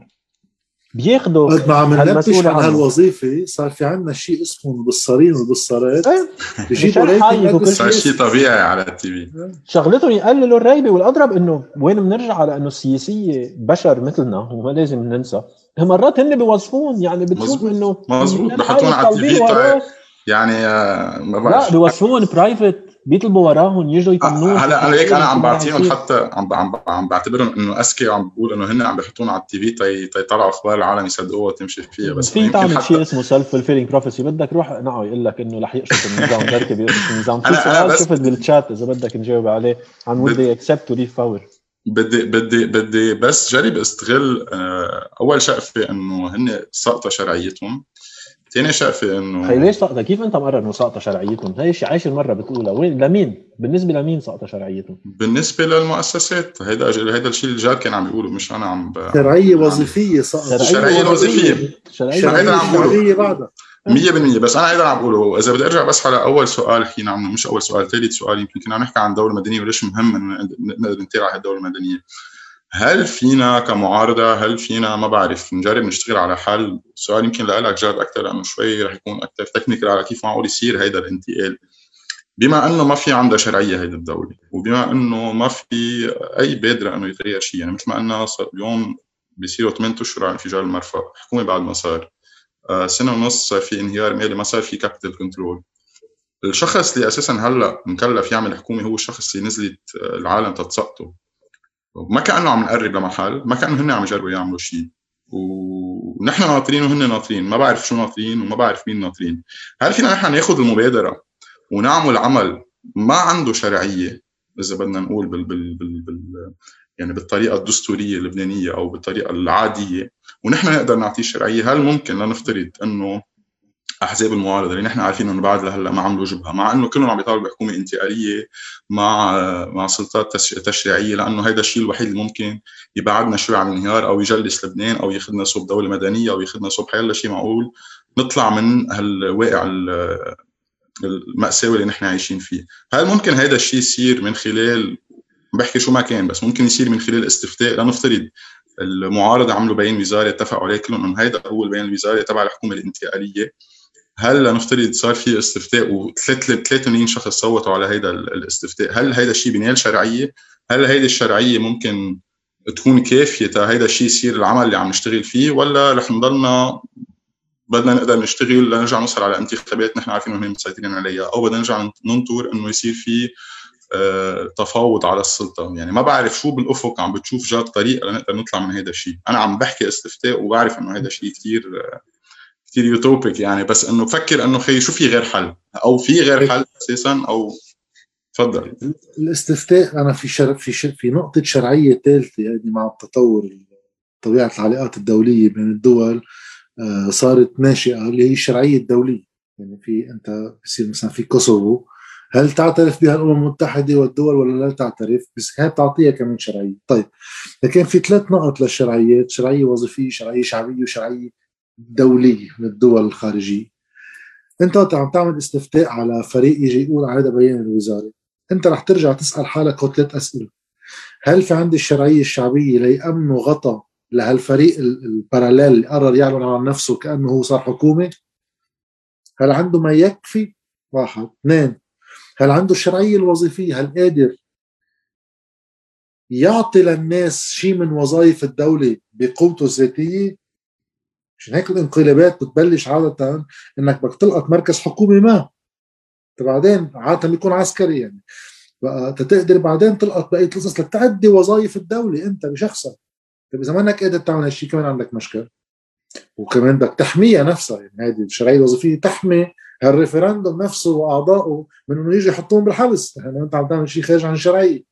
بياخذوا قد ما عم ننبش عن هالوظيفة صار في عندنا شيء اسمه البصارين والبصارات إيه. بيجيبوا صار شيء طبيعي على التي في. شغلتهم يقللوا الريبة والأضرب إنه وين بنرجع على انه السياسية بشر مثلنا وما لازم ننسى. مرات هن بيوظفون يعني بتشوف إنه مزبوط بحطون على التي في يعني آه، ما بعرف. لا بيوظفوهم private بيطلبوا وراهم يجوا يطمنون هلا أنا هيك أنا عم بعطيهم حتى عم عم عم بعتبرهم إنه اذكى وعم بقول إنه هن عم بيحطونا على ال TV تيطلعوا أخبار العالم يصدقوها وتمشي فيها بس في تعمل حتى... شيء اسمه self-fulfilling prophecy بدك روح نعم يقول لك إنه رح يقشط النظام بركي بيقشط النظام. [laughs] في سؤال شفت بالشات إذا بدك نجاوب عليه. عن would they accept to leave power بدي بدي بدي بس جرب استغل آه، أول شقفه إنه هن سقطوا شرعيتهم. ثاني شقفه إنه هي ليش سقطه كيف أنت مقرر إنه سقطه شرعيتهم؟ هي شيء عاشر مره بتقولها وين؟ لمين؟ بالنسبة لمين سقطه شرعيتهم؟ بالنسبة للمؤسسات. هيدا هيدا الشيء اللي جار كان عم بيقوله مش أنا عم ب... شرعية وظيفية سقطت. شرعية وظيفية. شرعية وظيفية. بعدها. 100% بس أنا هيدا عم بقوله. إذا بدي أرجع بس على أول سؤال حكينا عنه مش أول سؤال ثالث سؤال. يمكن كنا عم نحكي عن الدولة المدنية وليش مهم انه نقدر نتابع الدولة المدنية. هل فينا كمعارضة هل فينا ما بعرف نجرب نشتغل على حل سؤال يمكن لك جاد أكثر لأنه شوي رح يكون أكثر technical على كيف معقول يصير هيدا الانتقال بما إنه ما في عندها شرعية هيدي الدولة وبما إنه ما في أي بادرة إنه يتغير شيء يعني مثل ما قلنا اليوم بيصيروا 8 أشهر على انفجار المرفأ حكومة بعد ما صار. آه، سنة ونص في انهيار مالي ما صار في capital control الشخص اللي أساسا هلأ مكلف يعمل حكومة هو الشخص اللي نزلت العالم تتسقطه. ما كأنه عم نقرب لمحل ما كأنه هن عم يجربوا يعملوا شيء. ونحن ناطرين وهن ناطرين ما بعرف شو ناطرين وما بعرف مين ناطرين. هل فينا نحن ناخذ المبادرة ونعمل عمل ما عنده شرعية؟ إذا بدنا نقول بال, بال, بال, بال يعني بالطريقة الدستورية اللبنانية أو بالطريقة العادية ونحن نقدر نعطيه شرعية هل ممكن لنفترض إنه أحزاب المعارضه اللي نحن عارفين إنه بعد لهلأ ما عملوا جبهه مع إنه كلهم عم يطالبوا بحكومة انتقالية مع مع سلطات تشريعية لأنه هيدا الشيء الوحيد اللي ممكن يبعدنا شوي عن الانهيار أو يجلس لبنان أو ياخذنا صوب دولة مدنية أو ياخذنا صوب حيلا شيء معقول؟ نطلع من هالواقع المأساوي اللي نحن عايشين فيه. هل ممكن هذا الشيء يصير من خلال بحكي شو ما كان بس ممكن يصير من خلال استفتاء؟ لنفترض المعارضة عملوا بيان وزاري اتفقوا عليه كلهم إنه هيدا هو البيان الوزاري تبع الحكومة الانتقالية. هل لنفترض صار في استفتاء و83 شخص صوتوا على هذا الاستفتاء هل هذا الشيء بينال شرعية؟ هل هيدي الشرعية ممكن تكون كافية تا هيدا الشيء يصير العمل اللي عم نشتغل فيه ولا رح نضلنا بدنا نقدر نشتغل لنرجع نوصل على انتخابات نحن عارفين انه مسيطرين عليها أو بدنا نرجع ننطر إنه يصير في آه، تفاوض على السلطة؟ يعني ما بعرف شو بالأفق عم بتشوف جات طريقة لنقدر نطلع من هذا الشيء أنا عم بحكي استفتاء وبعرف إنه هذا الشيء كثير كثير يوتوبيك يعني بس إنه بفكر إنه خي شو في غير حل؟ أو في غير حل أساسا أو تفضل. الاستفتاء أنا في شر... في شر... في نقطة شرعية ثالثه يعني مع التطور طبيعة العلاقات الدولية بين الدول آه صارت ناشئة اللي هي الشرعية الدولية. يعني في أنت بصير مثلا في كوسوفو هل تعترف بها الأمم المتحدة والدول ولا لا تعترف؟ بس هي بتعطيها كمان شرعية. طيب لكن في ثلاث نقط للشرعيات شرعية وظيفية شرعية شعبية وشرعية دوليه للدول الخارجية. انت وقت عم تعمل استفتاء على فريق يجي يقول هذا بيان الوزارة. انت رح ترجع تسأل حالك ثلاث أسئلة. هل في عندي الشرعية الشعبية ليأمنوا غطى لهالفريق الباراليل اللي قرر يعلن عن نفسه كأنه هو صار حكومة؟ هل عنده ما يكفي؟ واحد. اثنين. هل عنده الشرعية الوظيفية؟ هل قادر يعطي للناس شيء من وظائف الدولة بقوته الذاتية؟ عشان هيك الانقلابات بتبلش عادة إنك بدك تلقط مركز حكومي ما. بعدين عادة بيكون عسكري يعني. بقى تقدر بعدين تلقط بقية القصص لتعدي وظائف الدولة أنت بشخصك. طيب إذا ما انك قادر تعمل هالشيء كمان عندك مشكلة. وكمان بدك تحميها نفسها يعني. هذه الشرعية الوظيفية تحمي هالريفرندوم نفسه وأعضائه من إنه يجي يحطوهم بالحبس. يعني انت عم تعمل شيء خارج عن الشرعية.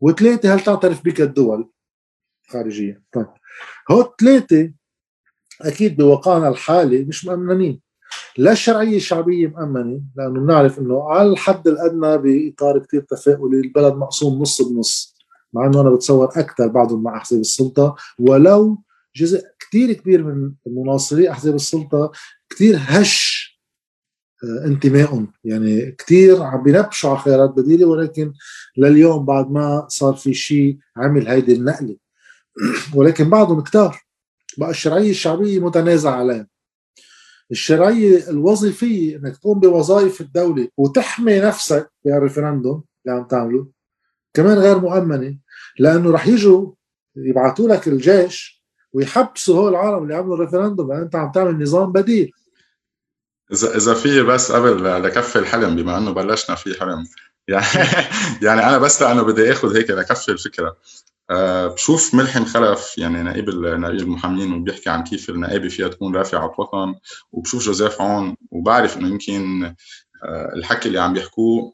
وثلاثة هل تعترف بك الدول الخارجيه طيب. هو ثلاثة أكيد بواقعنا الحالي مش مأمنين. لا الشرعيه الشعبيه مأمنة لأنه بنعرف إنه على الحد الأدنى بإطار كثير تفاؤلي البلد مقسوم نص بنص مع إنه أنا بتصور أكثر بعضهم مع أحزاب السلطة. ولو جزء كثير كبير من مناصري أحزاب السلطة كثير هش آه، انتمائهم. يعني كثير عم بينبشوا على خيارات بديلة ولكن لليوم بعد ما صار في شيء عمل هيدي النقلة. [clears throat] ولكن بعضهم كتار. بقى الشرعيه الشعبيه متنازع عليها الشرعيه الوظيفيه إنك تقوم بوظائف الدولة وتحمي نفسك بال referendum اللي عم تعمله كمان غير مؤمنة لأنه رح يجوا يبعثوا لك الجيش ويحبسوا هول العالم اللي عملوا ال referendum لأن أنت عم تعمل نظام بديل. اذا إذا في بس قبل لكفي الحلم بما إنه بلشنا في حلم. يعني يعني أنا بس لأنه بدي آخذ هيك لكفي الفكرة. أه بشوف ملحم خلف يعني نائب نائب المحامين وبيحكي عن كيف النائبة فيها تكون رافعة وطن وبشوف جوزيف عون وبعرف إنه يمكن أه الحكي اللي عم بيحكوه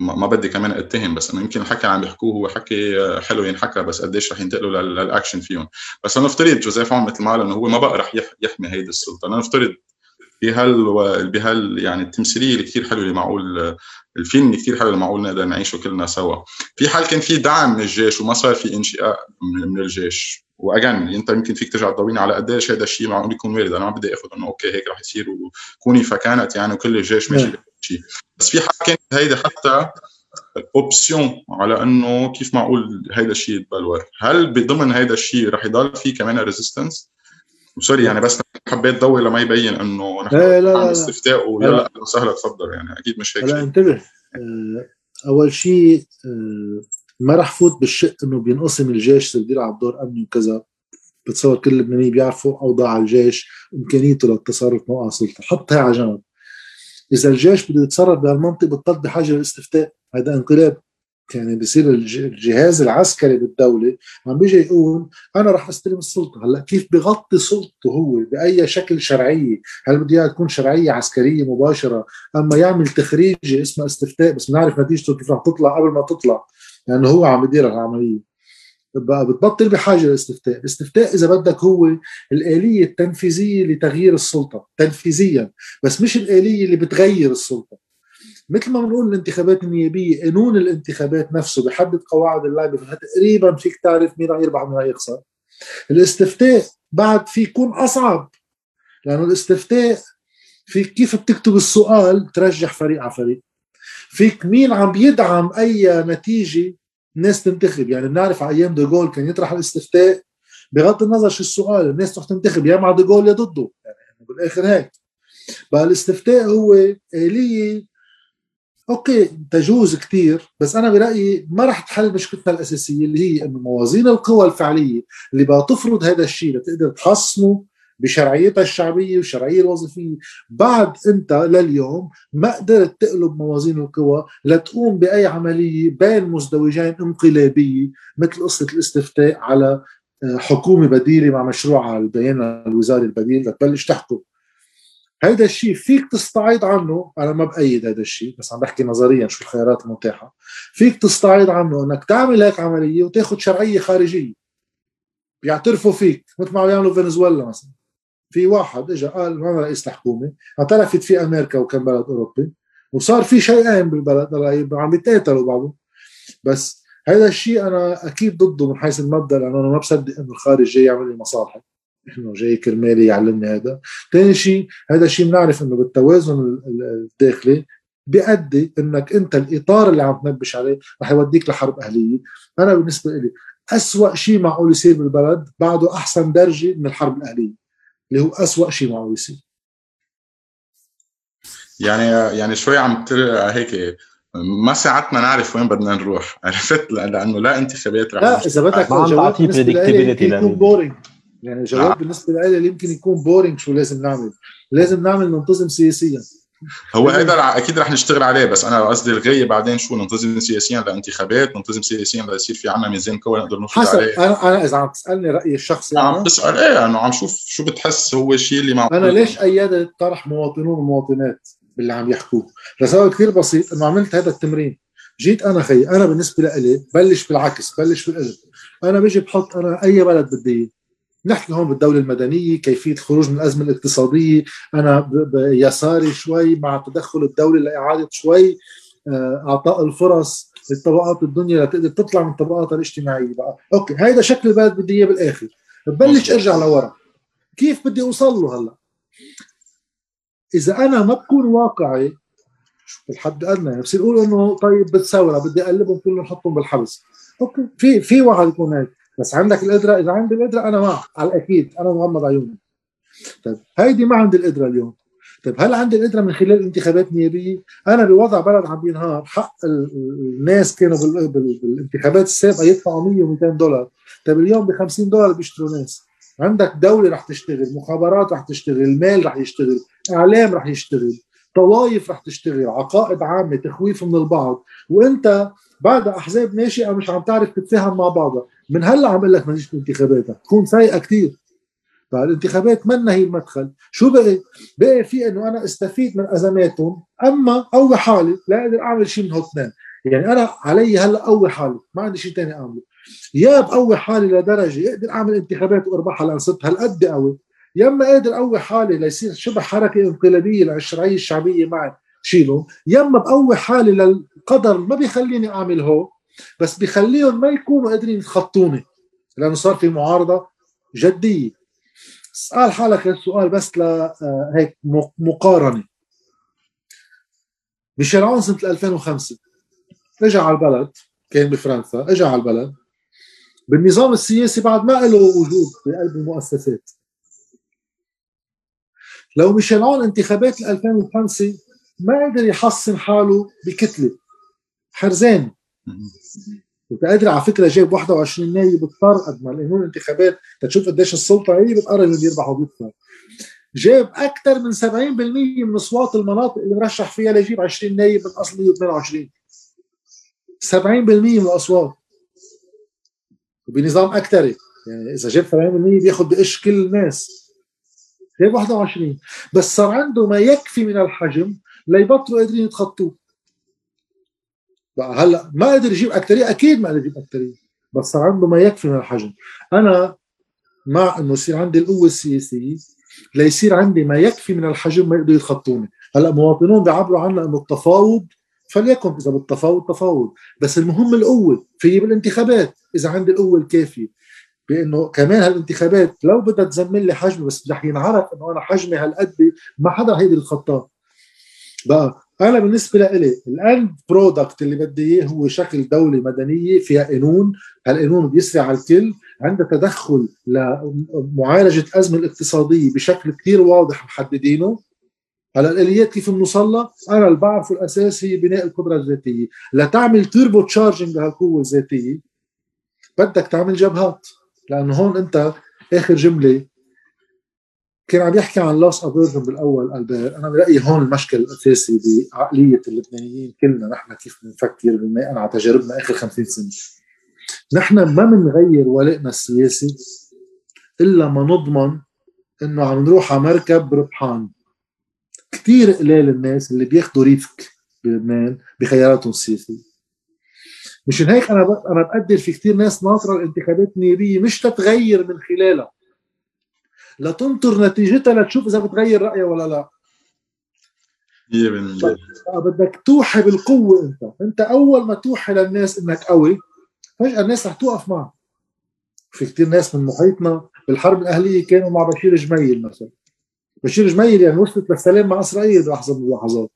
ما بدي كمان أتهم بس إنه يمكن الحكي اللي عم بيحكوه هو حكي حلو ينحكى بس قديش رح ينتقلوا للأكشن فيهم. بس لنفترض جوزيف عون مثل ما قال إنه هو ما بقى رح يحمي هيدي السلطة. لنفترض بهال بهال يعني التمثيلية اللي كثير حلوة اللي معقول الفيلم اللي كثير حلو اللي معقول نقدر نعيشه كلنا سوا. في حال كان في دعم من الجيش وما صار في انشقاق من الجيش. واجان أنت يمكن فيك ترجع تضويني على قديش هذا الشيء معقول يكون وارد. أنا ما بدي آخذ إنه okay هيك رح يصير وكوني فكانت يعني وكل الجيش ماشي شيء. بس في حال كانت هيدي حتى option على إنه كيف معقول هيدا الشيء يتبلور. هل بضمن هيدا الشيء رح يضل في كمان resistance sorry يعني بس حبيت ضوي لما يبين إنه نحن لا لا لا. استفتاء ويلا أهلا وسهلا تفضل يعني أكيد مش هيك لا انتبه آه، أول شيء آه، ما رح فوت بالشق إنه بينقسم الجيش اللي بيلعب دور أمني وكذا. بتصور كل اللبنانيين بيعرفوا أوضاع الجيش إمكانيته للتصرف موقع سلطه حطها على جنب. إذا الجيش بده يتصرف بهالمنطقة بتضل بحاجه للاستفتاء هذا انقلاب. يعني بصير الجهاز العسكري بالدولة عم بيجي يقول أنا رح أستلم السلطة. هلأ كيف بغطي سلطته هو بأي شكل شرعية؟ هل بده إياها تكون شرعية عسكرية مباشرة؟ أما يعمل تخريجي اسمها استفتاء بس بنعرف نتيجته كيف رح تطلع قبل ما تطلع لأنه هو عم يدير العملية. بقى بتبطل بحاجة للاستفتاء، الاستفتاء إذا بدك هو الآلية التنفيذية لتغيير السلطة تنفيذيا. بس مش الآلية اللي بتغير السلطة. مثل ما بنقول الانتخابات النيابية قانون الانتخابات نفسه بحدد قواعد اللعبة تقريبا فيك تعرف مين رح يربح ومين رح يخسر. الاستفتاء بعد في يكون أصعب لأنه الاستفتاء في كيف بتكتب السؤال ترجح فريق على فريق. فيك مين عم بيدعم أي نتيجة الناس تنتخب. يعني بنعرف على أيام دوغول كان يطرح الاستفتاء بغض النظر شو السؤال الناس تروح تنتخب يا مع دوغول يا ضده. يعني بالآخر هيك. بقى الاستفتاء هو آلية okay تجوز كثير بس أنا برأيي ما رح تحل مشكلتنا الأساسية اللي هي إنه موازين القوى الفعلية اللي بدها تفرض هذا الشيء لتقدر تحصنه بشرعيتها الشعبية والشرعيه الوظيفية. بعد أنت لليوم ما قدرت تقلب موازين القوى لتقوم بأي عملية بين مزدوجين انقلابية مثل قصة الاستفتاء على آه، حكومة بديلة مع مشروع البيان الوزاري البديل لتبلش تحكم. هيدا الشيء فيك تستعيض عنه. أنا ما بأيد هيدا الشيء بس عم بحكي نظريا شو الخيارات المتاحة. فيك تستعيض عنه إنك تعمل هيك عملية وتاخذ شرعية خارجية. بيعترفوا فيك مثل ما عم يعملوا فنزويلا مثلا. في واحد اجى قال أنا رئيس الحكومة اعترفت في أمريكا وكم بلد أوروبي وصار في شيئين بالبلد عم بيتقاتلوا بعضهم. بس هذا الشيء أنا أكيد ضده من حيث المبدأ لأنه أنا ما بصدق إنه الخارج جاي يعمل لي مصالحه انه جاي كرمالي يعلمني هذا. ثاني شيء هذا الشيء بنعرف إنه بالتوازن الداخلي بيؤدي إنك أنت الإطار اللي عم تنبش عليه رح يوديك لحرب أهلية. أنا بالنسبة لي أسوأ شيء معقول يصير بالبلد بعده أحسن درجة من الحرب الأهلية اللي هو أسوأ شيء معقول يصير يعني يعني شوي عم هيك ما ساعتنا نعرف وين بدنا نروح. [laughs] عرفت؟ لأنه لا انتخابات رح لا إذا بدك ما عم predictability boring يعني الجواب آه. بالنسبة لي يمكن يكون boring شو لازم نعمل. لازم نعمل ننتظم سياسيا. هو هذا أكيد رح نشتغل عليه بس أنا قصدي الغايه بعدين شو ننتظم سياسيا لانتخابات ننتظم سياسيا ليصير في عندنا ميزان قوى نقدر نفوز عليه. أنا أنا إذا عم تسألني رأيي الشخصي عم بسال إيه انه عم شوف شو بتحس هو الشيء اللي معقول. أنا ليش ايدت طرح مواطنون ومواطنات باللي عم يحكوه؟ لسبب كثير بسيط إنه عملت هذا التمرين. جيت أنا خي أنا بالنسبة لي بلش بالعكس بلش بالقلب أنا بجي بحط أنا أي بلد بدي نحكي هون بالدولة المدنية كيفية الخروج من الأزمة الاقتصادية. أنا يساري شوي مع تدخل الدولة لإعادة شوي آه، أعطاء الفرص للطبقات الدنيا لتقدر تطلع من طبقاتها الاجتماعية بقى. أوكي هيدا شكل البلد بدي إياه بالآخر. ببلش أرجع لورا. كيف بدي أوصل له هلأ؟ إذا أنا ما بكون واقعي الحد الادنى يعني بصير أقول إنه طيب بتساوي بدي أقلبهم كلهم نحطهم بالحبس. أوكي في في واحد يكون هيك. بس عندك القدره إذا عندي القدره أنا معك على الأكيد. أنا مغمض عيوني. طيب هيدي ما عندي القدره اليوم. طيب هل عندي القدره من خلال انتخابات نيابية؟ أنا بوضع بلد عم بينهار. حق الناس كانوا بالانتخابات السابقة يدفعوا 100 و200 دولار. طيب اليوم ب 50 دولار بيشتروا ناس. عندك دولة رح تشتغل مخابرات رح تشتغل المال رح يشتغل إعلام رح يشتغل طوائف رح تشتغل عقائد عامة تخويف من البعض. وأنت بعد أحزاب ناشئة مش عم تعرف تتفاهم مع بعضها. من هلأ عم أقول لك ما تجيش انتخاباتك تكون سيئه كثير فالانتخابات منا هي المدخل؟ شو بقي؟ بقي في إنه أنا استفيد من أزماتهم أما قوي حالي لا أقدر أعمل شيء من هالثنين يعني أنا علي هلأ قوي حالي ما عندي شيء ثاني أعمله. يا بقوي حالي لدرجة أقدر أعمل انتخابات واربحها لأن صرت هالقد قوي يا إما قادر قوي حالي ليصير شبه حركة انقلابية للشرعيه الشعبية معي. شيلهم يا اما بقوي حالي للقدر ما بيخليني أعمل هو. بس بيخليهم ما يكونوا قادرين يتخطوني لأنه صار في معارضة جدية. اسأل حالك السؤال بس لهيك آه، مقارنة. ميشيل عون سنة 2005 اجى على البلد كان بفرنسا اجى على البلد. بالنظام السياسي بعد ما له وجود بقلب المؤسسات. لو ميشيل عون انتخابات 2005 ما قدر يحصن حاله بكتله حرزان قادر على فكرة جايب 21 نايب اضطر قد ما القانون الانتخابات تشوف قديش السلطة هي بتقرر اللي بيربح وبيخسر جاب أكثر من 70% من أصوات المناطق اللي مرشح فيها ليجيب 20 نايب من أصل 128 70% من الأصوات. بنظام اكثري يعني إذا جاب 70% بياخذ بقش كل الناس. جاب 21 بس صار عنده ما يكفي من الحجم ليبطلوا قادرين يتخطوه. بقى هلأ ما قدر يجيب أكترية أكيد ما قدر يجيب أكترية بس صار عنده ما يكفي من الحجم. أنا مع إنه يصير عندي القوة السياسية ليصير عندي ما يكفي من الحجم ما يقدروا يتخطوني. هلأ مواطنون بيعبروا عنا إنه التفاوض فليكن إذا بالتفاوض تفاوض. بس المهم القوة في بالانتخابات إذا عندي القوة الكافية. بإنه كمان هالانتخابات لو بدها تزمن لي حجمي بس رح ينعرف إنه أنا حجمي هالقد ما حدا هيدي الخطاب بقى. أنا بالنسبة لي ال end product اللي بدي إياه هو شكل دولة مدنية فيها قانون. هالقانون بيسري على الكل. عندها تدخل لمعالجة الازمه الاقتصادية بشكل كثير واضح محددينه. هلا الآليات كيف بنوصل أنا اللي بعرفه الاساس هي بناء القدرة الذاتية. لتعمل turbo charging لهالقوة الذاتية بدك تعمل جبهات. لأنه هون أنت آخر جملة كان عم يحكي عن loss aversion بالأول ألبير. أنا برأيي هون المشكل الأساسي بعقلية اللبنانيين كلنا نحن كيف بنفكر بناء على تجاربنا آخر 50 سنة. نحن ما بنغير ولائنا السياسي إلا ما نضمن إنه عم نروح على مركب ربحان. كثير قليل الناس اللي بياخذوا risk بلبنان بخياراتهم السياسية. مشان هيك أنا أنا بقدر في كثير ناس ناطرة الانتخابات النيابية مش تتغير من خلالها. لتنطر نتيجتها لتشوف إذا بتغير رأيها ولا لا. 100% بدك توحي بالقوة أنت. أنت أول ما توحي للناس إنك قوي فجأة الناس رح توقف معك. في كثير ناس من محيطنا بالحرب الأهلية كانوا مع بشير جميل مثلا. بشير جميل يعني وصلت للسلام مع إسرائيل بلحظه من اللحظات.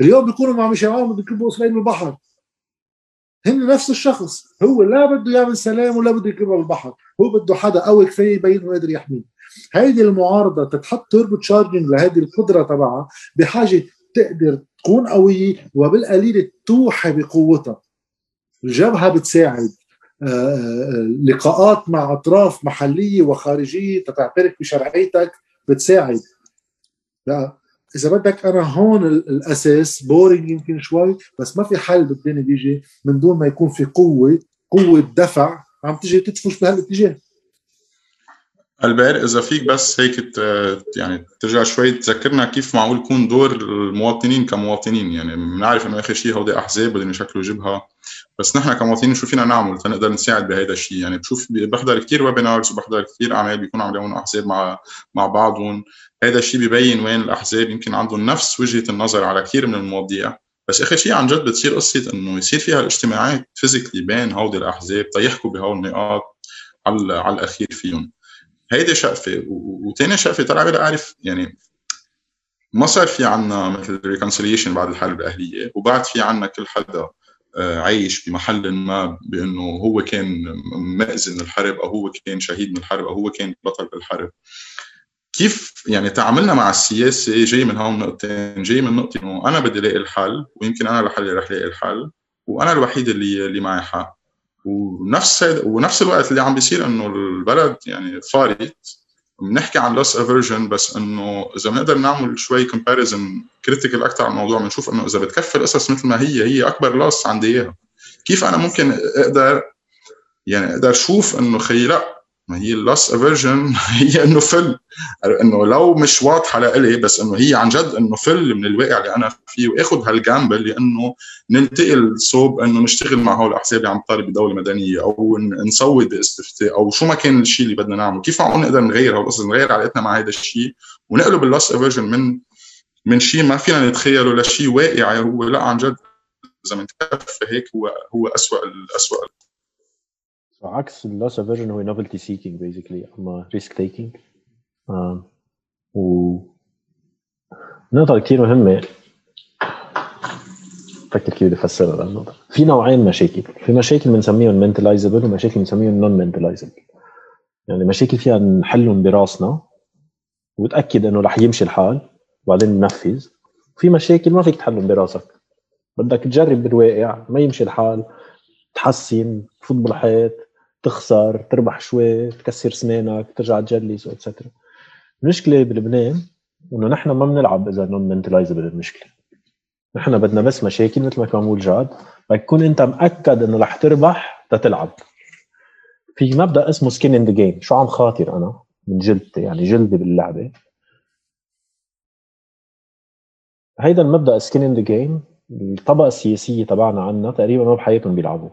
اليوم بيكونوا مع ميشيل عون بده يكبوا إسرائيل بالبحر. هن نفس الشخص. هو لا بده يعمل سلام ولا بده يكبها بالبحر. هو بده حدا قوي كفاية يبين إنه قادر يحميه. هيدي المعارضة تتحط توربو تشارجنج لهذه القدرة تبعها بحاجة تقدر تكون قوية وبالقليل توحي بقوتها. الجبهة بتساعد. آه، آه، لقاءات مع أطراف محلية وخارجية تتعترف بشرعيتك بتساعد. إذا بدك أنا هون الأساس boring يمكن شوي بس ما في حل بالدنيا بيجي من دون ما يكون في قوة قوة دفع. عم تجي تدفش بهالاتجاه. ألبير إذا فيك بس هيك يعني ترجع شوي تذكرنا كيف معقول يكون دور المواطنين كمواطنين. يعني بنعرف إنه آخر شيء هودي أحزاب بدهم يشكلوا جبهة بس نحن كمواطنين شو فينا نعمل تنقدر نساعد بهذا الشيء يعني بشوف بحضر كثير webinars وبحضر كثير أعمال بيكونوا عم يعملوا أحزاب مع مع بعضهم. هذا الشيء ببين وين الأحزاب يمكن عندهم نفس وجهة النظر على كثير من المواضيع. بس آخر شيء عن جد بتصير قصة إنه يصير فيها الاجتماعات physically بين هودي الأحزاب تيحكوا بهول النقاط على على الأخير فيهم. هيدي شقفة وثاني شقفة طلع بدي أعرف يعني ما صار في عنا مثل reconciliation بعد الحرب الأهلية وبعد في عنا كل حدا آه، عايش بمحل ما بأنه هو كان مأذى من الحرب أو هو كان شهيد من الحرب أو هو كان بطل بالحرب. كيف يعني تعاملنا مع السياسة؟ جاي من هون نقطتين جاي من نقطة إنه أنا بدي ألاقي الحل ويمكن أنا لحالي رح لاقي الحل وأنا الوحيد اللي اللي معي حق. ونفس ونفس الوقت اللي عم بيصير إنه البلد يعني فارت بنحكي عن loss aversion بس إنه إذا بنقدر نعمل شوي comparison critical أكثر على الموضوع بنشوف إنه إذا بتكفي القصص مثل ما هي هي أكبر loss عندي إياها. كيف أنا ممكن أقدر يعني أقدر أشوف إنه خي لأ ما هي ال loss aversion [laughs] هي إنه فل إنه لو مش واضحة لإلي بس إنه هي عن جد إنه فل من الواقع اللي أنا فيه وآخذ هال gamble لإنه ننتقل صوب إنه نشتغل مع هول الاحزاب اللي عم تطالب بدولة مدنية أو نصوت باستفتاء أو شو ما كان الشيء اللي بدنا نعمله. كيف معقول نقدر نغير هالقصص نغير علاقتنا مع هذا الشيء ونقلب ال loss aversion من من شيء ما فينا نتخيله لشيء واقعي هو لا عن جد إذا بنتكفى هيك هو هو اسوء اسوء عكس ال loss aversion هو novelty seeking basically أما risk taking و نقطة كثير مهمة. فكر كيف بدي افسرها النقطة. في نوعين مشاكل. في مشاكل بنسميهم mentalizable ومشاكل بنسميهم non mentalizable يعني مشاكل فيها نحلهم براسنا وتأكد إنه رح يمشي الحال وبعدين ننفذ. في مشاكل ما فيك تحلهم براسك. بدك تجرب بالواقع ما يمشي الحال. تحسن تفوت بالحيط تخسر تربح شوي تكسر سنانك ترجع تجلس et cetera المشكلة بلبنان إنه نحن ما بنلعب إذا non mentalizable المشكلة نحن بدنا بس مشاكل مثل ما كان بقول جاد. بدك تكون أنت مأكد إنه رح تربح تتلعب في مبدأ اسمه skin in the game شو عم خاطر أنا؟ من جلدتي يعني جلدي باللعبة. هيدا المبدأ skin in the game الطبقة السياسية تبعنا عنا تقريبا ما بحياتهم بيلعبوا.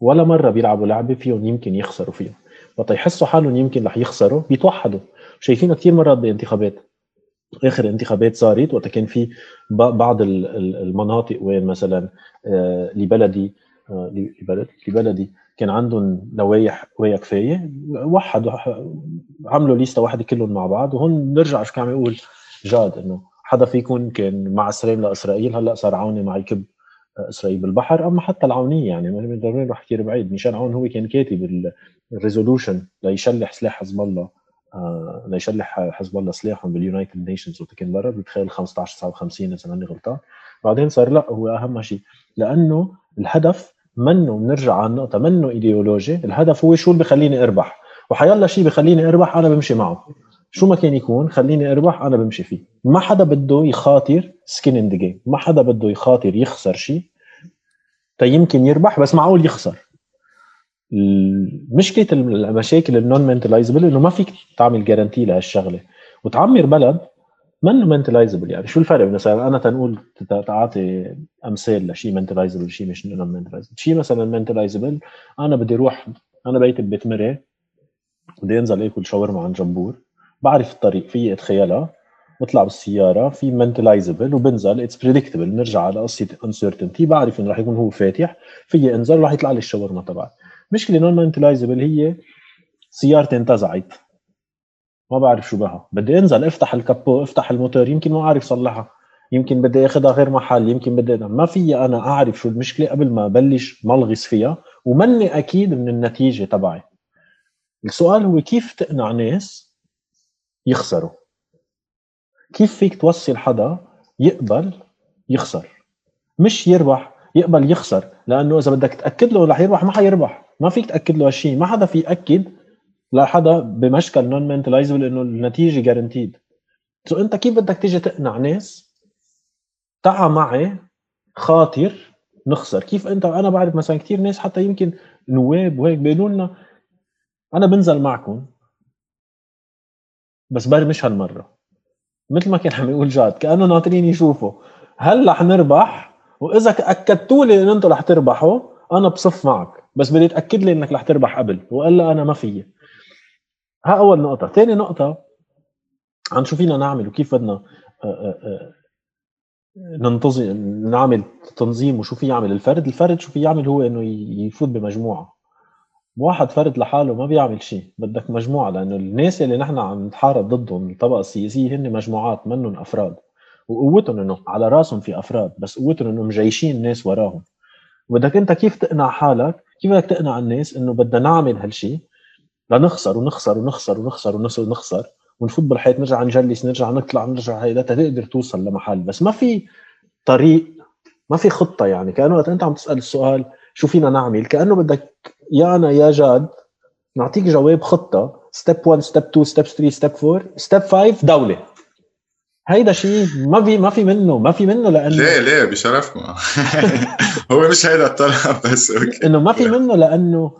ولا مرة بيلعبوا لعبة فيهم يمكن يخسروا فيها. وقت يحسوا حالهم يمكن رح يخسروا بيتوحدوا. شايفينها كثير مرات بانتخابات. آخر انتخابات صارت وقت كان في بعض المناطق وين مثلا آه، لبلدي آه، لبلد لبلدي كان عندهم لوايح قوية كفاية. وحدوا عملوا ليستا واحدة كلهم مع بعض وهون بنرجع شو كان عم يقول جاد إنه حدا فيكم كان مع سلام لإسرائيل هلأ صار عوني مع يكب إسرائيل بالبحر أما حتى العونية يعني ما ضروري نروح كثير بعيد ميشيل عون هو كان كاتب ال resolution ليشلح سلاح حزب الله آه ليشلح حزب الله سلاحهم بال United Nations وقت كان برا بتخيل 15 59 إذا ماني غلطان. بعدين صار لا هو أهم شيء لأنه الهدف منه بنرجع على النقطه منه ايديولوجي الهدف هو شو اللي بخليني أربح. وحيلا شيء بخليني أربح أنا بمشي معه. شو ما كان يكون خليني أربح أنا بمشي فيه. ما حدا بده يخاطر skin in the game ما حدا بده يخاطر يخسر شيء. يمكن يربح بس معقول يخسر. مشكله المشاكل ال non mentalizable إنه ما فيك تعمل guarantee لهالشغلة. وتعمر بلد منه mentalizable يعني شو الفرق؟ مثلا أنا تنقول تعطي أمثال لشيء mentalizable شيء مش non mentalizable شيء مثلا mentalizable أنا بدي أروح أنا بيتي ببيت مري بدي أنزل أكل شاورما عند جمبور بعرف الطريق في اتخيلها بطلع بالسيارة في mentalizable وبنزل it's predictable نرجع على قصة uncertainty بعرف إنه راح يكون هو فاتح في انزل راح يطلع لي الشاورما تبعي مشكلة non mentalizable هي سيارتي انتزعت ما بعرف شو بها. بدي انزل افتح ال capot افتح الموتور يمكن ما أعرف صلحها. يمكن بدي أخذها غير محل يمكن بدي ما في أنا أعرف شو المشكلة قبل ما أبلش ملغص فيها ومني أكيد من النتيجة تبعي. السؤال هو كيف تقنع ناس يخسروا. كيف فيك توصل حدا يقبل يخسر؟ مش يربح يقبل يخسر لأنه إذا بدك تأكد له رح يربح ما حيربح ما فيك تأكد له هالشيء ما حدا في يأكد لحدا بمشكل non mentalizable إنه النتيجة guaranteed so أنت كيف بدك تيجي تقنع ناس؟ تعا معي خاطر نخسر. كيف أنت؟ أنا بعرف مثلا كثير ناس حتى يمكن نواب وهيك بيقولوا لنا أنا بنزل معكم. بس بر مش هالمرة. مثل ما كان عم يقول جاد كأنه ناطرين يشوفوا. هل رح نربح؟ وإذا اكدتوا لي إن أنتم رح تربحوا أنا بصف معك. بس بدي تأكد لي إنك رح تربح قبل. وإلا أنا ما فيي. ها أول نقطة. ثاني نقطة عن شو فينا نعمل؟ وكيف بدنا آه، آه، آه، ننتظم نعمل تنظيم وشو في يعمل الفرد. الفرد شو في يعمل؟ هو إنه يفوت بمجموعة. واحد فرد لحاله ما بيعمل شيء. بدك مجموعة لأنه الناس اللي نحن عم نتحارب ضدهم الطبقه السياسيه هن مجموعات منهم أفراد. وقوتهم إنه على رأسهم في أفراد بس قوتهم إنه مجيشين الناس وراهم. بدك أنت كيف تقنع حالك؟ كيف بدك تقنع الناس إنه بدنا نعمل هالشيء؟ لنخسر ونخسر ونخسر ونخسر ونخسر ونخسر ونفوت بالحياة نرجع نجلس نرجع نطلع نرجع هيدا تقدر توصل لمحل. بس ما في طريق ما في خطة يعني. كأنه وقت أنت عم تسأل السؤال شو فينا نعمل؟ كأنه بدك يا أنا يا جاد نعطيك جواب خطة. step 1 step 2 step 3 step 4 step 5 دولة. هيدا شيء ما في ما في منه ما في منه لأنه ليه ليه؟ بشرفكم. [laughs] هو مش هيدا الطلب بس okay. إنه ما في منه لأنه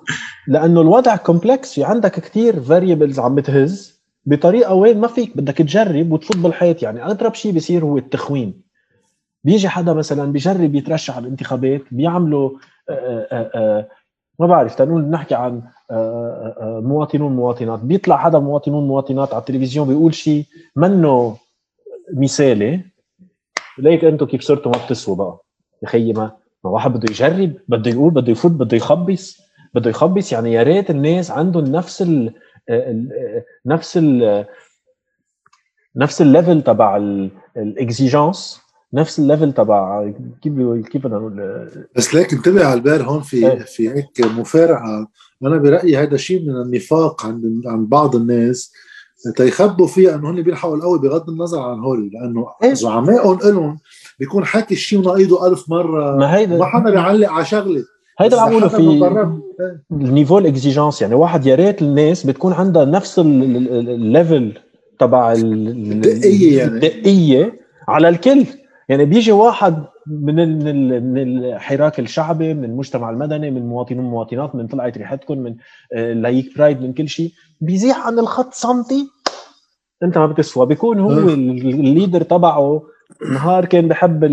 لأنه الوضع complex في عندك كثير variables عم بتهز. بطريقة وين ما فيك بدك تجرب وتفوت بالحيط يعني أضرب شيء بيصير هو التخوين. بيجي حدا مثلا بيجرب يترشح على الانتخابات بيعملوا آآ آآ ما بعرف تنقول نحكي عن مواطنون مواطنات. بيطلع حدا مواطنون مواطنات على التلفزيون بيقول شيء منه مثالي. ليك أنتم كيف صرتوا ما بتسووا بقى؟ يا خيي ما ما واحد بده يجرب بده يقول بده يفوت بده يخبص بده يخبص. يعني يا ريت الناس عندهم نفس ال نفس ال نفس ال level تبع ال exigence نفس ال level تبع كيف كيف بدنا نقول بس ليك انتبه على البال هون في إيه. في هيك مفارقة. أنا برأيي هذا شيء من النفاق عند عند بعض الناس تيخبوا فيها إنه هن بيلحقوا القوي بغض النظر عن هول لأنه إيه؟ زعمائهم إلهم بيكون حاكي الشيء ونقيضه ألف مرة. ما هيدا ما حدا بيعلق على شغلة. هيدا اللي عم في ال niveau ال exigence يعني واحد يا ريت الناس بتكون عندها نفس ال level تبع الدقيه يعني. الدقيه على الكل. يعني بيجي واحد من من الحراك الشعبي من المجتمع المدني من مواطنين ومواطنات من طلعت ريحتكم من like pride من كل شيء بيزيح عن الخط سنتي انت ما بتسوى. بيكون هو ال leader تبعه نهار كان بحب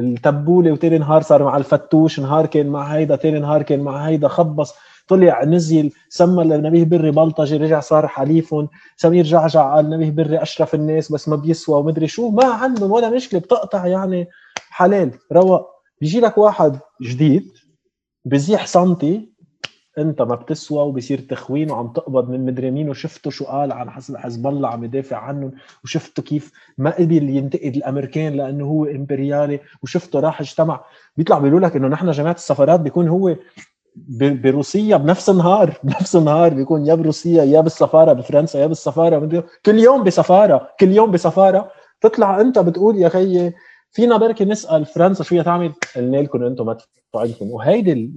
التبولة وتاني نهار صار مع الفتوش نهار كان مع هيدا تاني نهار كان مع هيدا خبص. طلع نزل سمى لنبيه بري بلطجي رجع صار حليفهم سمير جعجع قال نبيه بري أشرف الناس بس ما بيسوى ومدري شو. ما عندهم ولا مشكلة بتقطع يعني حلال. رواق بيجي لك واحد جديد بزيح سنتي أنت ما بتسوى وبصير تخوين وعم تقبض من مدري مين وشفتوا شو قال عن حزب الله عم يدافع عنهم وشفتوا كيف ما قبل ينتقد الأمريكان لأنه هو إمبريالي وشفتوا راح اجتمع. بيطلع بيقولوا لك إنه نحن جماعة السفارات بيكون هو بروسيا بنفس النهار [laughs] بنفس النهار بيكون يا بروسيا يا بالسفارة بفرنسا يا بالسفارة كل يوم بسفارة كل يوم بسفارة. تطلع أنت بتقول يا خيي فينا بركي نسأل فرنسا شو تعمل؟ قلنا لكم أنتم ما عندكم وهيدي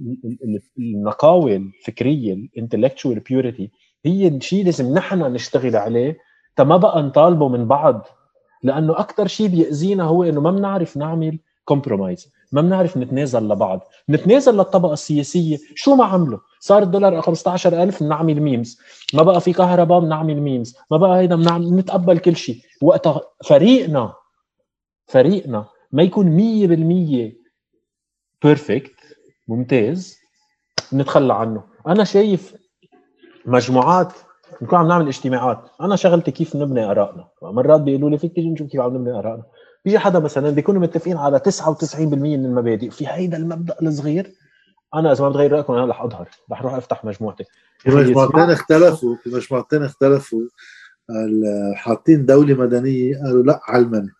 النقاوه الفكرية ال intellectual purity هي الشيء لازم نحن نشتغل عليه تا ما بقى نطالبه من بعض. لأنه أكثر شيء بيأذينا هو إنه ما بنعرف نعمل compromise ما بنعرف نتنازل لبعض. نتنازل للطبقة السياسية. شو ما عملوا؟ صار الدولار 15000 بنعمل memes ما بقى في كهرباء بنعمل memes ما بقى هيدا بنعمل نتقبل كل شيء. وقتها فريقنا فريقنا ما يكون 100% perfect ممتاز نتخلى عنه. أنا شايف مجموعات نكون عم نعمل اجتماعات. أنا شغلتي كيف نبني آرائنا. مرات بيقولوا لي فيك تيجي نشوف كيف عم نبني آرائنا. بيجي حدا مثلا بيكونوا متفقين على 99% من المبادئ في هيدا المبدأ الصغير أنا إذا ما بتغير رأيكم أنا رح أظهر رح أروح أفتح مجموعتي. في مجموعتين اختلفوا في مجموعتين اختلفوا. حاطين دولة مدنية قالوا لا علمنه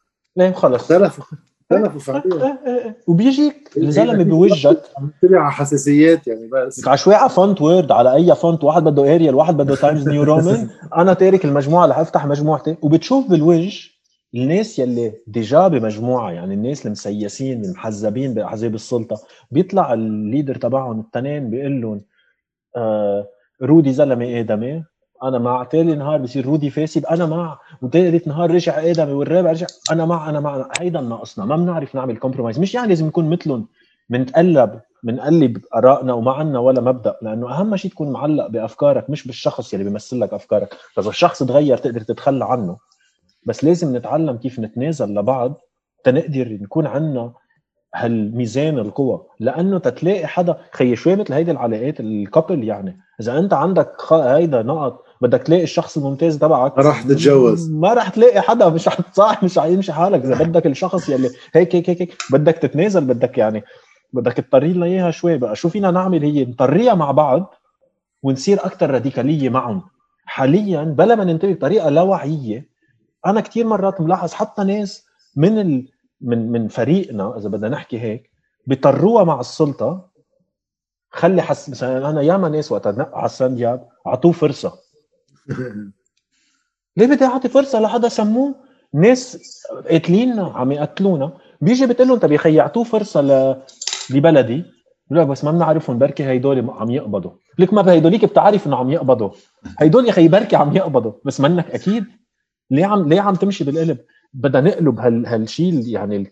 إيه خلص. اختلفوا. اختلفوا فعليا. وبيجيك الزلمة بوجهك. بتبع على حساسيات يعني بس. عشوائي على font Word على أي font واحد بده Arial واحد بده Times New Roman أنا تارك المجموعة رح أفتح مجموعتي. وبتشوف بالوجه الناس يلي déjà بمجموعة يعني الناس المسيسين المحزبين باحزاب السلطة بيطلع ال leader تبعهم التنين بيقول لهم آه رودي زلمة آدمي أنا مع تالي نهار بصير رودي فاسد أنا مع وثالث نهار رجع آدمي والرابع رجع أنا مع أنا مع هيدا ناقصنا ما بنعرف نعمل compromise مش يعني لازم نكون مثلهم بنتقلب بنقلب آرائنا وما عنا ولا مبدأ لأنه أهم شيء تكون معلق بأفكارك مش بالشخص يلي بيمثل لك أفكارك. فإذا الشخص تغير تقدر تتخلى عنه. بس لازم نتعلم كيف نتنازل لبعض تنقدر نكون عنا هالميزان القوى لأنه تتلاقي حدا خي شوي مثل هيدي العلاقات الكابل يعني إذا أنت عندك هيدا نقط بدك تلاقي الشخص الممتاز تبعك ما راح تتجوز. ما راح تلاقي حدا مش رح تصاح [laughs] مش رح يمشي حالك. إذا بدك الشخص يلي هيك هيك هيك بدك تتنازل بدك يعني بدك تطري لنا إياها شوي. بقى شو فينا نعمل؟ هي نطريها مع بعض ونصير أكثر راديكالية معهم. حاليا بلا ما ننتبه بطريقة لا وعية أنا كثير مرات ملاحظ حتى ناس من ال... من من فريقنا إذا بدنا نحكي هيك بيطروها مع السلطة خلي حس مثلا أنا ياما ناس وقت نقع حسان دياب أعطوه فرصة. [laughs] ليه بدي أعطي فرصة لحدا سموه؟ ناس قاتليننا عم يقتلونا. بيجي بتقول له انت بيخي اعطوه فرصة ل... لبلدي. لا بس ما بنعرفهم بركي هيدول عم يقبضوا. لك ما هيدوليك بتعرف إنه عم يقبضوا. هيدول يا خي بركي عم يقبضوا. بس منك أكيد ليه عم ليه عم تمشي بالقلب؟ بدنا نقلب هال هالشيء يعني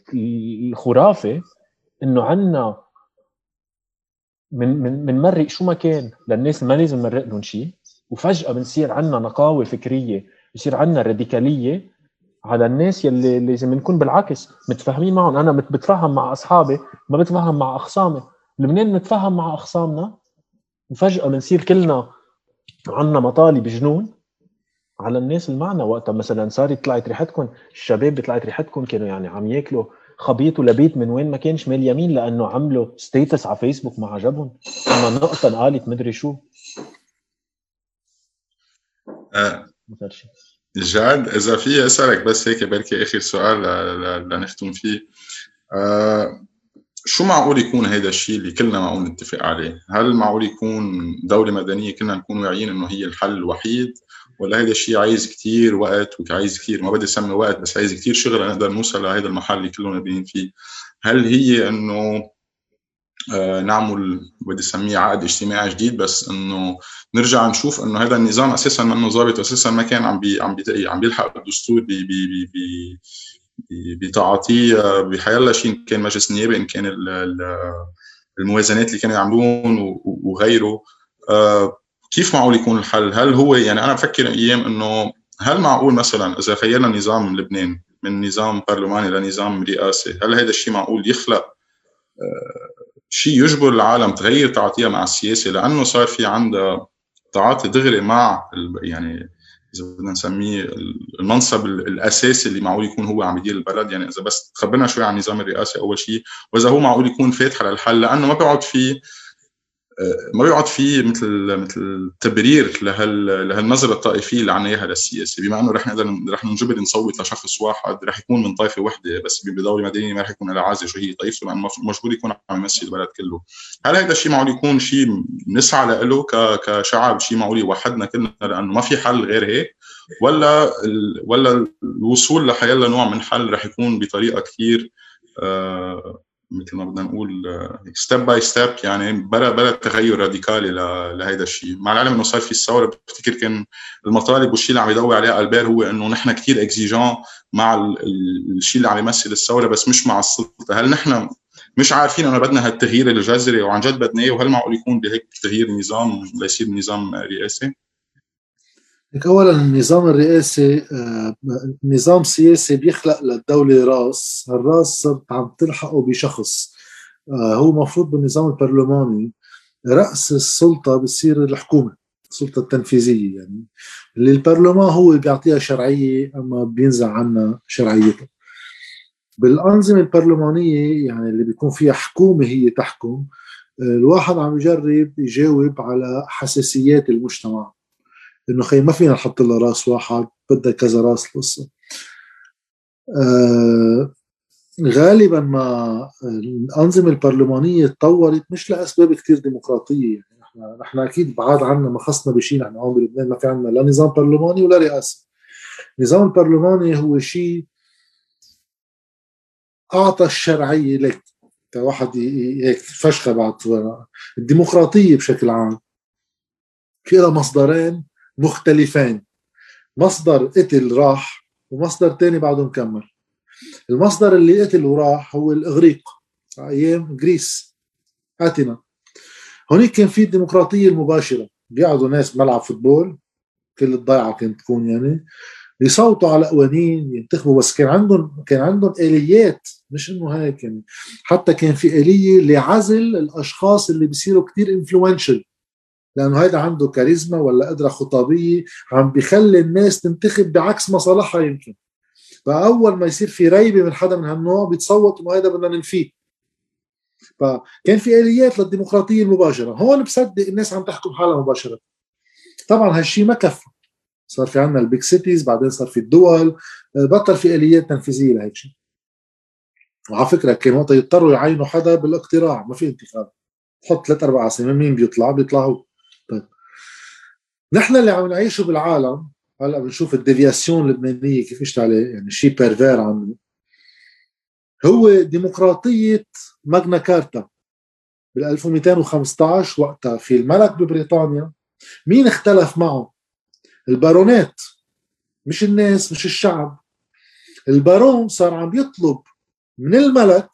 الخرافي إنه عنا من من بنمرق شو ما كان للناس ما لازم نمرق لهم شيء. وفجأة بنصير عنا نقاوة فكرية بصير عنا راديكالية على الناس يلي لازم نكون بالعكس متفاهمين معهم. أنا بتفهم مع أصحابي ما بتفهم مع اخصامي لمنين نتفاهم مع اخصامنا وفجأة بنصير كلنا عنا مطالب جنون. على الناس اللي معنا وقتها. مثلا صارت طلعت ريحتكم الشباب طلعت ريحتكم كانوا يعني عم ياكلوا خبيط ولبيت من وين ما كان شمال يمين لأنه عملوا ستيتس على فيسبوك ما عجبهم. أما نقطة قالت مدري شو. أه. جاد إذا في أسألك بس هيك بركي آخر سؤال لنختم فيه. أه شو معقول يكون هذا الشيء اللي كلنا معقول نتفق عليه؟ هل معقول يكون دولة مدنية كلنا نكون واعيين إنه هي الحل الوحيد؟ ولا هذا الشيء عايز كثير وقت وعايز كثير ما بدي أسمي وقت بس عايز كثير شغل نقدر نوصل لهذا المحل اللي كلنا نابين فيه. هل هي إنه آه نعمل بدي اسميه عقد اجتماعي جديد بس إنه نرجع نشوف إنه هذا النظام أساسا منه ظابط أساسا ما كان عم بي عم بي عم بيلحق الدستور بي بي بي بي بتعاطيه بحيلا شيء إن كان مجلس النيابة إن كان الموازنات اللي كانوا يعملون وغيره. آه كيف معقول يكون الحل؟ هل هو يعني أنا بفكر أيام إنه هل معقول مثلا إذا خيرنا نظام لبنان من نظام برلماني لنظام رئاسي، هل هذا الشيء معقول يخلق آه، شيء يجبر العالم تغير تعاطيها مع السياسة لأنه صار في عندها تعاطي دغري مع يعني إذا بدنا نسميه المنصب الأساسي اللي معقول يكون هو عم يدير البلد يعني إذا بس تخبرنا شوي عن النظام الرئاسي أول شيء وإذا هو معقول يكون فاتح للحل لأنه ما بيقعد في ما بيقعد في مثل مثل تبرير لهال لهالنظرة الطائفية اللي عنا اياها للسياسه بما انه رح نقدر رح ننجبر نصوت لشخص واحد رح يكون من طائفة وحدة بس بدوله مدنيه ما رح يكون لها عازة شو هي طائفته لأنه مجبور يكون عم يمثل البلد كله. هل هذا الشيء معقول يكون شيء نسعى له كشعب شيء معقول يوحدنا كلنا لأنه ما في حل غير هيك؟ ولا ال... ولا الوصول لحيلا نوع من حل رح يكون بطريقة كثير آه مثل ما بدنا نقول step by step يعني بلا بلا تغير راديكالي لهيدا الشيء مع العلم إنه صار في الثورة بفتكر كان المطالب والشيء اللي عم يضوي عليه ألبير هو إنه نحن كثير اكزيجون مع الشيء اللي عم يمثل الثورة بس مش مع السلطة. هل نحن مش عارفين انه بدنا هالتغيير الجذري وعن جد بدنا إياه؟ وهل معقول يكون بهيك تغيير نظام ليصير نظام رئاسي؟ اولا النظام الرئاسي آه، نظام سياسي بيخلق للدولة راس هالراس صرت عم تلحقه بشخص آه، هو مفروض بالنظام البرلماني رأس السلطة بتصير الحكومة السلطة التنفيذية يعني. اللي البرلمان هو بيعطيها شرعية أما بينزع عنها شرعيتها. بالأنظمة البرلمانية يعني اللي بيكون فيها حكومة هي تحكم آه، الواحد عم يجرب يجاوب على حساسيات المجتمع. إنه خي ما فينا نحط لها راس واحد بدها كذا راس القصة آه غالبا ما الأنظمة البرلمانية تطورت مش لأسباب كثير ديمقراطية يعني نحن نحن أكيد بعاد عنا ما خصنا بشيء نحن هون بلبنان ما في عنا لا نظام برلماني ولا رئاسي النظام البرلماني هو شيء أعطى الشرعية لك كواحد هيك فشخة بعد الديمقراطية بشكل عام. في لها مصدرين مختلفين مصدر قتل راح ومصدر تاني بعده مكمل. المصدر اللي قتل وراح هو الإغريق أيام جريس اتنا هونيك كان في الديمقراطيه المباشرة. بيقعدوا ناس بملعب فوتبول كل الضيعة كانت تكون يعني يصوتوا على قوانين ينتخبوا. بس كان عندهم كان عندهم آليات مش إنه هيك يعني. حتى كان في آلية لعزل الأشخاص اللي بيصيروا كتير انفلونشل لأنه هيدا عنده كاريزما ولا قدرة خطابية عم بيخلي الناس تنتخب بعكس مصالحها يمكن. فاول ما يصير في ريبة من حدا من هالنوع بيتصوت إنه هيدا بدنا ننفيه. فكان في آليات للديمقراطية المباشرة. هون بصدق الناس عم تحكم حالها مباشرة. طبعا هالشيء ما كفى. صار في عندنا ال big cities بعدين صار في الدول. بطل في آليات تنفيذية لهيك شيء وعلى فكرة كان وقتها يضطروا يعينوا حدا بالاقتراع. ما في انتخاب. تحط ثلاث أربع اسامي مين بيطلع؟ بيطلع هو طيب نحن اللي عم نعيشه بالعالم هلا بنشوف ال déviation اللبنانية كيف اشتغل يعني شيء pervers عنه هو ديمقراطية ماجنا كارتا بال 1215 وقتها في الملك ببريطانيا. مين اختلف معه؟ البارونات مش الناس مش الشعب. البارون صار عم يطلب من الملك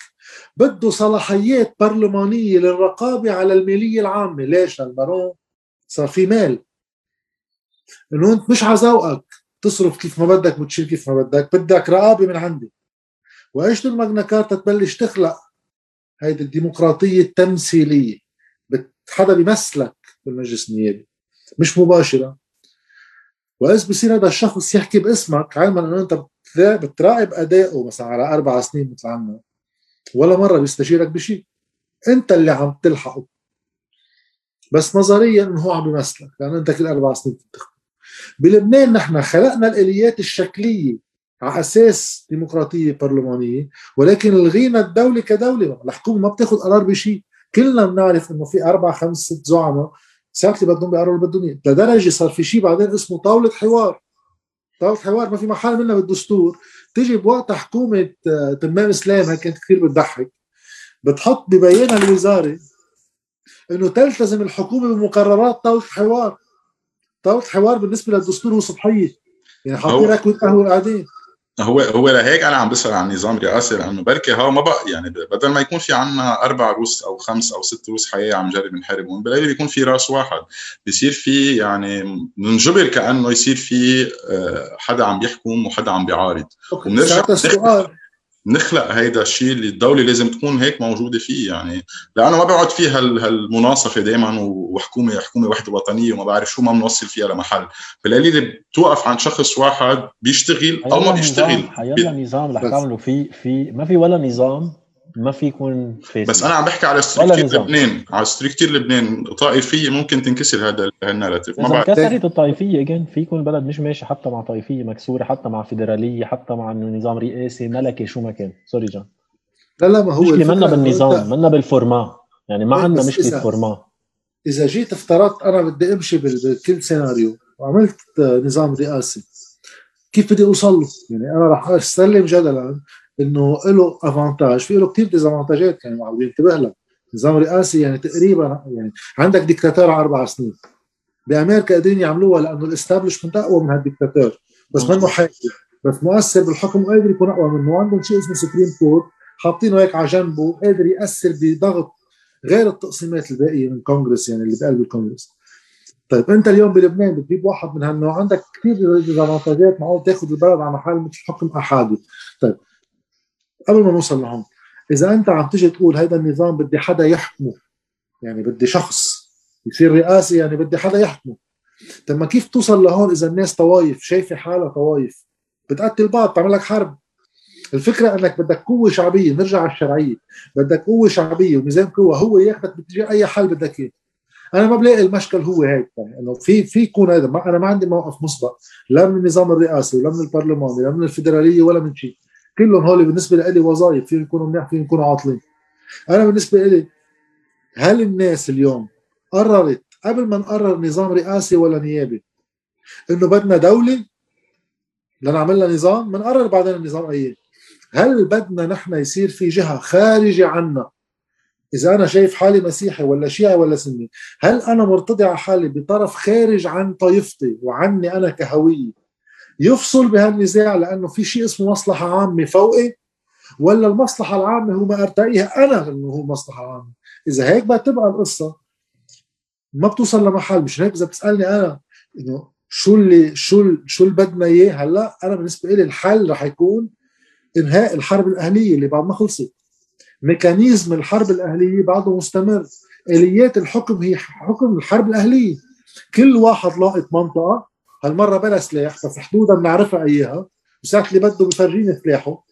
بده صلاحيات برلمانية للرقابة على المالية العامة. ليش؟ البارون صار في مال. إنه أنت مش على ذوقك تصرف كيف ما بدك وتشيل كيف ما بدك. بدك رقابة من عندي. وإيش الماجنا كارتا تبلش تخلق؟ هيدي الديمقراطية التمثيلية. حدا بيمثلك بالمجلس النيابي. مش مباشرة. وإذ بصير هذا الشخص يحكي باسمك؟ علما إنه أنت بتراقب أدائه مثلا على أربع سنين مثل عنا ولا مرة بيستشيرك بشيء. أنت اللي عم تلحقه. بس نظريا إنه هو عم بيمثلك. لأنه أنت كل أربع سنين بتنتخب بلبنان نحن خلقنا الآليات الشكلية على أساس ديمقراطية برلمانية ولكن لغينا الدولة كدولة. الحكومة ما بتاخذ قرار بشيء كلنا بنعرف إنه في أربع خمس ست زعماء اللي بدهم بيقرروا اللي بدهم إياه. لدرجة صار في شيء بعدين اسمه طاولة حوار. طاولة حوار ما في محل منها بالدستور. تيجي بوقت حكومة آه، تمام إسلام هي كانت كثير بتضحك. بتحط ببيانها الوزاري إنه تلتزم الحكومة بمقررات طاولة حوار. طاوله حوار بالنسبة للدستور هو صبحيه يعني حاطين ركوه قهوة قاعدين هو هو لهيك أنا عم بسأل عن نظام رئاسي لأنه بركي ها ما بقى يعني بدل ما يكون في عنا أربع روس أو خمس أو ست روس حياة عم نجرب نحاربهم بالقليل يكون في راس واحد. بصير في يعني ننجبر كأنه يصير في آه، حدا عم بيحكم وحدا عم بيعارض. وبنرجع السؤال نخلق هيدا الشيء اللي الدولة لازم تكون هيك موجودة فيه يعني لأنه ما بيقعد فيه هالمناصفة دائما وحكومة حكومة وحدة وطنية وما بعرف شو ما بنوصل فيها لمحل. بالقليل بتوقف عند شخص واحد بيشتغل أو ما بيشتغل. حيلا نظام رح تعملوا. في في ما في ولا نظام ما في يكون فاسد بس أنا عم بحكي على structure لبنان. على structure لبنان. طائفية ممكن تنكسر هذا ال narrative ما بعرف. انكسرت الطائفية again في يكون بلد مش ماشي حتى مع طائفية مكسورة حتى مع فيدرالية حتى مع نظام رئاسي ملكي شو ما كان. sorry جان لا لا ما هو مشكله منا بالنظام منا بال format يعني ما عندنا مشكله format اذا جيت افترضت أنا بدي أمشي بكل سيناريو وعملت نظام رئاسي كيف بدي أوصل له؟ يعني أنا رح أستلم جدلا إنه له avantage في له كثير désavantage ات يعني معود ينتبه لك نظام رئاسي يعني تقريبا يعني عندك ديكتاتور على أربع سنين. بأمريكا قادرين يعملوها لأنه ال establishment أقوى من هالديكتاتور. بس منه حاكم بس مؤثر بالحكم وقادر يكون أقوى منه. وعندهم شيء اسمه Supreme Court حاطينه هيك على جنبه قادر يأثر بضغط غير التقسيمات الباقية من كونغرس يعني اللي بقلب الكونغرس طيب أنت اليوم بلبنان بتجيب واحد من هالنوع. عندك كثير ديزافانتاجات معقول تاخذ البلد على محل مثل حكم أحادي. طيب قبل ما نوصل لهون إذا أنت عم تيجي تقول هذا النظام بدي حدا يحكمه يعني بدي شخص يصير رئاسي يعني بدي حدا يحكمه. طب ما كيف توصل لهون إذا الناس طوايف شايفة حالها طوايف؟ بتقتل بعض تعمل لك حرب. الفكرة إنك بدك قوة شعبية. نرجع على الشرعية. بدك قوة شعبية وميزان قوة. هو ياخذك بتجي أي حل بدك إياه. أنا ما بلاقي المشكل هو هيك. يعني إنه في في يكون هذا ما أنا ما عندي موقف مسبق. لا من النظام الرئاسي ولا من البرلماني لا من الفدراليه ولا من شيء. كلهم هول بالنسبة لي وظائف فيهم يكونوا منيح فيهم يكونوا عاطلين. أنا بالنسبة لي هل الناس اليوم قررت قبل ما نقرر نظام رئاسي ولا نيابي إنه بدنا دولة لنعمل لها نظام؟ بنقرر بعدين النظام أي. هل بدنا نحن يصير في جهة خارجة عنا؟ إذا أنا شايف حالي مسيحي ولا شيعي ولا سني هل أنا مرتضي على حالي بطرف خارج عن طائفتي وعني أنا كهوية؟ يفصل بهالنزاع لأنه في شيء اسمه مصلحة عامة فوقي ولا المصلحة العامة هو ما أرتقيها أنا إنه هو مصلحة عامة. إذا هيك بتبقى القصة. ما بتوصل لمحل مش هيك إذا بتسألني أنا إنه شو اللي شو شو اللي بدنا إياه هلأ أنا بالنسبة لي الحل رح يكون إنهاء الحرب الأهلية اللي بعد ما خلصت. ميكانيزم الحرب الأهلية بعده مستمر. آليات الحكم هي حكم الحرب الأهلية. كل واحد لاقط منطقة هالمرة بلا سلاح بس حدودها بنعرفها إياها. وساعه اللي بده بفرجيني سلاحه.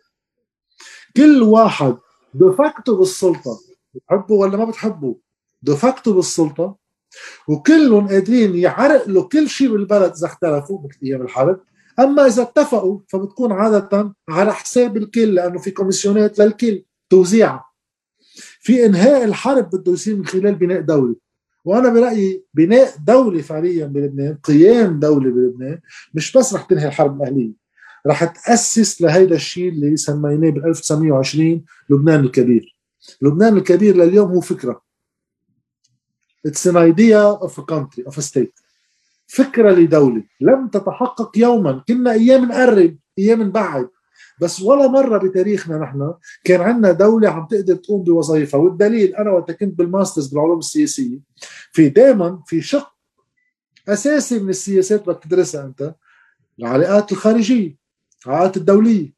كل واحد دفقته بالسلطة بتحبه ولا ما بتحبه؟ دفقته بالسلطة. وكلهم قادرين يعرقلوا كل شيء بالبلد إذا اختلفوا بايام الحرب. أما إذا اتفقوا فبتكون عادة على حساب الكل لأنه في كوميسيونات للكل توزيعها. في إنهاء الحرب بده يصير من خلال بناء دولة. وأنا برأيي بناء دولة فعليا بلبنان قيام دولة بلبنان مش بس رح تنهي الحرب الأهلية رح تأسس لهيدا الشيء اللي سميناه بال 1920 لبنان الكبير. لبنان الكبير لليوم هو فكرة. Idea of a country of a state. فكرة لدولة. لم تتحقق يوما. كنا أيام نقرب أيام نبعد بس ولا مرة بتاريخنا نحن كان عندنا دولة عم تقدر تقوم بوظائفها. والدليل أنا وقت كنت بالماسترز بالعلوم السياسية في دائما في شق أساسي من السياسات بدك تدرسها أنت العلاقات الخارجية العلاقات الدولية.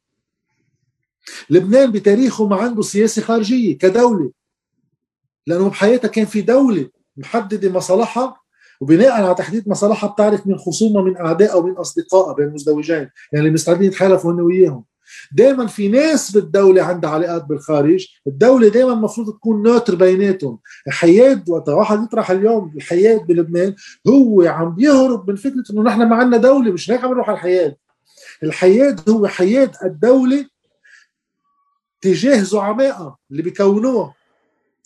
لبنان بتاريخه ما عنده سياسة خارجية كدولة لأنه بحياتها كان في دولة محددة مصالحها وبناء على تحديد مصالحها بتعرف من خصومها من أعدائها ومن أصدقائها بين المزدوجين يعني اللي مستعدين يتحالفوا هن وياهم. دائما في ناس بالدولة عندها علاقات بالخارج الدولة دائما المفروض تكون نوتر بيناتهم. الحياد وقت واحد يطرح اليوم الحياد بلبنان هو عم بيهرب من فكرة إنه نحن ما عندنا دولة مش هيك عم نروح على الحياد. الحياد هو حياد الدولة تجاه زعمائها اللي بيكونوها.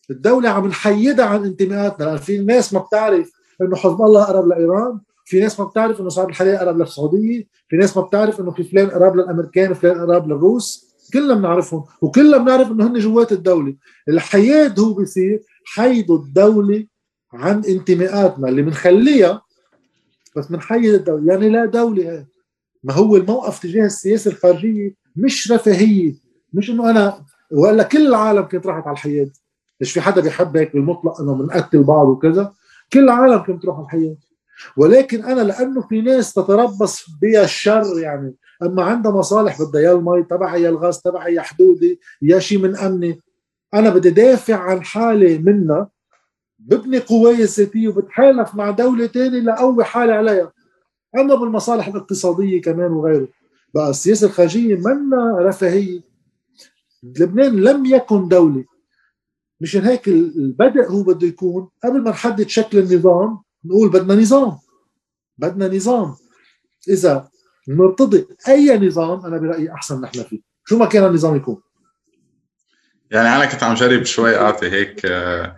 الدولة عم نحيدها عن انتماءاتنا لأن في ناس ما بتعرف إنه حزب الله قرب لإيران في ناس ما بتعرف إنه سعد الحريري قرب للسعودية في ناس ما بتعرف إنه في فلان قرب للأمريكان فلان قرب للروس. كلنا بنعرفهم وكلنا بنعرف إنه هن جوات الدولة. الحياد هو بيصير حيد الدولة عن انتماءاتنا اللي بنخليها بس بنحيد الدولة. يعني لا دولة هي. ما هو الموقف تجاه السياسة الخارجية مش رفاهية. مش إنه أنا ولا كل العالم كانت راحت على الحياد مش في حدا بيحب هيك بالمطلق إنه بنقتل بعض وكذا. كل العالم كانت تروح على الحياة. ولكن أنا لأنه في ناس تتربص بها الشر يعني أما عندها مصالح بدها يا المي تبعها يا الغاز تبعها يا حدودي يا شيء من أمني. أنا بدي دافع عن حالي منها ببني قواي الذاتيه وبتحالف مع دولة ثانية لأقوي حالي عليها. أما بالمصالح الاقتصادية كمان وغيره. بقى السياسة الخارجية منا رفاهية. لبنان لم يكن دولة. مشان هيك البدء هو بده يكون قبل ما نحدد شكل النظام نقول بدنا نظام. بدنا نظام. إذا نرتضي أي نظام أنا برأيي أحسن نحن فيه. شو ما كان النظام يكون. يعني أنا كنت عم جرب شوي أعطي هيك آه،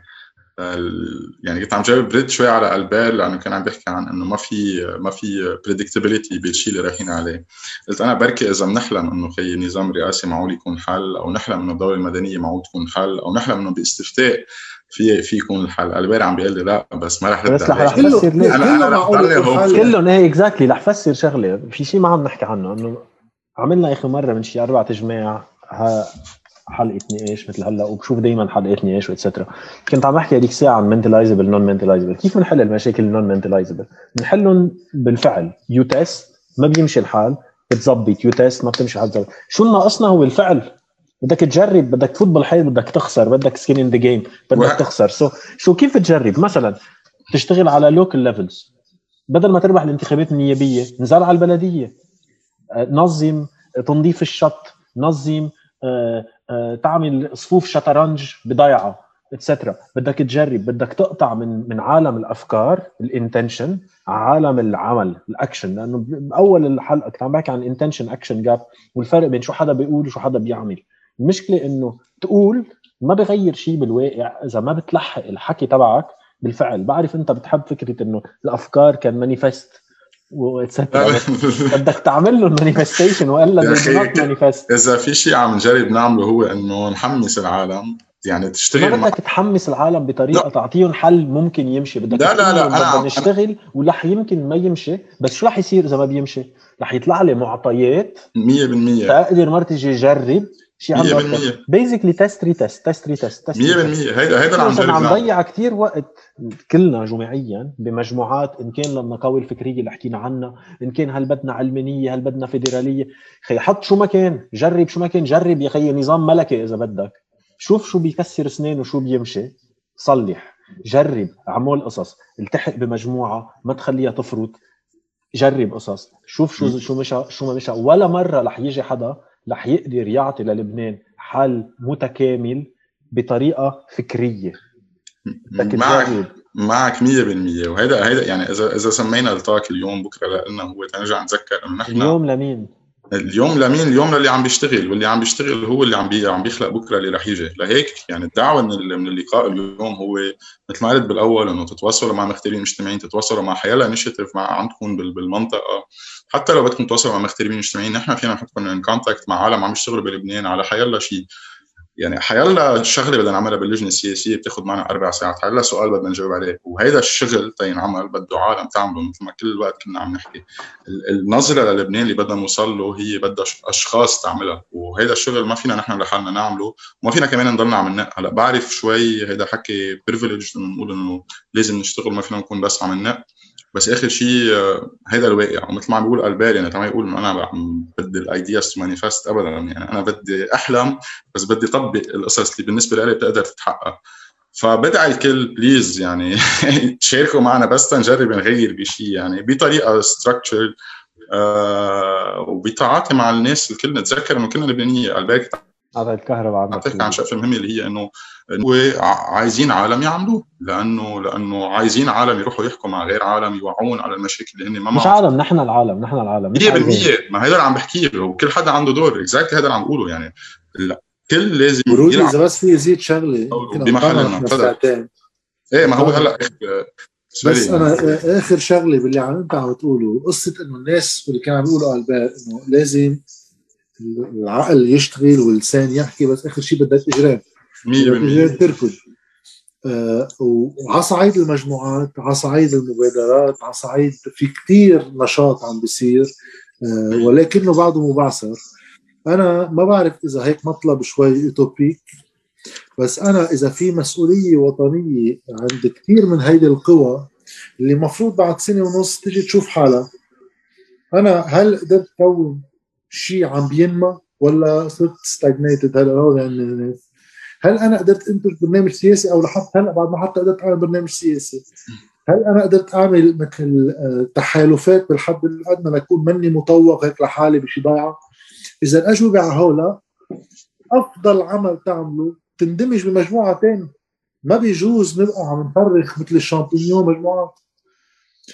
يعني كنت عم جرب برد شوي على البير لأنه كان عم بيحكي عن إنه ما في ما في predictability بالشيء اللي رايحين عليه. قلت أنا بركي إذا بنحلم إنه خي نظام رئاسي معقول يكون حل أو نحلم إنه الدولة المدنية معقول تكون حل أو نحلم إنه باستفتاء في في يكون الحل. البير عم بيقول لي لا بس ما رح بس رح افسر ليه؟ أنا أنا رح ضلني كلهم إيه exactly رح فسر شغلة. في شيء ما عم نحكي عنه إنه عملنا آخر مرة من شي أربع اجماع حلقه نقاش مثل هلأ وبشوف دائما حلقات نقاش و et cetera. كنت عم بحكي هذيك الساعة عن mentalizable non mentalizable كيف بنحل المشاكل ال non mentalizable بنحلهم بالفعل. you test ما بيمشي الحال. بتظبط you test ما بتمشي الحال شو ناقصنا هو الفعل؟ بدك تجرب بدك تفوت بالحيط بدك تخسر بدك skin in the game بدك تخسر. so so, شو كيف تجرب؟ مثلا تشتغل على local levels بدل ما تربح الانتخابات النيابية نزل على البلدية. آه، نظم تنظيف الشط نظم آه، آه، تعمل صفوف شطرنج بضيعة et cetera بدك تجرب بدك تقطع من من عالم الأفكار ال intention عالم العمل الأكشن. لأنه باول الحلقة كنت عم بحكي عن intention action gap والفرق بين شو حدا بيقول وشو حدا بيعمل. المشكلة إنه تقول ما بغير شيء بالواقع إذا ما بتلحق الحكي تبعك بالفعل. بعرف أنت بتحب فكرة إنه الأفكار can manifest [laughs] بدك تعمل لهم manifestation وإلا manifest إذا في شيء عم نجرب نعمله هو إنه نحمس العالم يعني تشتغل ما بدك تحمس العالم بطريقة لا. تعطيهم حل ممكن يمشي. بدك لا لا لا أنا نشتغل ورح يمكن ما يمشي بس شو رح يصير إذا ما بيمشي؟ رح يطلع لي معطيات؟ 100% تقدر مرتي يجرب شيء عم basically test retest test retest 100% هيدا هيدا اللي عم نجرب عم نضيع كثير وقت كلنا جماعيا بمجموعات إن كان للنقاوه الفكريه اللي حكينا عنها إن كان هل بدنا علمانيه هل بدنا فيدرالية. خي حط شو ما كان جرب شو ما كان جرب يا خي نظام ملكي إذا بدك. شوف شو بيكسر اسنان وشو بيمشي. صلح جرب اعمل قصص. التحق بمجموعة ما تخليها تفرط. جرب قصص. شوف شو شو مشى شو ما مشى. ولا مرة رح يجي حدا رح يقدر يعطي للبنان حل متكامل بطريقة فكرية. معك معك 100% وهيدا هيدا يعني اذا إذا سمينا ال talk اليوم بكرة لنا هو تنرجع نتذكر إنه نحن اليوم لمين؟ اليوم لمين؟ اليوم للي عم بيشتغل واللي عم بيشتغل هو اللي عم بي عم بيخلق بكرة اللي رح يجي. لهيك يعني الدعوة من من اللقاء اليوم هو مثل ما قلت بالأول إنه تتواصلوا مع مغتربين مجتمعيين تتواصلوا مع حيلا initiative مع عندكم بالمنطقة. حتى لو بدكم تتواصلوا مع مغتربين مجتمعيين نحن فينا نحطكم in contact مع عالم عم يشتغلوا بلبنان على حيلا شيء. يعني حيلا شغلة بدنا نعملها باللجنة السياسية بتاخذ معنا أربع ساعات. حيلا سؤال بدنا نجاوب عليه. وهيدا الشغل تينعمل بده عالم تعمله مثل ما كل الوقت كنا عم نحكي. النظرة للبنان اللي بدنا نوصل له هي بدها أشخاص تعملها. وهيدا الشغل ما فينا نحن لحالنا نعمله. وما فينا كمان نضلنا عم ننق هلا بعرف شوي هيدا حكي privilege نقول إنه لازم نشتغل ما فينا نكون بس عم ننق بس اخر شيء هذا الواقع. ومثل ما عم بيقول البير يعني تمام يقول أنا بدي ال ideas manifest ابدا. يعني أنا بدي أحلم بس بدي طبق القصص اللي بالنسبة لي بتقدر تتحقق. فبدعي الكل please يعني [laughs] تشاركوا معنا بس تنجرب نغير بشيء يعني بطريقة structured آه وبتعاطي مع الناس الكل. نتذكر إنه كلنا لبنانية البير هذا الكهرباء عم تحكي عن شقفه مهمه اللي هي إنه هو عايزين عالم يعملوه لأنه لأنه عايزين عالم يروحوا يحكوا مع غير عالم يوعون على المشاكل اللي هن ما مش عالم نحن العالم نحن العالم 100% ما هذا اللي عم بحكيه وكل حدا عنده دور اكزاكتلي هذا اللي عم بقوله يعني. لا كل لازم ورودي إذا بس في يزيد شغلة بمحلنا إيه ما هو هلا بس أنا آخر شغلة باللي عم أنت عم تقوله قصة إنه الناس اللي كانوا عم بيقولوا الباء إنه لازم العقل يشتغل واللسان يحكي بس آخر شيء بدك إجرام. 100% تركض. آه وعلى صعيد المجموعات على صعيد المبادرات على صعيد في كثير نشاط عم بيصير آه ولكنه بعده مبعثر. أنا ما بعرف إذا هيك مطلب شوي أوتوبيك بس أنا إذا في مسؤولية وطنية عند كثير من هيدي القوى اللي المفروض بعد سنة ونص تجي تشوف حالها أنا هل قدرت كون شيء عم بينمى ولا صرت stagnated هلا يعني؟ هل أنا قدرت أنتج برنامج سياسي أو لحد هلا بعد ما حتى قدرت أعمل برنامج سياسي؟ هل أنا قدرت أعمل مثل آه، تحالفات بالحد الأدنى لكون مني مطوق هيك لحالي بشي ضيعه إذا الاجوبه على هولا أفضل عمل تعمله تندمج بمجموعة ثانية ما بيجوز نبقى عم نفرخ مثل الشامبينيون مجموعات.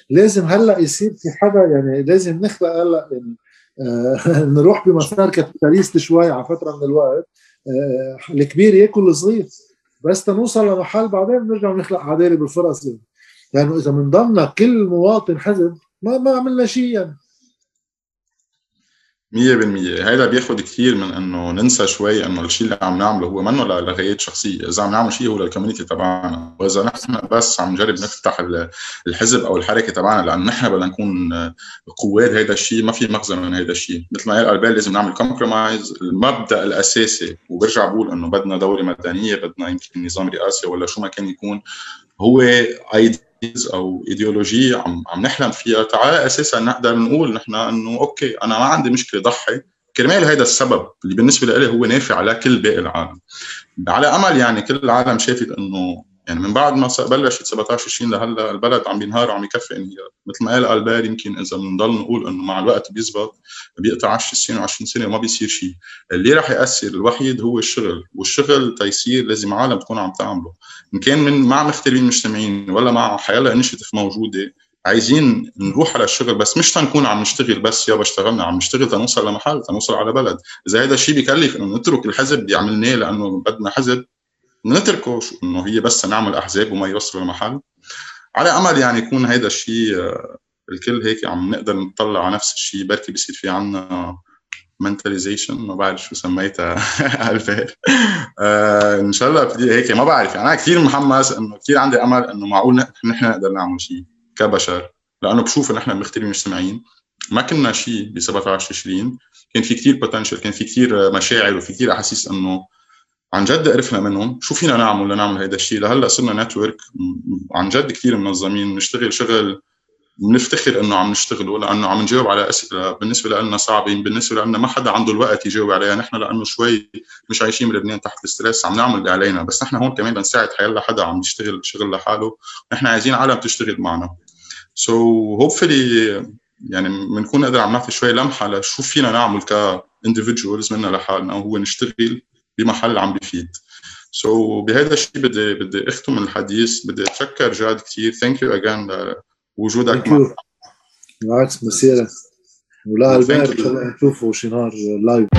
لازم هلا يصير في حدا يعني لازم نخلق هلا يعني [laughs] نروح بمسار capitalist شوي على فترة من الوقت. آه الكبير ياكل الصغير بس تنوصل لمحل بعدين بنرجع نخلق عدالة بالفرص لأنه يعني اذا بنضلنا كل مواطن حزب ما ما عملنا شيء يعني. مية بالمية. هذا بياخد كثير من إنه ننسى شوي إنه الشيء اللي عم نعمله هو منه لغايات شخصية، إذا عم نعمل شيء هو لل community تبعنا، وإذا نحن بس عم نجرب نفتح الحزب أو الحركة تبعنا لأنه نحن بدنا نكون قواد هذا الشيء ما في مغزى من هذا الشيء، مثل ما قال البير لازم نعمل compromise، المبدأ الأساسي وبرجع بقول إنه بدنا دوله مدنية، بدنا يمكن نظام رئاسي ولا شو ما كان يكون هو idea أو ايديولوجيه عم عم نحلم فيها. تعال أساسا نقدر نقول نحن إنه okay أنا ما عندي مشكلة ضحي. كرمال هذا السبب اللي بالنسبة لي هو نافع على كل باقي العالم. على أمل يعني كل العالم شافت إنه يعني من بعد ما بلشت 17 20 لهلا البلد عم بينهار وعم يكفي انهيار. مثل ما قال البار يمكن إذا بنضل نقول إنه مع الوقت بيزبط بيقطع 10 سنين و20 سنة وما بيصير شيء. اللي راح يأثر الوحيد هو الشغل والشغل تيصير لازم عالم تكون عم تعمله. إن كان من مع مختلفين مجتمعين ولا مع حيلا انشيتيف موجودة عايزين نروح على الشغل بس مش تنكون عم نشتغل بس يابا اشتغلنا عم نشتغل تنوصل لمحل تنوصل على بلد. إذا هذا الشيء بكلف إنه نترك الحزب اللي عملناه لأنه بدنا حزب. نتركه إنه هي بس نعمل أحزاب وما يوصلوا لمحل. على أمل يعني يكون هيدا الشيء آه، الكل هيك عم نقدر نطلع على نفس الشيء بركي بصير في عنا mentalization ما بعرف شو سميتها. [laughs] الفير آه إن شاء الله هيك. ما بعرف. يعني أنا كثير محمس إنه كثير عندي أمل إنه معقول نحن نقدر نعمل شيء كبشر. لأنه بشوف نحن بنختلف مجتمعين ما كنا شيء ب 17 تشرين كان في كثير بوتنشل كان في كثير مشاعر وفي كثير أحاسيس إنه عن جد قرفنا منهم. شو فينا نعمل لنعمل هذا الشيء لهلأ صرنا network. عن جد كثير منظمين بنشتغل شغل بنفتخر إنه عم نشتغله لأنه عم نجاوب على اسئله بالنسبة لنا صعبين بالنسبة لنا ما حدا عنده الوقت يجاوب عليها. نحن لأنه شوي مش عايشين بلبنان تحت ال stress عم نعمل اللي علينا. بس نحن هون كمان بنساعد حيلا حدا عم يشتغل شغل لحاله. نحن عايزين عالم تشتغل معنا. so so hopefully يعني بنكون نقدر عم نعطي شوي لمحة لشو فينا نعمل ك individuals منا لحالنا وهو نشتغل. بمحل عم بيفيد so so, بهذا الشيء بدي بدي أختم الحديث بدي أتشكر جاد كثير thank you again لوجودك معنا. بالعكس مسيرة. ولا الباقي نشوفه شي نهار live